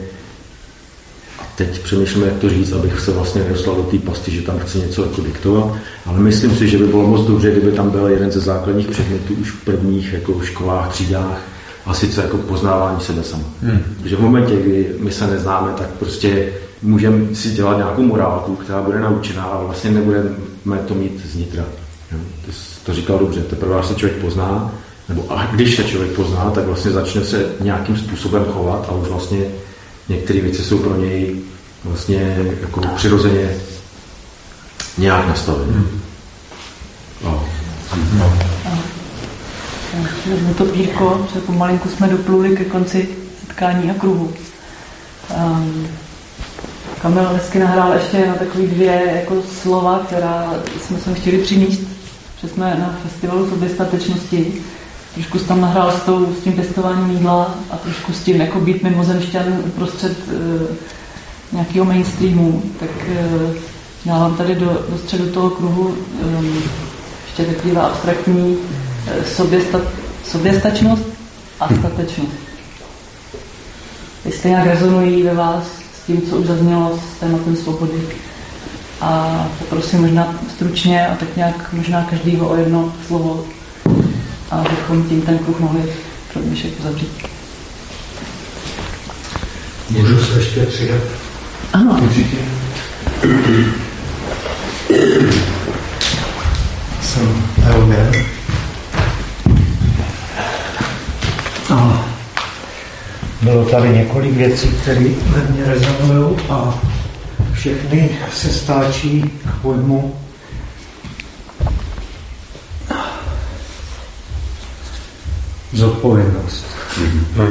a teď přemýšlím, jak to říct, abych se vlastně nedostal do té pasti, že tam chci něco jako diktovat, ale myslím si, že by bylo moc dobře, kdyby tam byl jeden ze základních předmětů už v prvních jako školách, třídách, a sice jako poznávání sebe sama. Hmm. Protože v momentě, kdy my se neznáme, tak prostě můžeme si dělat nějakou morálku, která bude naučená, ale vlastně nebudeme to mít znitra. To, to říkal dobře, teprve až se člověk pozná, nebo a když se člověk pozná, tak vlastně začne se nějakým způsobem chovat a už vlastně některé věci jsou pro něj vlastně jako přirozeně nějak nastavené. Hmm. No. No. Vezmu to pírko, že pomalinku jsme dopluli ke konci setkání a kruhu. Um, Kamil hezky nahrál ještě na takové dvě jako slova, která jsme sem chtěli přinést, že jsme na festivalu soběstatečnosti. Trošku tam nahrál s, tou, s tím testováním jídla a trošku s tím jako být mimozemšťan uprostřed uh, nějakého mainstreamu. Tak uh, dávám tady do, do středu toho kruhu um, ještě takový abstraktní uh, soběstat, soběstačnost a statečnost. Jestli nějak rezonují ve vás tím, co už zaznělo s tématem svobody. A poprosím možná stručně a tak nějak možná každýho o jedno slovo, abychom tím ten kruh mohli pro dnešek uzavřít. Můžu se ještě přidat? Ano. Určitě. Jsem Eugen. A bylo tady několik věcí, které ve mně rezonují a všechny se stáčí k pojmu zodpovědnost. No.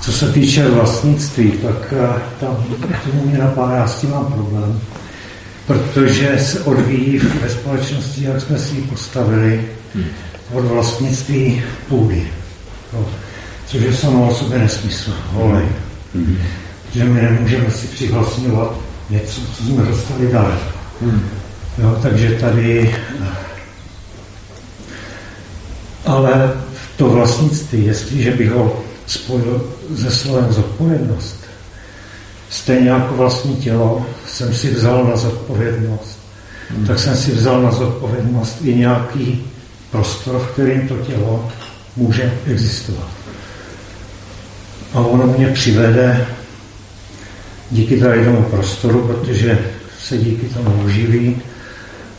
Co se týče vlastnictví, tak eh, tam tomu mě napadá, já s tím mám problém, protože se odvíjí ve společnosti, jak jsme si ji postavili, od vlastnictví půdy. No což je samo o sobě nesmysl, holej. Mm-hmm. Že my nemůžeme si přivlastňovat něco, co jsme dostali dál. Mm. Jo, takže tady ale to vlastnictví, jestliže bych ho spojil se slovem zodpovědnost, stejně jako vlastní tělo jsem si vzal na zodpovědnost, hmm. tak jsem si vzal na zodpovědnost i nějaký prostor, v kterým to tělo může existovat a ono mě přivede díky tady tomu prostoru, protože se díky tomu uživí,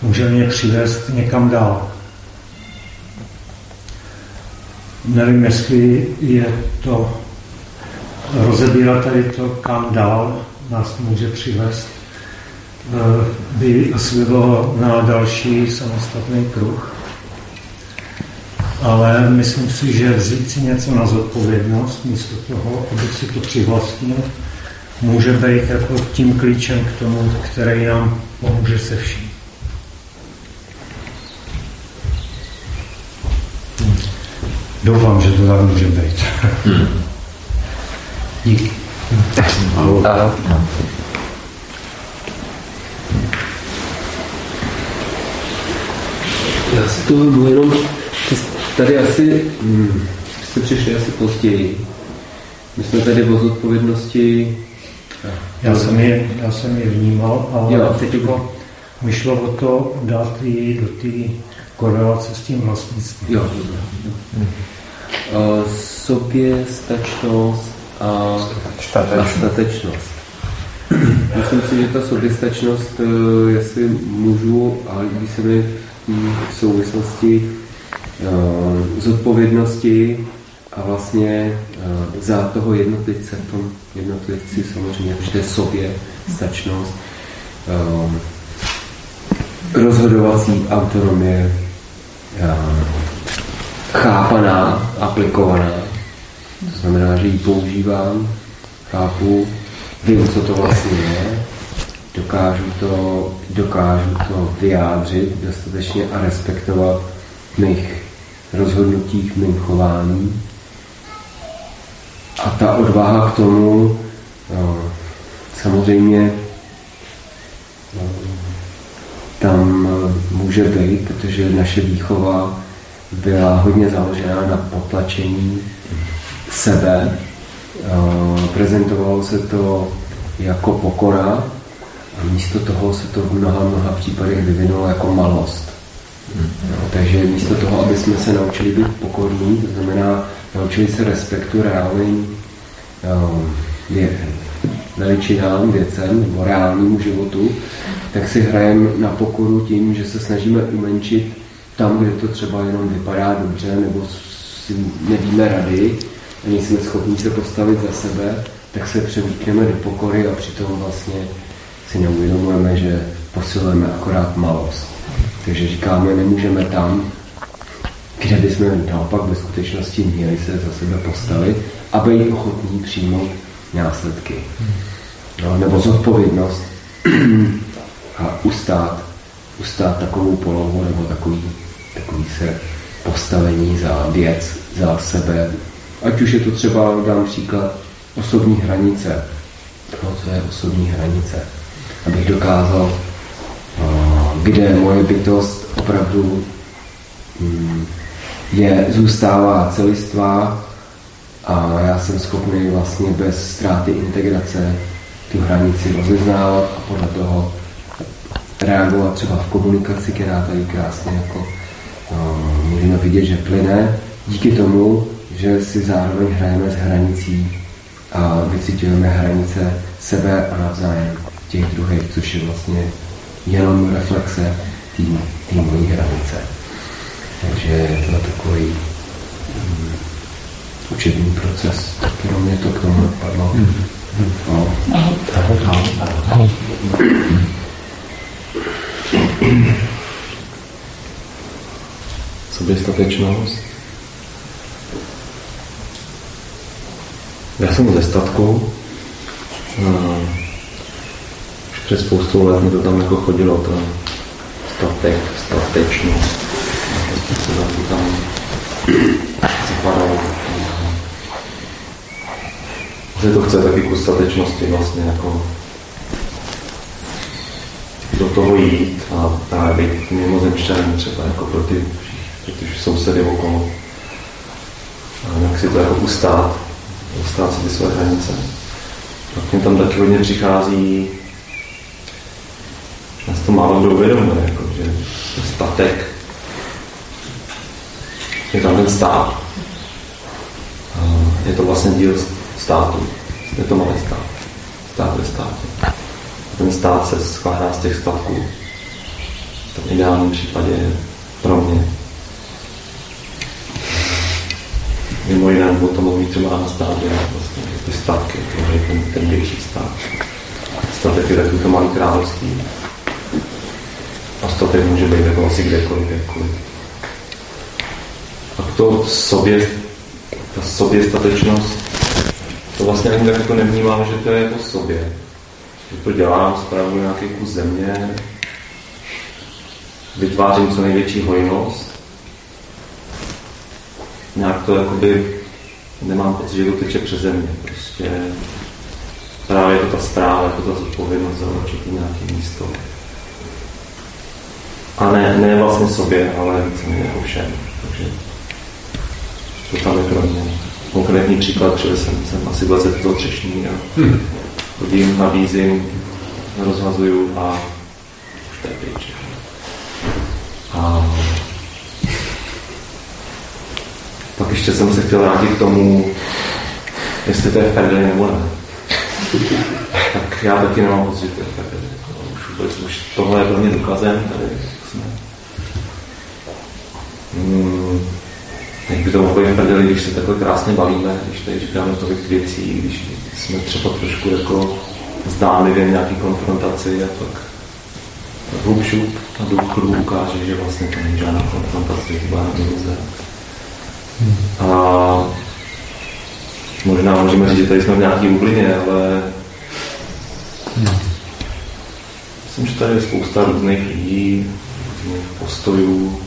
může mě přivést někam dál. Nevím, jestli je to rozebírat tady to, kam dál nás může přivést, eh, by asi bylo na další samostatný kruh ale myslím si, že vzít si něco na zodpovědnost místo toho, abych si to přivlastnil, může být jako tím klíčem k tomu, který nám pomůže se vším. Doufám, že to tak může být. Hmm. Díky. Ahoj. Já si to jenom tady asi, hmm, jste přišli asi později. My jsme tady o zodpovědnosti. Já jsem je, já jsem je vnímal, ale jo, teď jako mi šlo o to dát ji do té korelace s tím vlastnictvím. Jo, jo. Hmm. Sobě stačnost a, a statečnost. Myslím si, že ta soběstačnost, eh, jestli můžu, a líbí se mi v souvislosti eh, zodpovědnosti a vlastně eh, za toho jednotlivce, v tom jednotlivci samozřejmě vždy sobě stačnost, rozhodovací autonomie, chápaná, aplikovaná. To znamená, že ji používám, chápu, vím, co to vlastně je, dokážu to, dokážu to vyjádřit dostatečně a respektovat v mých rozhodnutích, v mým chování. A ta odvaha k tomu no, samozřejmě no, tam může být, protože naše výchova byla hodně založená na potlačení sebe, Eh, prezentovalo se to jako pokora a místo toho se to v mnoha, mnoha případech vyvinulo jako malost. No, takže místo toho, aby jsme se naučili být pokorní, to znamená naučili se respektu reálným je, veličinám, věcem nebo reálnému životu, tak si hrajeme na pokoru tím, že se snažíme umenčit tam, kde to třeba jenom vypadá dobře nebo si nevíme rady, a nejsme schopni se postavit za sebe, tak se převlíkneme do pokory a přitom vlastně si neuvědomujeme, že posilujeme akorát malost. Takže říkáme, nemůžeme tam, kde bychom naopak ve skutečnosti měli se za sebe postavit a být ochotní přijmout následky. No, nebo zodpovědnost a ustát, ustát takovou polohu nebo takový, takový se postavení za věc, za sebe, Ať už je to třeba, dám příklad, osobní hranice. No, co je osobní hranice? Abych dokázal, kde moje bytost opravdu mm, je, zůstává celistvá a já jsem schopný vlastně bez ztráty integrace tu hranici rozeznávat a podle toho reagovat třeba v komunikaci, která tady krásně jako můžeme vidět, že plyne. Díky tomu že si zároveň hrajeme s hranicí a vycitujeme hranice sebe a navzájem těch druhých, což je vlastně jenom reflexe té mojí hranice. Takže je to takový um, učební proces. Jenom mě to k tomu napadlo. Mm. No. Ahoj. Ahoj. Ahoj. Soběstatečnost Já jsem ze statku. Už před spoustou let mi to tam jako chodilo, to statek, statečnost. To tam zapadalo. Že to chce taky kus statečnosti vlastně jako do toho jít a právě být mimozemšťanem třeba jako pro ty, pro ty sousedy okolo. A jak si to jako ustát dostat si ty své hranice. A k tam taky hodně přichází, nás to málo kdo uvědomuje, jako, že statek, je tam ten stát. Je to vlastně díl státu. Je to malý stát. Stát ve státě. Ten stát se skládá z těch statků. V tom ideálním případě pro mě mimo jiné o tom mluví třeba na státě, vlastně ty statky, to ten, ten větší stát. Statek je takový to malý království. A statek může být jako asi kdekoliv, kdekoliv. A to sobě, ta soběstatečnost, to vlastně ani tak jako nevnímám, že to je jako sobě. Že to dělám, spravuju nějaký kus země, vytvářím co největší hojnost, nějak to jakoby, nemám pocit, že to teče přeze mě. Prostě právě je to ta zpráva, jako ta zodpovědnost za určitý nějaký místo. A ne, ne vlastně sobě, ale víceméně jako všem. Takže to tam je pro mě konkrétní příklad, že jsem, jsem asi 20 toho třešní a hmm. chodím, nabízím, rozhazuju a už to je pryč. A pak ještě jsem se chtěl vrátit k tomu, jestli to je v prdeli nebo ne. tak já taky nemám pocit, že to je v. Už, vůbec, už tohle je mě důkazem. Tady jsme. Hmm, jak by to mohlo být v když se takhle krásně bavíme, když tady říkáme tolik věcí, když jsme třeba trošku jako zdánlivě nějaký konfrontaci a tak hub šup a důchodu ukáže, že vlastně to není žádná konfrontace, chyba iluze. A možná můžeme říct, že tady jsme v nějaké bublině, ale myslím, že tady je spousta různých lidí, různých postojů.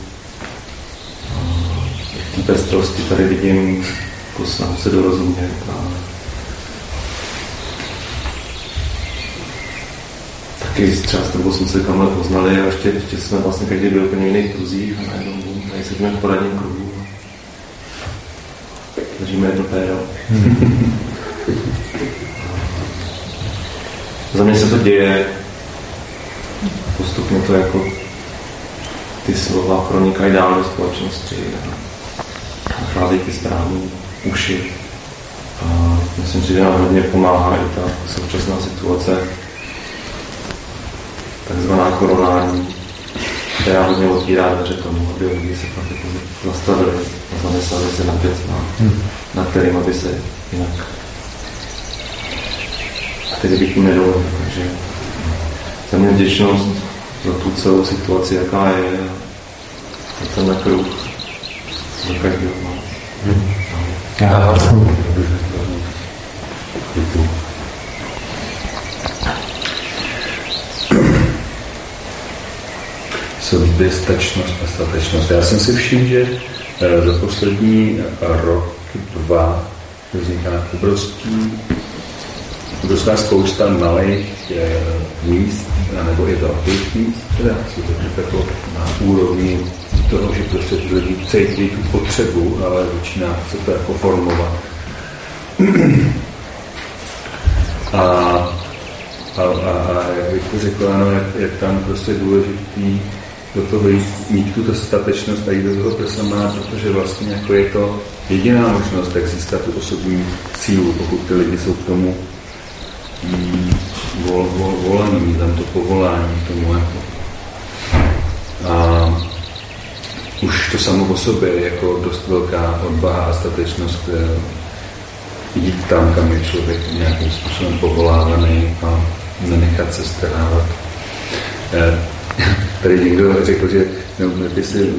Té pestrosti tady vidím jako snahu se dorozumět a taky třeba s tebou jsme se kamhle poznali a ještě, ještě jsme vlastně každý byl úplně jiných kruzích a najednou tady sedíme v poradním kruhu. Držíme jedno péro. Za mě se to děje postupně to jako ty slova pronikají dál do společnosti a nacházejí ty správné uši. A myslím si, že nám hodně pomáhá i ta současná situace, takzvaná koronální, která hodně otvírá dveře tomu, aby lidi se fakt jako zastavili a zamysleli se na věcma, hmm. na kterým aby se jinak který bych jim nedovolil. Takže za mě vděčnost za tu celou situaci, jaká je, a ten kruh za každého. Hmm. Já, Děkuji. Soběstačnost a statečnost. Já jsem si všiml, že eh, za poslední rok, dva vzniká obrovský, obrovská spousta malých eh, míst, nebo i velkých míst, která jsou to jako na úrovni toho, že prostě lidi cítí tu potřebu, ale začíná se to jako formovat. A, a, a, a jak bych to řekl, ano, jak, jak tam prostě důležitý do toho jít, mít tu statečnost a jít do toho personála, protože vlastně jako je to jediná možnost, jak získat tu osobní sílu, pokud ty lidi jsou k tomu mm, vol, vol, volaní, tam to povolání k tomu jako. A už to samo o sobě je jako dost velká odvaha a statečnost eh, jít tam, kam je člověk nějakým způsobem povolávaný a nenechat se strhávat. Eh, Tady někdo řekl, že nebo ty si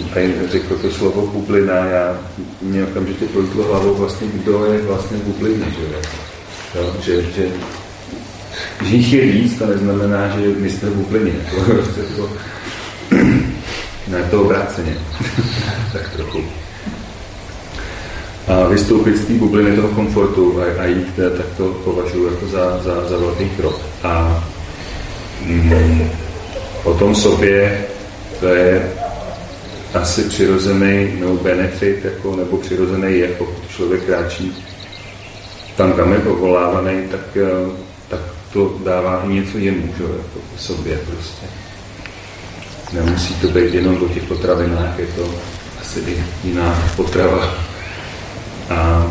řekl to slovo bublina, já mě okamžitě projítlo hlavou vlastně, kdo je vlastně bublina, že, jo? že, že, že jich je víc, to neznamená, že my jsme bublině. Prostě to, ne, to obráceně. tak trochu. A vystoupit z té bubliny toho komfortu a, a jít, tak to považuji jako za, za, za velký krok. A mm, o tom sobě, to je asi přirozený no benefit, jako, nebo přirozený je, pokud člověk kráčí tam, kam je povolávaný, tak, eh, tak to dává i něco jemu, že, jako sobě prostě. Nemusí to být jenom o těch potravinách, je to asi i jiná potrava. A,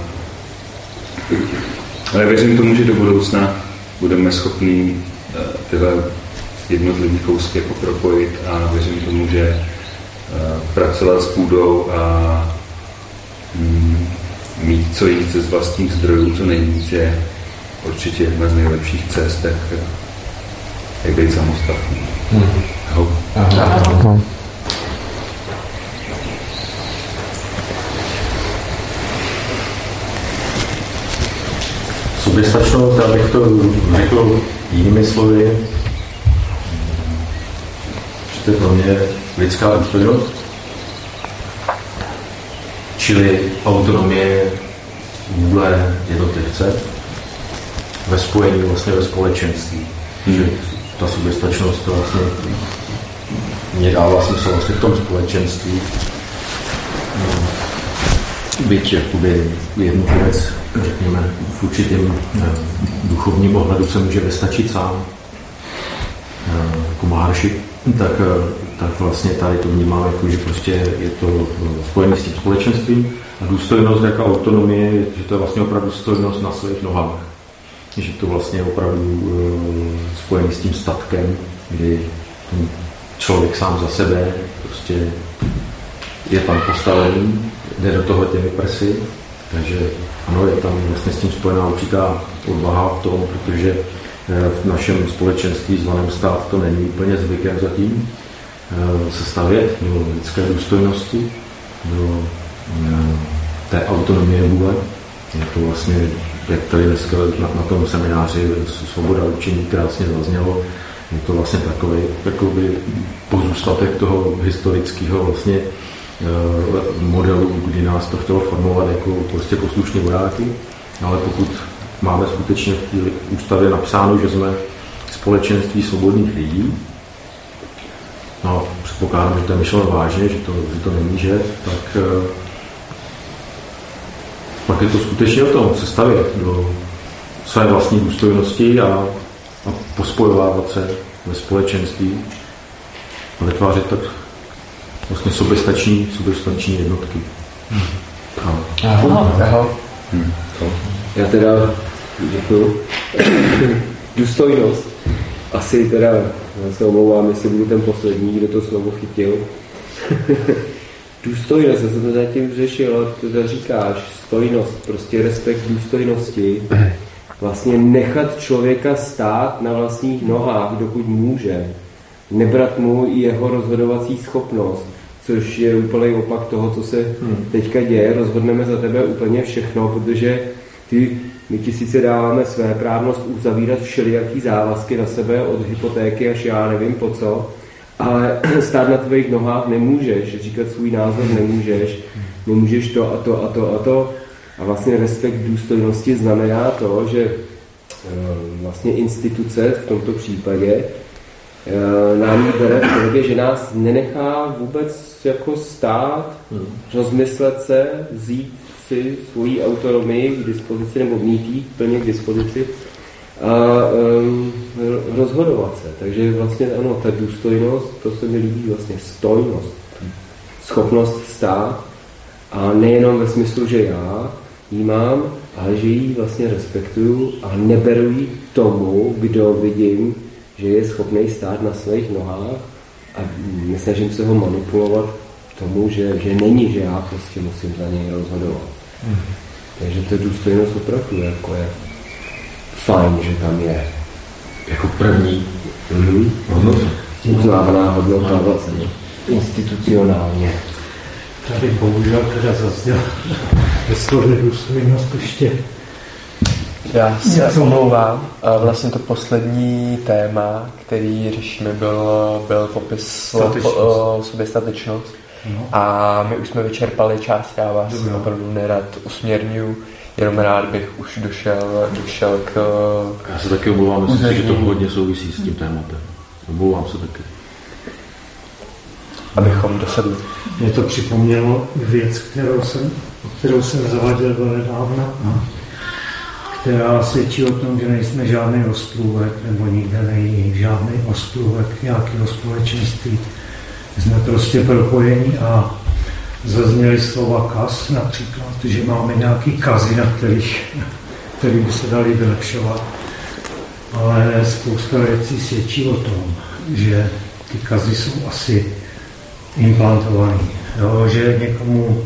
ale věřím tomu, že do budoucna budeme schopni eh, tyhle jednotlivý kousky jako propojit a věřím tomu, že eh, pracovat s půdou a mm, mít co jít z vlastních zdrojů, co nejvíc je určitě jedna z nejlepších cest, jak, jak být samostatný. Hmm. Aha. Soběstačnost, abych to řekl jinými slovy, to je pro mě lidská důstojnost, čili autonomie vůle jednotlivce ve spojení vlastně ve společenství. Hmm. Že ta soběstačnost to vlastně mě dává smysl vlastně v tom společenství. Byť jakoby jednotlivec, řekněme, v určitém eh, duchovním ohledu se může vystačit sám. Eh, jako Maharši, tak, tak vlastně tady to vnímám jako, že prostě je to spojené s tím společenstvím a důstojnost jako autonomie, že to je vlastně opravdu důstojnost na svých nohách. Že to vlastně je opravdu uh, spojené s tím statkem, kdy ten člověk sám za sebe prostě je tam postavený, jde do toho těmi prsy, takže ano, je tam vlastně s tím spojená určitá odvaha v tom, protože eh, v našem společenství zvaném stát to není úplně zvykem zatím eh, se stavět do lidské důstojnosti, do eh, té autonomie vůle. Je to vlastně, jak tady dneska na, na tom semináři Svoboda učení krásně zaznělo, je to vlastně takový, takový pozůstatek toho historického vlastně modelu, kdy nás to chtělo formovat jako prostě poslušní vojáky, ale pokud máme skutečně v té ústavě napsáno, že jsme společenství svobodných lidí, no předpokládám, že to je myšleno vážně, že to, že to není, že, tak eh, pak je to skutečně o tom se stavět do své vlastní důstojnosti a, a pospojovávat se ve společenství a vytvářet tak vlastně soběstační, soběstační jednotky. Hmm. Aha. Aha. Hmm. Já teda děkuju. Důstojnost. Asi teda se omlouvám, jestli budu ten poslední, kdo to slovo chytil. důstojnost, já jsem to zatím řešil, to říkáš, stojnost, prostě respekt důstojnosti. Vlastně nechat člověka stát na vlastních nohách, dokud může. Nebrat mu i jeho rozhodovací schopnost což je úplný opak toho, co se hmm. teďka děje. Rozhodneme za tebe úplně všechno, protože ty, my ti sice dáváme své právnost uzavírat všelijaký závazky na sebe od hypotéky až já nevím po co, ale stát na tvých nohách nemůžeš, říkat svůj názor nemůžeš, nemůžeš to a to a to a to. A vlastně respekt důstojnosti znamená to, že eh, vlastně instituce v tomto případě Eh, nám ji bere v podobě, že nás nenechá vůbec jako stát, hmm. rozmyslet se, vzít si svoji autonomii k dispozici nebo mít ji plně k dispozici a um, rozhodovat se. Takže vlastně ano, ta důstojnost, to se mi líbí vlastně stojnost, schopnost stát a nejenom ve smyslu, že já ji mám, ale že ji vlastně respektuju a neberu ji tomu, kdo vidím, že je schopný stát na svých nohách a nesnažím se ho manipulovat tomu, že, že není, že já prostě musím za něj rozhodovat. Mm. Takže to důstojnost opravdu jako je fajn, že tam je. Jako první mm-hmm. hodnota. Uznávaná hodnota vlastně institucionálně. Tady bohužel teda zazněl ve slově důstojnost ještě já se omlouvám. Vlastně to poslední téma, který řešíme, byl, byl popis soběstatečnost. No. A my už jsme vyčerpali část, já vás Dobrý. opravdu nerad usměrňuju, jenom rád bych už došel, došel k Já se taky omlouvám, myslím si, že to hodně souvisí s tím tématem. Omlouvám se taky. Abychom dosedli. Mě to připomnělo věc, kterou jsem, kterou jsem zavadil do nedávna. No která svědčí o tom, že nejsme žádný ostrůvek, nebo nikde není žádný ostrůvek nějakého společenství. Jsme prostě propojení a zazněly slova kas například, že máme nějaký kazy, na kterých, který by se dali vylepšovat. Ale spousta věcí svědčí o tom, že ty kazy jsou asi implantované. Že někomu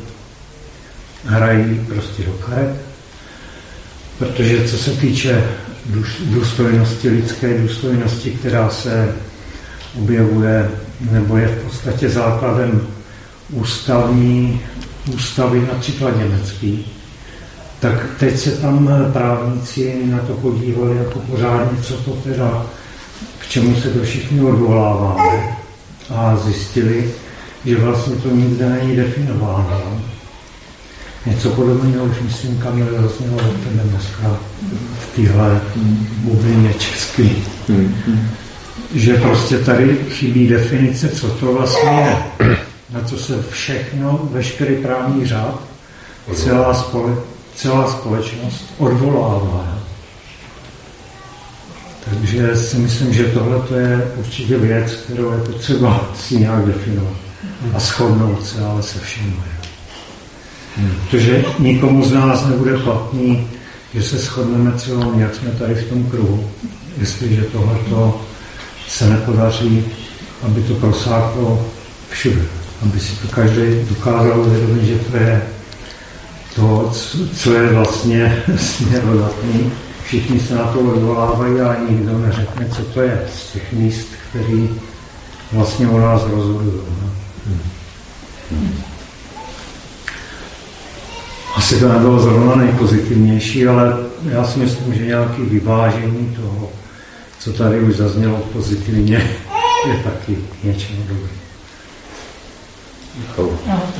hrají prostě do karet, Protože co se týče důstojnosti, lidské důstojnosti, která se objevuje nebo je v podstatě základem ústavní, ústavy například německý, tak teď se tam právníci na to podívali jako pořádně, co to teda, k čemu se to všichni odvoláváme a zjistili, že vlastně to nikde není definováno. Něco podobného už myslím, Kamil zaznělo od dneska v téhle bublině český. Že prostě tady chybí definice, co to vlastně je. Na co se všechno, veškerý právní řád, celá, spole, celá společnost odvolává. Takže si myslím, že tohle je určitě věc, kterou je potřeba si nějak definovat a shodnout se, ale se vším. Protože nikomu z nás nebude platný, že se shodneme třeba, jak jsme tady v tom kruhu. Jestliže tohleto se nepodaří, aby to prosáklo všude. Aby si to každý dokázal uvědomit, že to je to, co je vlastně směrodatný. Všichni se na to odvolávají a nikdo neřekne, co to je z těch míst, který vlastně o nás rozhodují. No. Asi to nebylo zrovna nejpozitivnější, ale já si myslím, že nějaký vyvážení toho, co tady už zaznělo pozitivně, je taky něčím dobrý.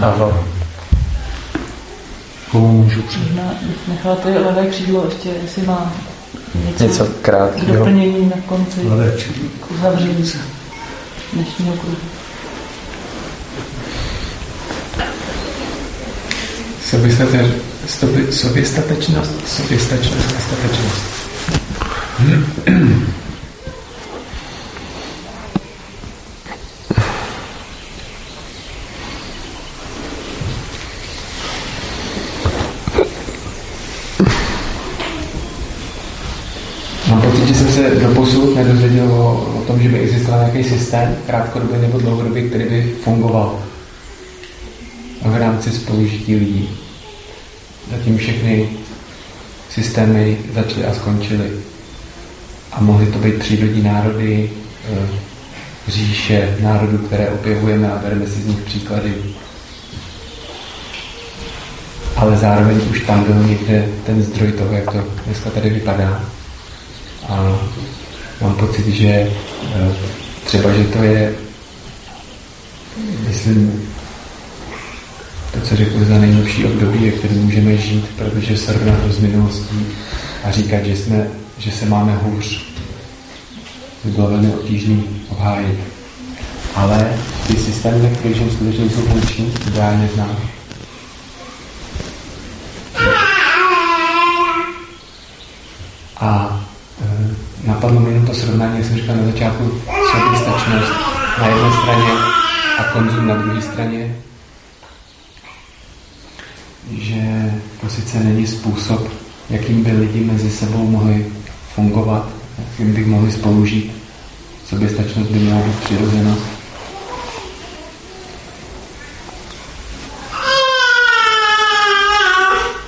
Ano. Komu můžu Možná necháte levé křídlo ještě, jestli má něco, Něco krátkého. doplnění na konci, Levé k uzavření dnešního kruhu. Stoby- Soběstatečnost, soběstačnost, nestatečnost. Mám pocit, že jsem se do posud nedozvěděl o, o tom, že by existoval nějaký systém, krátkodobý nebo dlouhodobý, který by fungoval v rámci spolužití lidí. Zatím všechny systémy začaly a skončily. A mohly to být přírodní národy, eh, říše národů, které objevujeme a bereme si z nich příklady. Ale zároveň už tam byl někde ten zdroj toho, jak to dneska tady vypadá. A mám pocit, že eh, třeba, že to je, myslím, to, co řekl za nejlepší období, ve kterém můžeme žít, protože srovnat to s minulostí a říkat, že, jsme, že se máme hůř, by bylo velmi obtížné obhájit. Ale ty systémy, ve kterých žijeme, skutečně jsou funkční, ideálně znám. A napadlo mi jenom to srovnání, jak jsem říkal na začátku, soběstačnost na jedné straně a konzum na druhé straně, že to sice není způsob, jakým by lidi mezi sebou mohli fungovat, jakým by mohli spolužít. Soběstačnost by měla být přirozenost.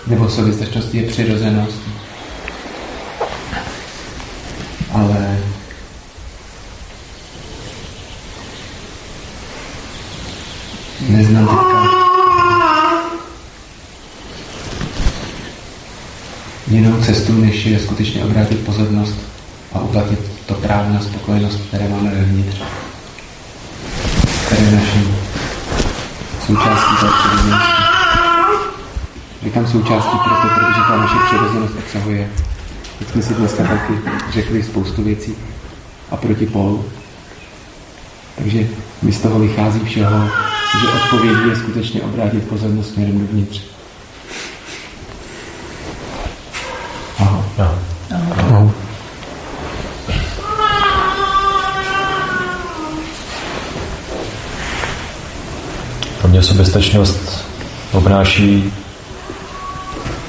Nebo soběstačnost je přirozenost. Ale neznám teďka jinou cestu, než je skutečně obrátit pozornost a uplatit to právo na spokojenost, které máme vevnitř, které je naším součástí té přirozenosti. Říkám součástí proto, protože ta naše přirozenost obsahuje, jak jsme si dneska taky řekli, spoustu věcí a proti polu. Takže mi z toho vychází všeho, že odpovědí je skutečně obrátit pozornost směrem dovnitř. Aha. Aha. Pro mě soběstačnost obnáší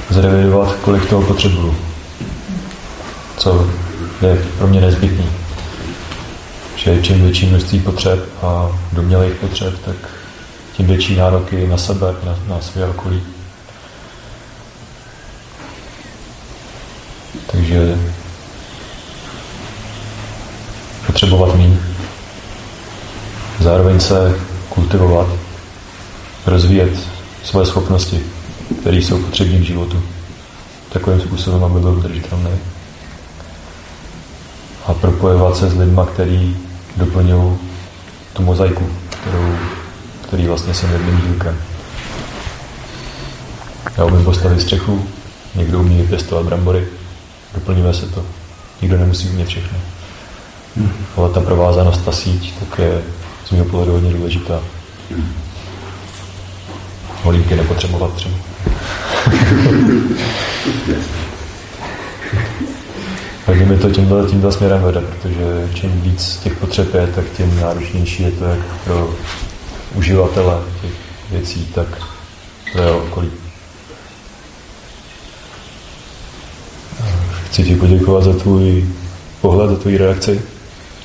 zrevidovat, kolik toho potřebuju. Co je pro mě nezbytný. Že čím větší množství potřeb a domělých potřeb, tak tím větší nároky na sebe, na, na své okolí. Takže potřebovat méně. Zároveň se kultivovat, rozvíjet své schopnosti, které jsou potřebné k životu. Takovým způsobem, aby byl udržitelný. A propojovat se s lidmi, který doplňují tu mozaiku, kterou, který vlastně jsem jedným dílkem. Já umím postavit střechu, někdo umí pěstovat brambory, doplníme se to. Nikdo nemusí umět všechno. Ale ta provázanost, ta síť, tak je z mého pohledu hodně důležitá. Holíky nepotřebovat třeba. Takže mi to tímhle, tímhle směrem vede, protože čím víc těch potřeb je, tak tím náročnější je to jak pro uživatele těch věcí, tak pro jeho okolí. Chci ti poděkovat za tvůj pohled, za tvůj reakci,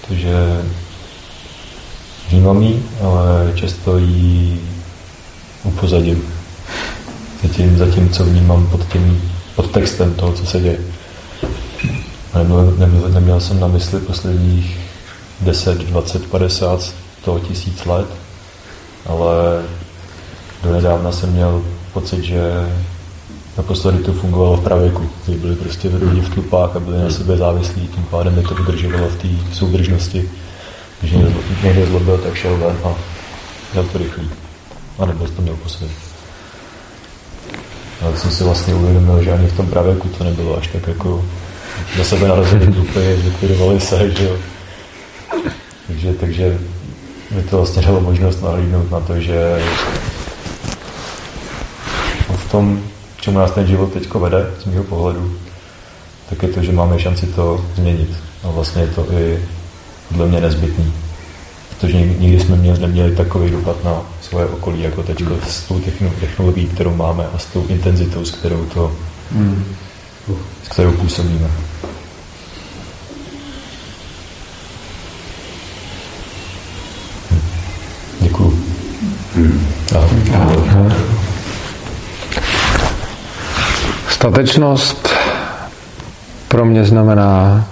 protože vnímám ji, ale často ji upozadím. Zatím, zatím, co vnímám pod tím pod textem toho, co se děje. Neměl, neměl, neměl jsem na mysli posledních 10, 20, 50, 100 tisíc let, ale do nedávna jsem měl pocit, že naposledy to fungovalo v pravěku, kdy byli prostě lidi v tlupách a byli na sebe závislí, tím pádem je to udržovalo v té soudržnosti. Když někdo zlobil, tak šel ven a měl to rychlý. A nebyl to měl po sobě. Ale jsem si vlastně uvědomil, že ani v tom pravěku to nebylo až tak jako do sebe narození dupy, zlikvidovali se, že jo. Takže, takže mi to vlastně dalo možnost nahlídnout na to, že v tom, čemu nás ten život teď vede, z mého pohledu, tak je to, že máme šanci to změnit. A vlastně je to i podle mě nezbytný. Protože nikdy jsme měli, neměli takový dopad na svoje okolí, jako teď s tou technologií, kterou máme a s tou intenzitou, s kterou to, mm. S kterou působíme. Děkuju. Statečnost pro mě znamená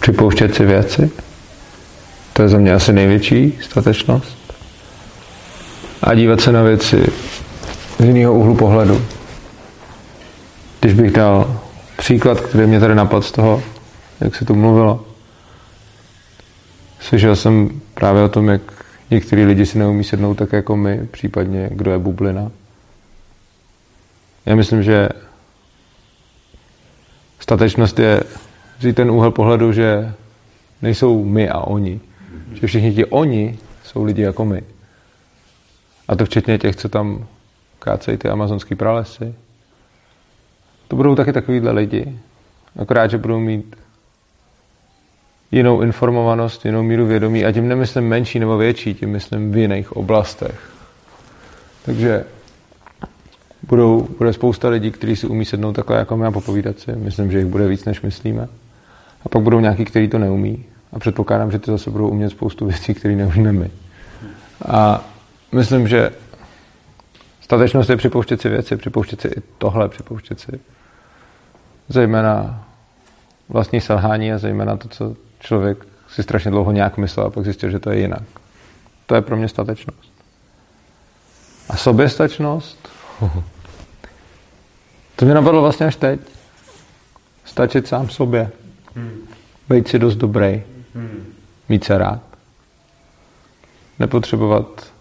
připouštět si věci. To je za mě asi největší statečnost. A dívat se na věci z jiného úhlu pohledu. Když bych dal příklad, který mě tady napadl z toho, jak se tu mluvilo. Slyšel jsem právě o tom, jak některý lidi si neumí sednout tak jako my, případně kdo je bublina. Já myslím, že statečnost je vzít ten úhel pohledu, že nejsou my a oni. Že všichni ti oni jsou lidi jako my. A to včetně těch, co tam kácejí ty amazonský pralesy. To budou taky takovýhle lidi. Akorát, že budou mít jinou informovanost, jinou míru vědomí a tím nemyslím menší nebo větší, tím myslím v jiných oblastech. Takže budou, bude spousta lidí, kteří si umí sednout takhle jako my a popovídat si. Myslím, že jich bude víc, než myslíme. A pak budou nějaký, kteří to neumí. A předpokládám, že ty zase budou umět spoustu věcí, které neumíme my. A myslím, že statečnost je připouštět si věci, připouštět si i tohle, připouštět si zejména vlastní selhání a zejména to, co člověk si strašně dlouho nějak myslel a pak zjistil, že to je jinak. To je pro mě statečnost. A soběstačnost? To mě napadlo vlastně až teď. Stačit sám sobě. Být si dost dobrý. Mít se rád. Nepotřebovat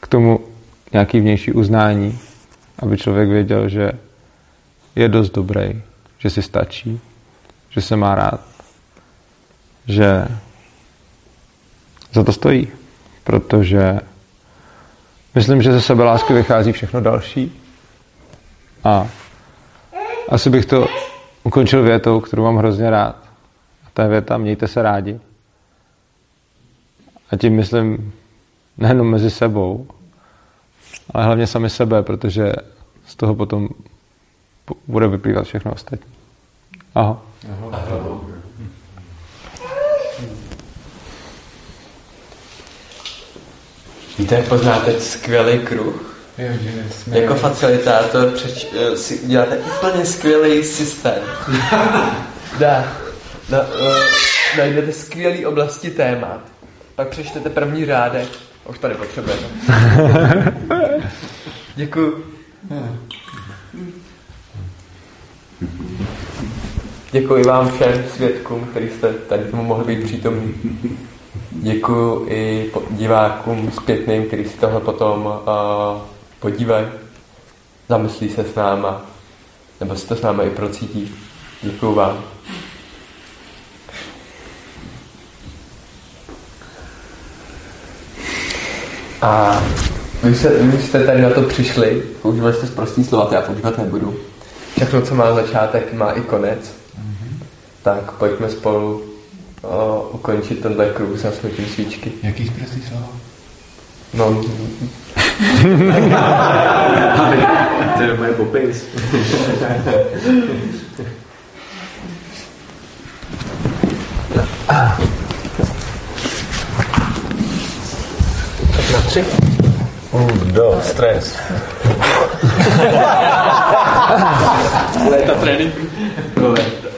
k tomu nějaký vnější uznání, aby člověk věděl, že je dost dobrý, že si stačí, že se má rád, že za to stojí, protože myslím, že ze sebe lásky vychází všechno další a asi bych to ukončil větou, kterou mám hrozně rád. A ta věta, mějte se rádi. A tím myslím nejenom mezi sebou, ale hlavně sami sebe, protože z toho potom bude vyplývat všechno ostatní. Aha. Aha. Víte, jak poznáte skvělý kruh? Jo, jsme... Jako facilitátor přeč, eh, si děláte úplně skvělý systém. Dá. Na, uh, najdete skvělý oblasti témat. Pak přečtete první řádek. Už tady potřebujeme. Děkuji. Děkuji vám všem svědkům, kteří jste tady tomu mohli být přítomní. Děkuji i divákům zpětným, kteří si tohle potom uh, podívají, zamyslí se s náma, nebo si to s náma i procítí. Děkuji vám. A vy, se, vy jste tady na to přišli, používali jste prostý slova, já používat nebudu. všechno, co má začátek, má i konec. Tak pojďme spolu o, ukončit tenhle kruh za smutím svíčky. Jaký zprostý slovo? No, to je moje popis. tak na tři. Uh, do, stres. Léta tréninku. Kole.